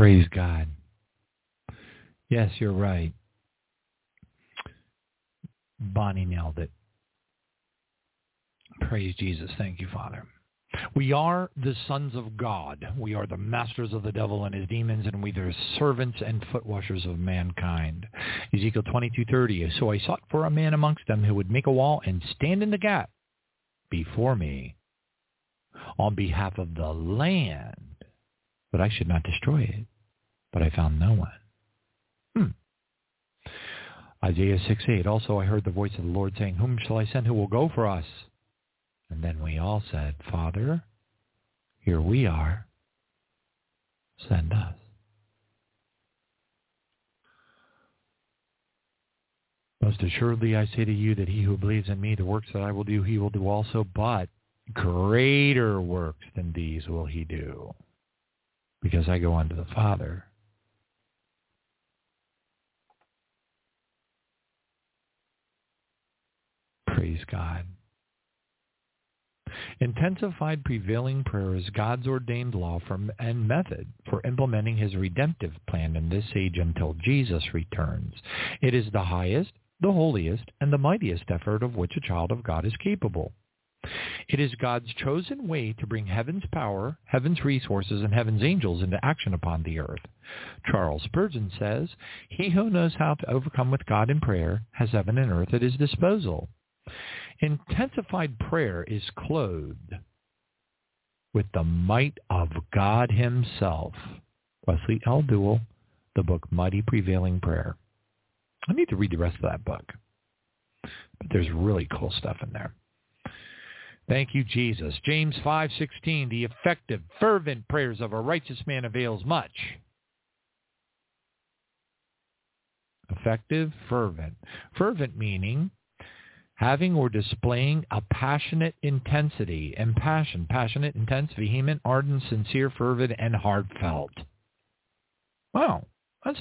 Praise God. Yes, you're right. Bonnie nailed it. Praise Jesus. Thank you, Father. We are the sons of God. We are the masters of the devil and his demons, and we are servants and foot washers of mankind. Ezekiel 22:30. So I sought for a man amongst them who would make a wall and stand in the gap before me on behalf of the land, but I should not destroy it. But I found no one. Hmm. Isaiah 6:8. Also I heard the voice of the Lord saying, Whom shall I send who will go for us? And then we all said, Father, here we are. Send us. Most assuredly I say to you that he who believes in me, the works that I will do, he will do also, but greater works than these will he do, because I go unto the Father. Praise God. Intensified prevailing prayer is God's ordained law and method for implementing his redemptive plan in this age until Jesus returns. It is the highest, the holiest, and the mightiest effort of which a child of God is capable. It is God's chosen way to bring heaven's power, heaven's resources, and heaven's angels into action upon the earth. Charles Spurgeon says, He who knows how to overcome with God in prayer has heaven and earth at his disposal. Intensified prayer is clothed with the might of God himself. Wesley L. Duewel, the book Mighty Prevailing Prayer. I need to read the rest of that book. But there's really cool stuff in there. Thank you, Jesus. James 5:16, the effective, fervent prayers of a righteous man avails much. Effective, fervent. Fervent meaning having or displaying a passionate intensity and passion, passionate, intense, vehement, ardent, sincere, fervid, and heartfelt. Wow, that's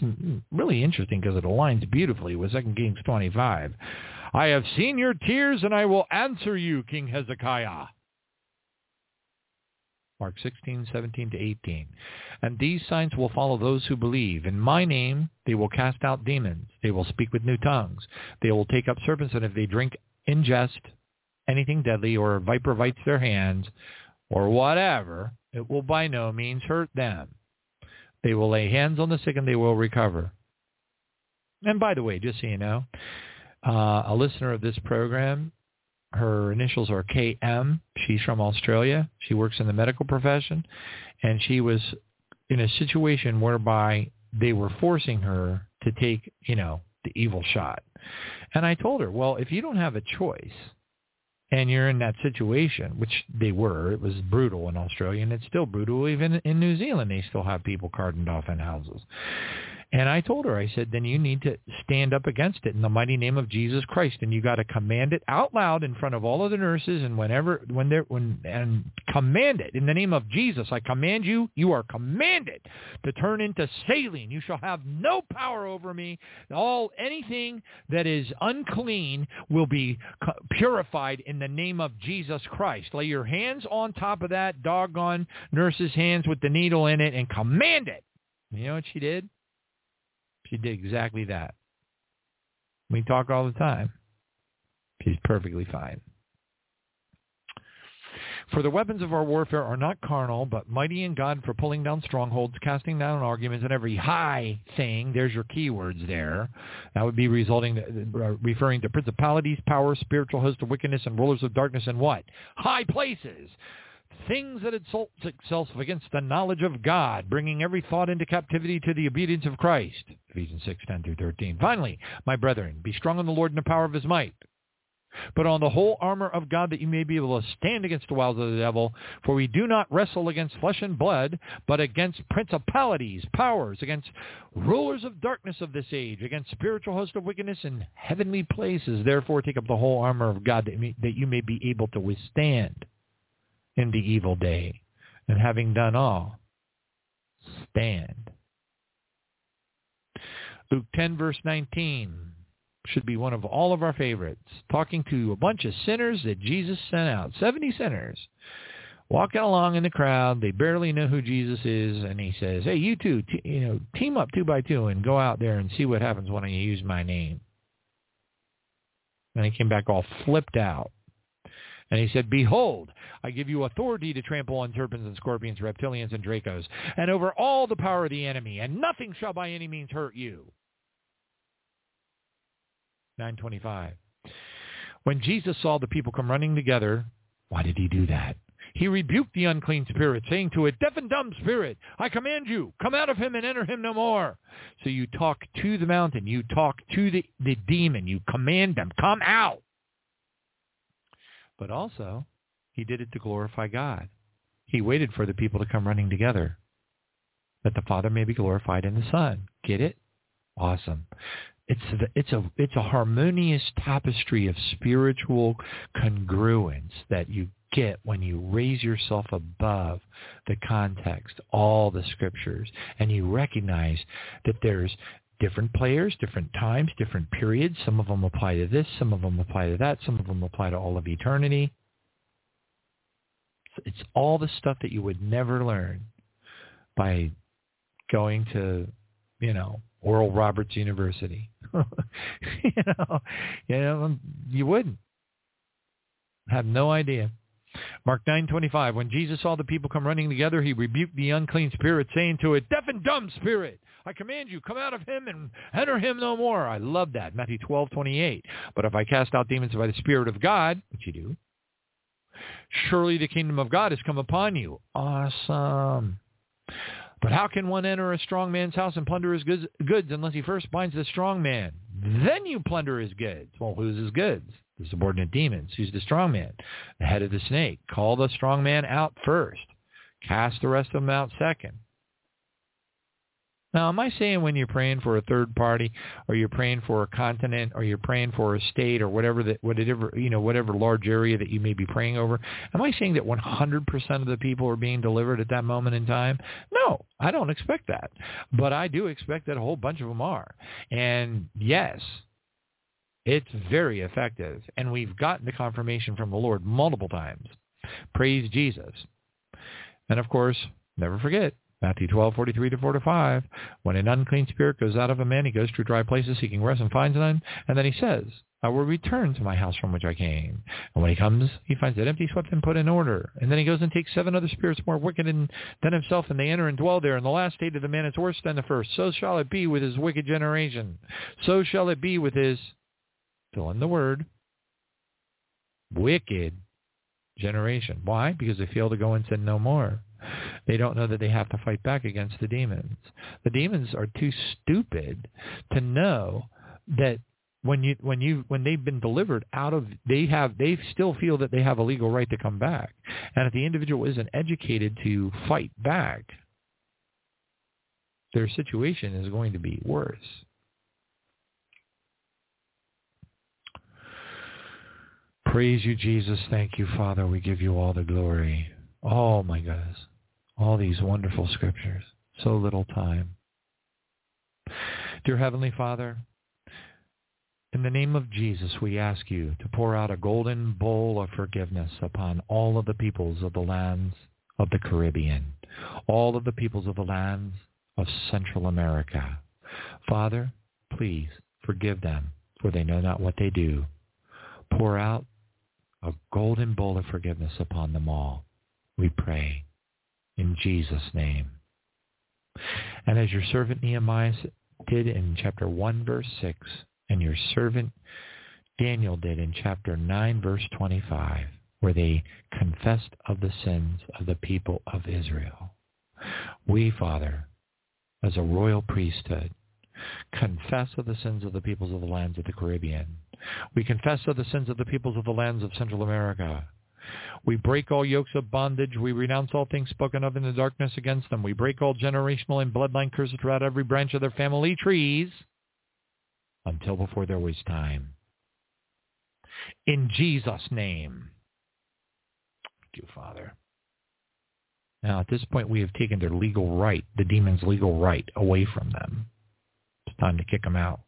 really interesting because it aligns beautifully with 2 Kings 25. I have seen your tears and I will answer you, King Hezekiah. Mark 16, 17 to 18. And these signs will follow those who believe. In my name they will cast out demons. They will speak with new tongues. They will take up serpents, and if they drink, ingest anything deadly, or a viper bites their hands, or whatever, it will by no means hurt them. They will lay hands on the sick and they will recover. And by the way, just so you know, uh, a listener of this program her initials are KM. She's from Australia. She works in the medical profession, and she was in a situation whereby they were forcing her to take, you know, the evil shot. And I told her, well, if you don't have a choice and you're in that situation, which they were, it was brutal in Australia and it's still brutal. Even in New Zealand, they still have people cordoned off in houses. And I told her, I said, then you need to stand up against it in the mighty name of Jesus Christ, and you got to command it out loud in front of all of the nurses, and whenever, when they're, when, and command it in the name of Jesus. I command you, you are commanded to turn into saline. You shall have no power over me. All anything that is unclean will be purified in the name of Jesus Christ. Lay your hands on top of that doggone nurse's hands with the needle in it and command it. You know what she did? She did exactly that. We talk all the time. She's perfectly fine. For the weapons of our warfare are not carnal, but mighty in God for pulling down strongholds, casting down arguments, and every high thing. There's your keywords there. That would be resulting, uh, referring to principalities, powers, spiritual hosts of wickedness, and rulers of darkness, and what? High places things that exalt itself against the knowledge of God, bringing every thought into captivity to the obedience of Christ. Ephesians 6, 10 through 13. Finally, my brethren, be strong in the Lord and the power of his might. Put on the whole armor of God that you may be able to stand against the wiles of the devil. For we do not wrestle against flesh and blood, but against principalities, powers, against rulers of darkness of this age, against spiritual hosts of wickedness in heavenly places. Therefore take up the whole armor of God that you may be able to withstand in the evil day, and having done all, stand. Luke 10 verse 19 should be one of all of our favorites, talking to a bunch of sinners that Jesus sent out, 70 sinners, walking along in the crowd. They barely know who Jesus is, and he says, hey, you two, t- you know, team up two by two and go out there and see what happens when I use my name. And he came back all flipped out. And he said, Behold, I give you authority to trample on serpents and scorpions, reptilians and dracos, and over all the power of the enemy, and nothing shall by any means hurt you. 925. When Jesus saw the people come running together, why did he do that? He rebuked the unclean spirit, saying to it, Deaf and dumb spirit, I command you, come out of him and enter him no more. So you talk to the mountain, you talk to the, the demon, you command them, come out. But also, he did it to glorify God. He waited for the people to come running together, that the Father may be glorified in the Son. Get it? Awesome. It's the, it's a it's a harmonious tapestry of spiritual congruence that you get when you raise yourself above the context, all the scriptures, and you recognize that there's different players, different times, different periods. Some of them apply to this, some of them apply to that, some of them apply to all of eternity. It's all the stuff that you would never learn by going to, you know, Oral Roberts University. [laughs] you know, you know, you wouldn't have no idea. Mark 9:25 When Jesus saw the people come running together, he rebuked the unclean spirit, saying to it, "Deaf and dumb spirit, I command you, come out of him and enter him no more." I love that. Matthew 12:28. But if I cast out demons by the Spirit of God, which you do, Surely the kingdom of God has come upon you. Awesome. But how can one enter a strong man's house and plunder his goods, goods unless he first binds the strong man? Then you plunder his goods. Well, who's his goods? The subordinate demons. Who's the strong man? The head of the snake. Call the strong man out first. Cast the rest of them out second. Now, am I saying when you're praying for a third party, or you're praying for a continent, or you're praying for a state, or whatever that, whatever you know, whatever large area that you may be praying over, am I saying that 100% of the people are being delivered at that moment in time? No, I don't expect that, but I do expect that a whole bunch of them are. And yes, it's very effective, and we've gotten the confirmation from the Lord multiple times. Praise Jesus. And of course, never forget, Matthew 12, 43 to 45. When an unclean spirit goes out of a man, he goes through dry places seeking rest and finds none. And then he says, I will return to my house from which I came. And when he comes, he finds it empty, swept, and put in order. And then he goes and takes seven other spirits more wicked than himself, and they enter and dwell there. And the last state of the man is worse than the first. So shall it be with his wicked generation. So shall it be with his, fill in the word, wicked generation. Why? Because they fail to go and sin no more. They don't know that they have to fight back against the demons. The demons are too stupid to know that when you when you when they've been delivered out of they have they still feel that they have a legal right to come back. And if the individual isn't educated to fight back, their situation is going to be worse. Praise you, Jesus. Thank you, Father. We give you all the glory. Oh, my goodness all these wonderful scriptures. So little time. Dear Heavenly Father, in the name of Jesus, we ask you to pour out a golden bowl of forgiveness upon all of the peoples of the lands of the Caribbean, all of the peoples of the lands of Central America. Father, please forgive them, for they know not what they do. Pour out a golden bowl of forgiveness upon them all. We pray in Jesus' name. And as your servant Nehemiah did in chapter 1, verse 6, and your servant Daniel did in chapter 9, verse 25, where they confessed of the sins of the people of Israel. We, Father, as a royal priesthood, confess of the sins of the peoples of the lands of the Caribbean. We confess of the sins of the peoples of the lands of Central America. We break all yokes of bondage. We renounce all things spoken of in the darkness against them. We break all generational and bloodline curses throughout every branch of their family trees until before there was time. In Jesus' name. Thank you, Father. Now, at this point, we have taken their legal right, the demon's legal right, away from them. Time to kick them out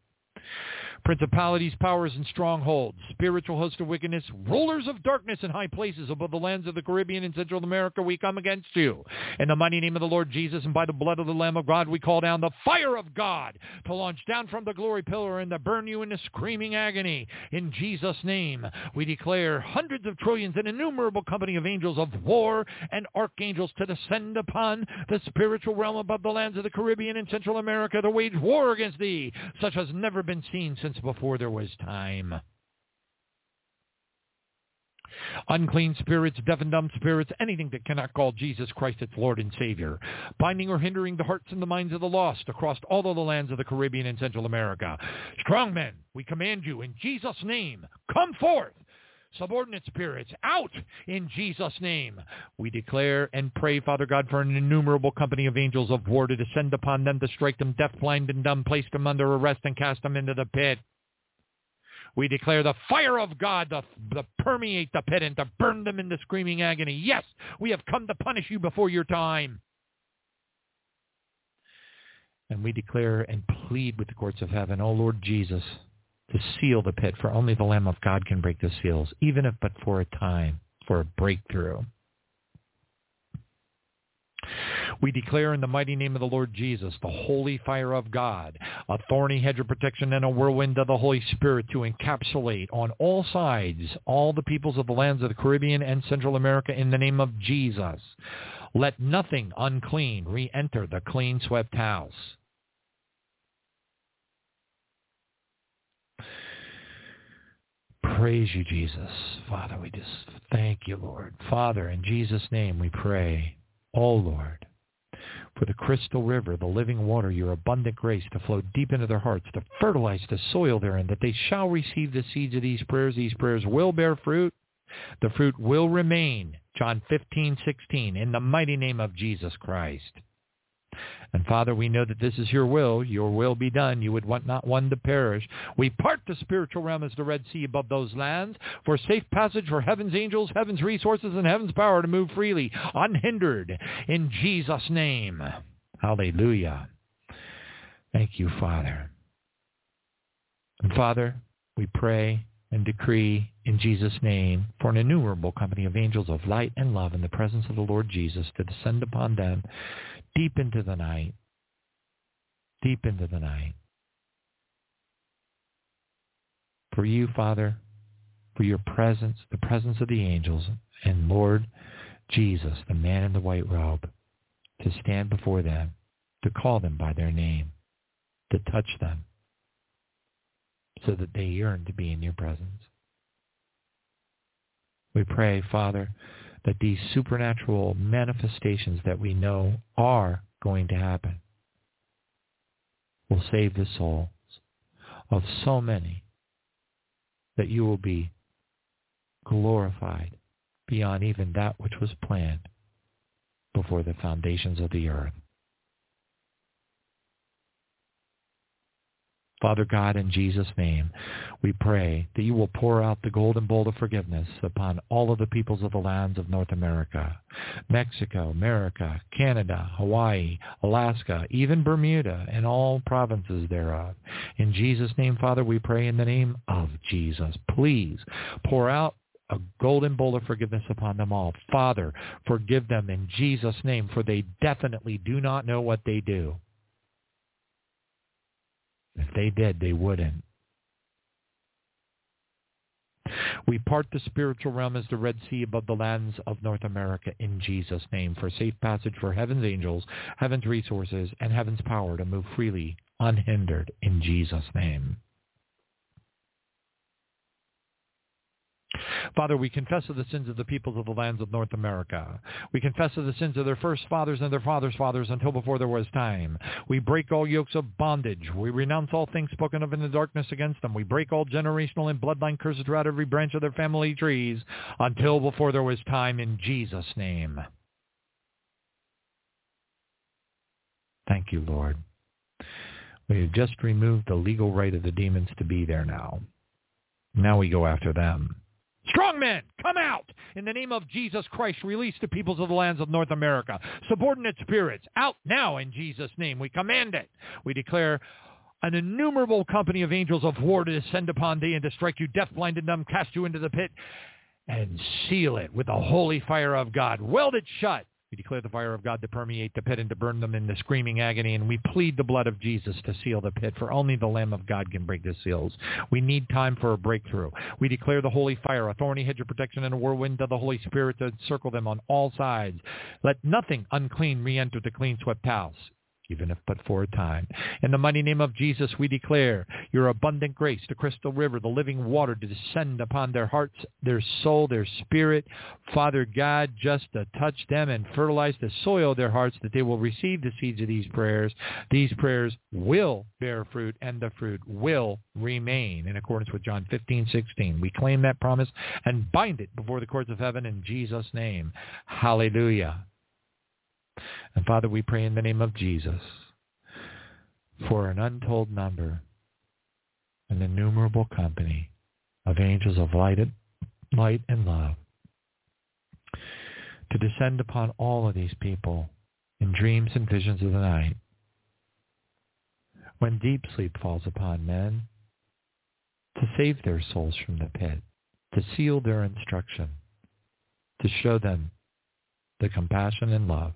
principalities, powers, and strongholds, spiritual hosts of wickedness, rulers of darkness in high places above the lands of the Caribbean and Central America, we come against you. In the mighty name of the Lord Jesus and by the blood of the Lamb of God, we call down the fire of God to launch down from the glory pillar and to burn you into screaming agony. In Jesus' name, we declare hundreds of trillions and innumerable company of angels of war and archangels to descend upon the spiritual realm above the lands of the Caribbean and Central America to wage war against thee, such has never been seen since before there was time. Unclean spirits, deaf and dumb spirits, anything that cannot call Jesus Christ its Lord and Savior, binding or hindering the hearts and the minds of the lost across all of the lands of the Caribbean and Central America. Strong men, we command you in Jesus' name, come forth subordinate spirits out in Jesus' name. We declare and pray, Father God, for an innumerable company of angels of war to descend upon them to strike them deaf, blind, and dumb, place them under arrest, and cast them into the pit. We declare the fire of God to, to permeate the pit and to burn them into screaming agony. Yes, we have come to punish you before your time. And we declare and plead with the courts of heaven, O Lord Jesus, to seal the pit, for only the Lamb of God can break the seals, even if but for a time, for a breakthrough. We declare in the mighty name of the Lord Jesus the holy fire of God, a thorny hedge of protection and a whirlwind of the Holy Spirit to encapsulate on all sides all the peoples of the lands of the Caribbean and Central America in the name of Jesus. Let nothing unclean re-enter the clean swept house. Praise you, Jesus. Father, we just thank you, Lord. Father, in Jesus' name we pray, oh Lord, for the crystal river, the living water, your abundant grace to flow deep into their hearts, to fertilize the soil therein, that they shall receive the seeds of these prayers. These prayers will bear fruit. The fruit will remain. John 15, 16, in the mighty name of Jesus Christ. And Father, we know that this is your will. Your will be done. You would want not one to perish. We part the spiritual realm as the Red Sea above those lands for safe passage for heaven's angels, heaven's resources, and heaven's power to move freely, unhindered, in Jesus' name. Hallelujah. Thank you, Father. And Father, we pray and decree in Jesus' name for an innumerable company of angels of light and love in the presence of the Lord Jesus to descend upon them deep into the night, deep into the night. For you, Father, for your presence, the presence of the angels, and Lord Jesus, the man in the white robe, to stand before them, to call them by their name, to touch them, so that they yearn to be in your presence. We pray, Father, that these supernatural manifestations that we know are going to happen will save the souls of so many that you will be glorified beyond even that which was planned before the foundations of the earth. Father God, in Jesus' name, we pray that you will pour out the golden bowl of forgiveness upon all of the peoples of the lands of North America, Mexico, America, Canada, Hawaii, Alaska, even Bermuda, and all provinces thereof. In Jesus' name, Father, we pray in the name of Jesus. Please pour out a golden bowl of forgiveness upon them all. Father, forgive them in Jesus' name, for they definitely do not know what they do. If they did, they wouldn't. We part the spiritual realm as the Red Sea above the lands of North America in Jesus' name for safe passage for heaven's angels, heaven's resources, and heaven's power to move freely, unhindered in Jesus' name. Father, we confess of the sins of the peoples of the lands of North America. We confess of the sins of their first fathers and their fathers' fathers until before there was time. We break all yokes of bondage. We renounce all things spoken of in the darkness against them. We break all generational and bloodline curses throughout every branch of their family trees until before there was time in Jesus' name. Thank you, Lord. We have just removed the legal right of the demons to be there now. Now we go after them. Strong men, come out! In the name of Jesus Christ, release the peoples of the lands of North America. Subordinate spirits, out now in Jesus' name. We command it. We declare an innumerable company of angels of war to descend upon thee and to strike you deaf, blind, and dumb, cast you into the pit, and seal it with the holy fire of God. Weld it shut we declare the fire of God to permeate the pit and to burn them in the screaming agony, and we plead the blood of Jesus to seal the pit, for only the Lamb of God can break the seals. We need time for a breakthrough. We declare the holy fire, a thorny hedge of protection, and a whirlwind of the Holy Spirit to encircle them on all sides. Let nothing unclean re-enter the clean swept house even if but for a time. In the mighty name of Jesus, we declare your abundant grace, the crystal river, the living water to descend upon their hearts, their soul, their spirit. Father God, just to touch them and fertilize the soil of their hearts that they will receive the seeds of these prayers. These prayers will bear fruit and the fruit will remain in accordance with John 15, 16. We claim that promise and bind it before the courts of heaven in Jesus' name. Hallelujah. And Father, we pray in the name of Jesus for an untold number, an innumerable company of angels of light and, light and love to descend upon all of these people in dreams and visions of the night. When deep sleep falls upon men, to save their souls from the pit, to seal their instruction, to show them the compassion and love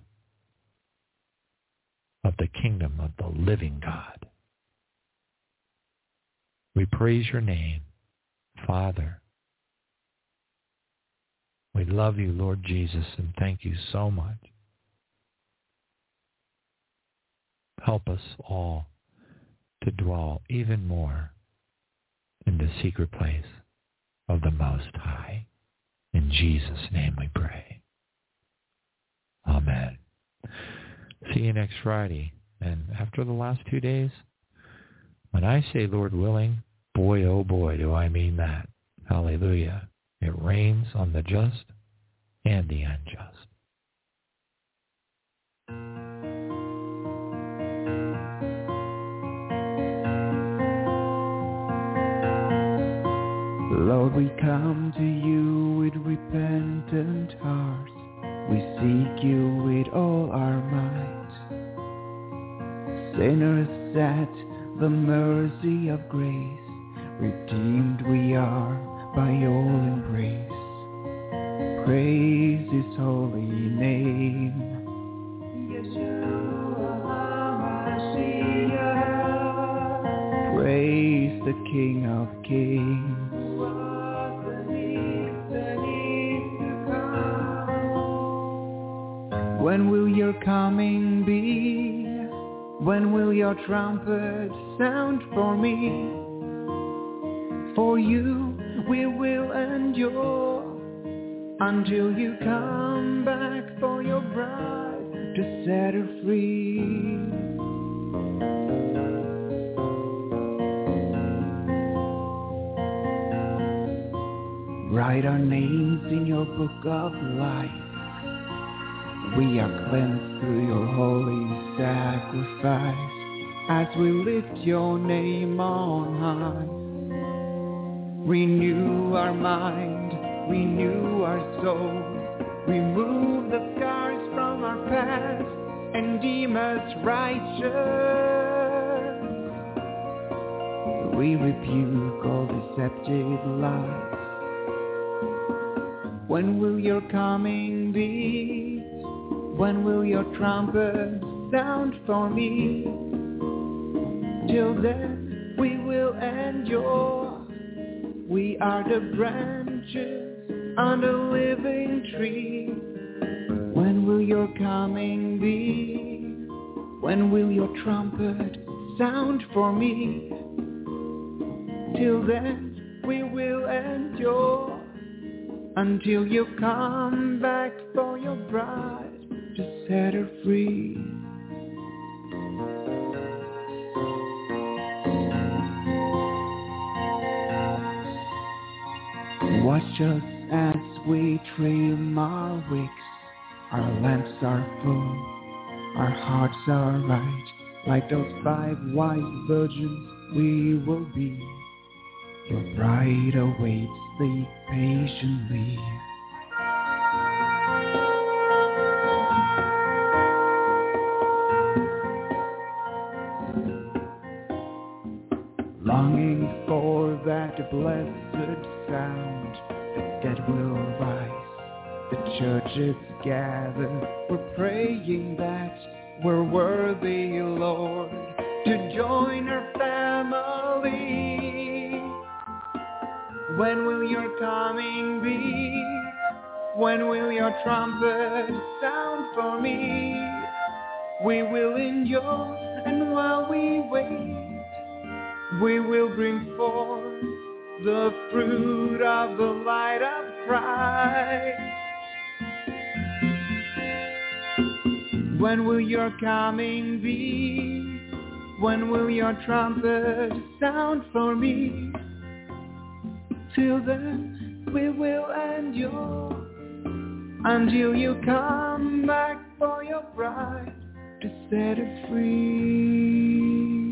of the kingdom of the living God. We praise your name, Father. We love you, Lord Jesus, and thank you so much. Help us all to dwell even more in the secret place of the Most High. In Jesus' name we pray. Amen. See you next Friday. And after the last two days, when I say Lord willing, boy, oh boy, do I mean that. Hallelujah. It rains on the just and the unjust. Lord, we come to you with repentant hearts. We seek you with all our might. Sinners at the mercy of grace, redeemed we are by your embrace. Praise his holy name. Praise the King of Kings. When will your coming be? When will your trumpet sound for me? For you we will endure until you come back for your bride to set her free. Write our names in your book of life. We are cleansed through your holy sacrifice as we lift your name on high. Renew our mind, renew our soul, remove the scars from our past and deem us righteous. We rebuke all deceptive lies. When will your coming be? When will your trumpet sound for me? Till then we will endure. We are the branches on the living tree. When will your coming be? When will your trumpet sound for me? Till then we will endure until you come back for your bride to set her free. Watch us as we trim our wicks. Our lamps are full, our hearts are right. Like those five wise virgins we will be. Your bride awaits thee patiently. Longing for that blessed sound, the dead will rise. The churches gather, we're praying that we're worthy, Lord, to join our family. When will your coming be? When will your trumpet sound for me? We will endure, and while we wait, we will bring forth the fruit of the light of Christ. When will your coming be? When will your trumpet sound for me? Till then we will endure until you come back for your bride to set her free.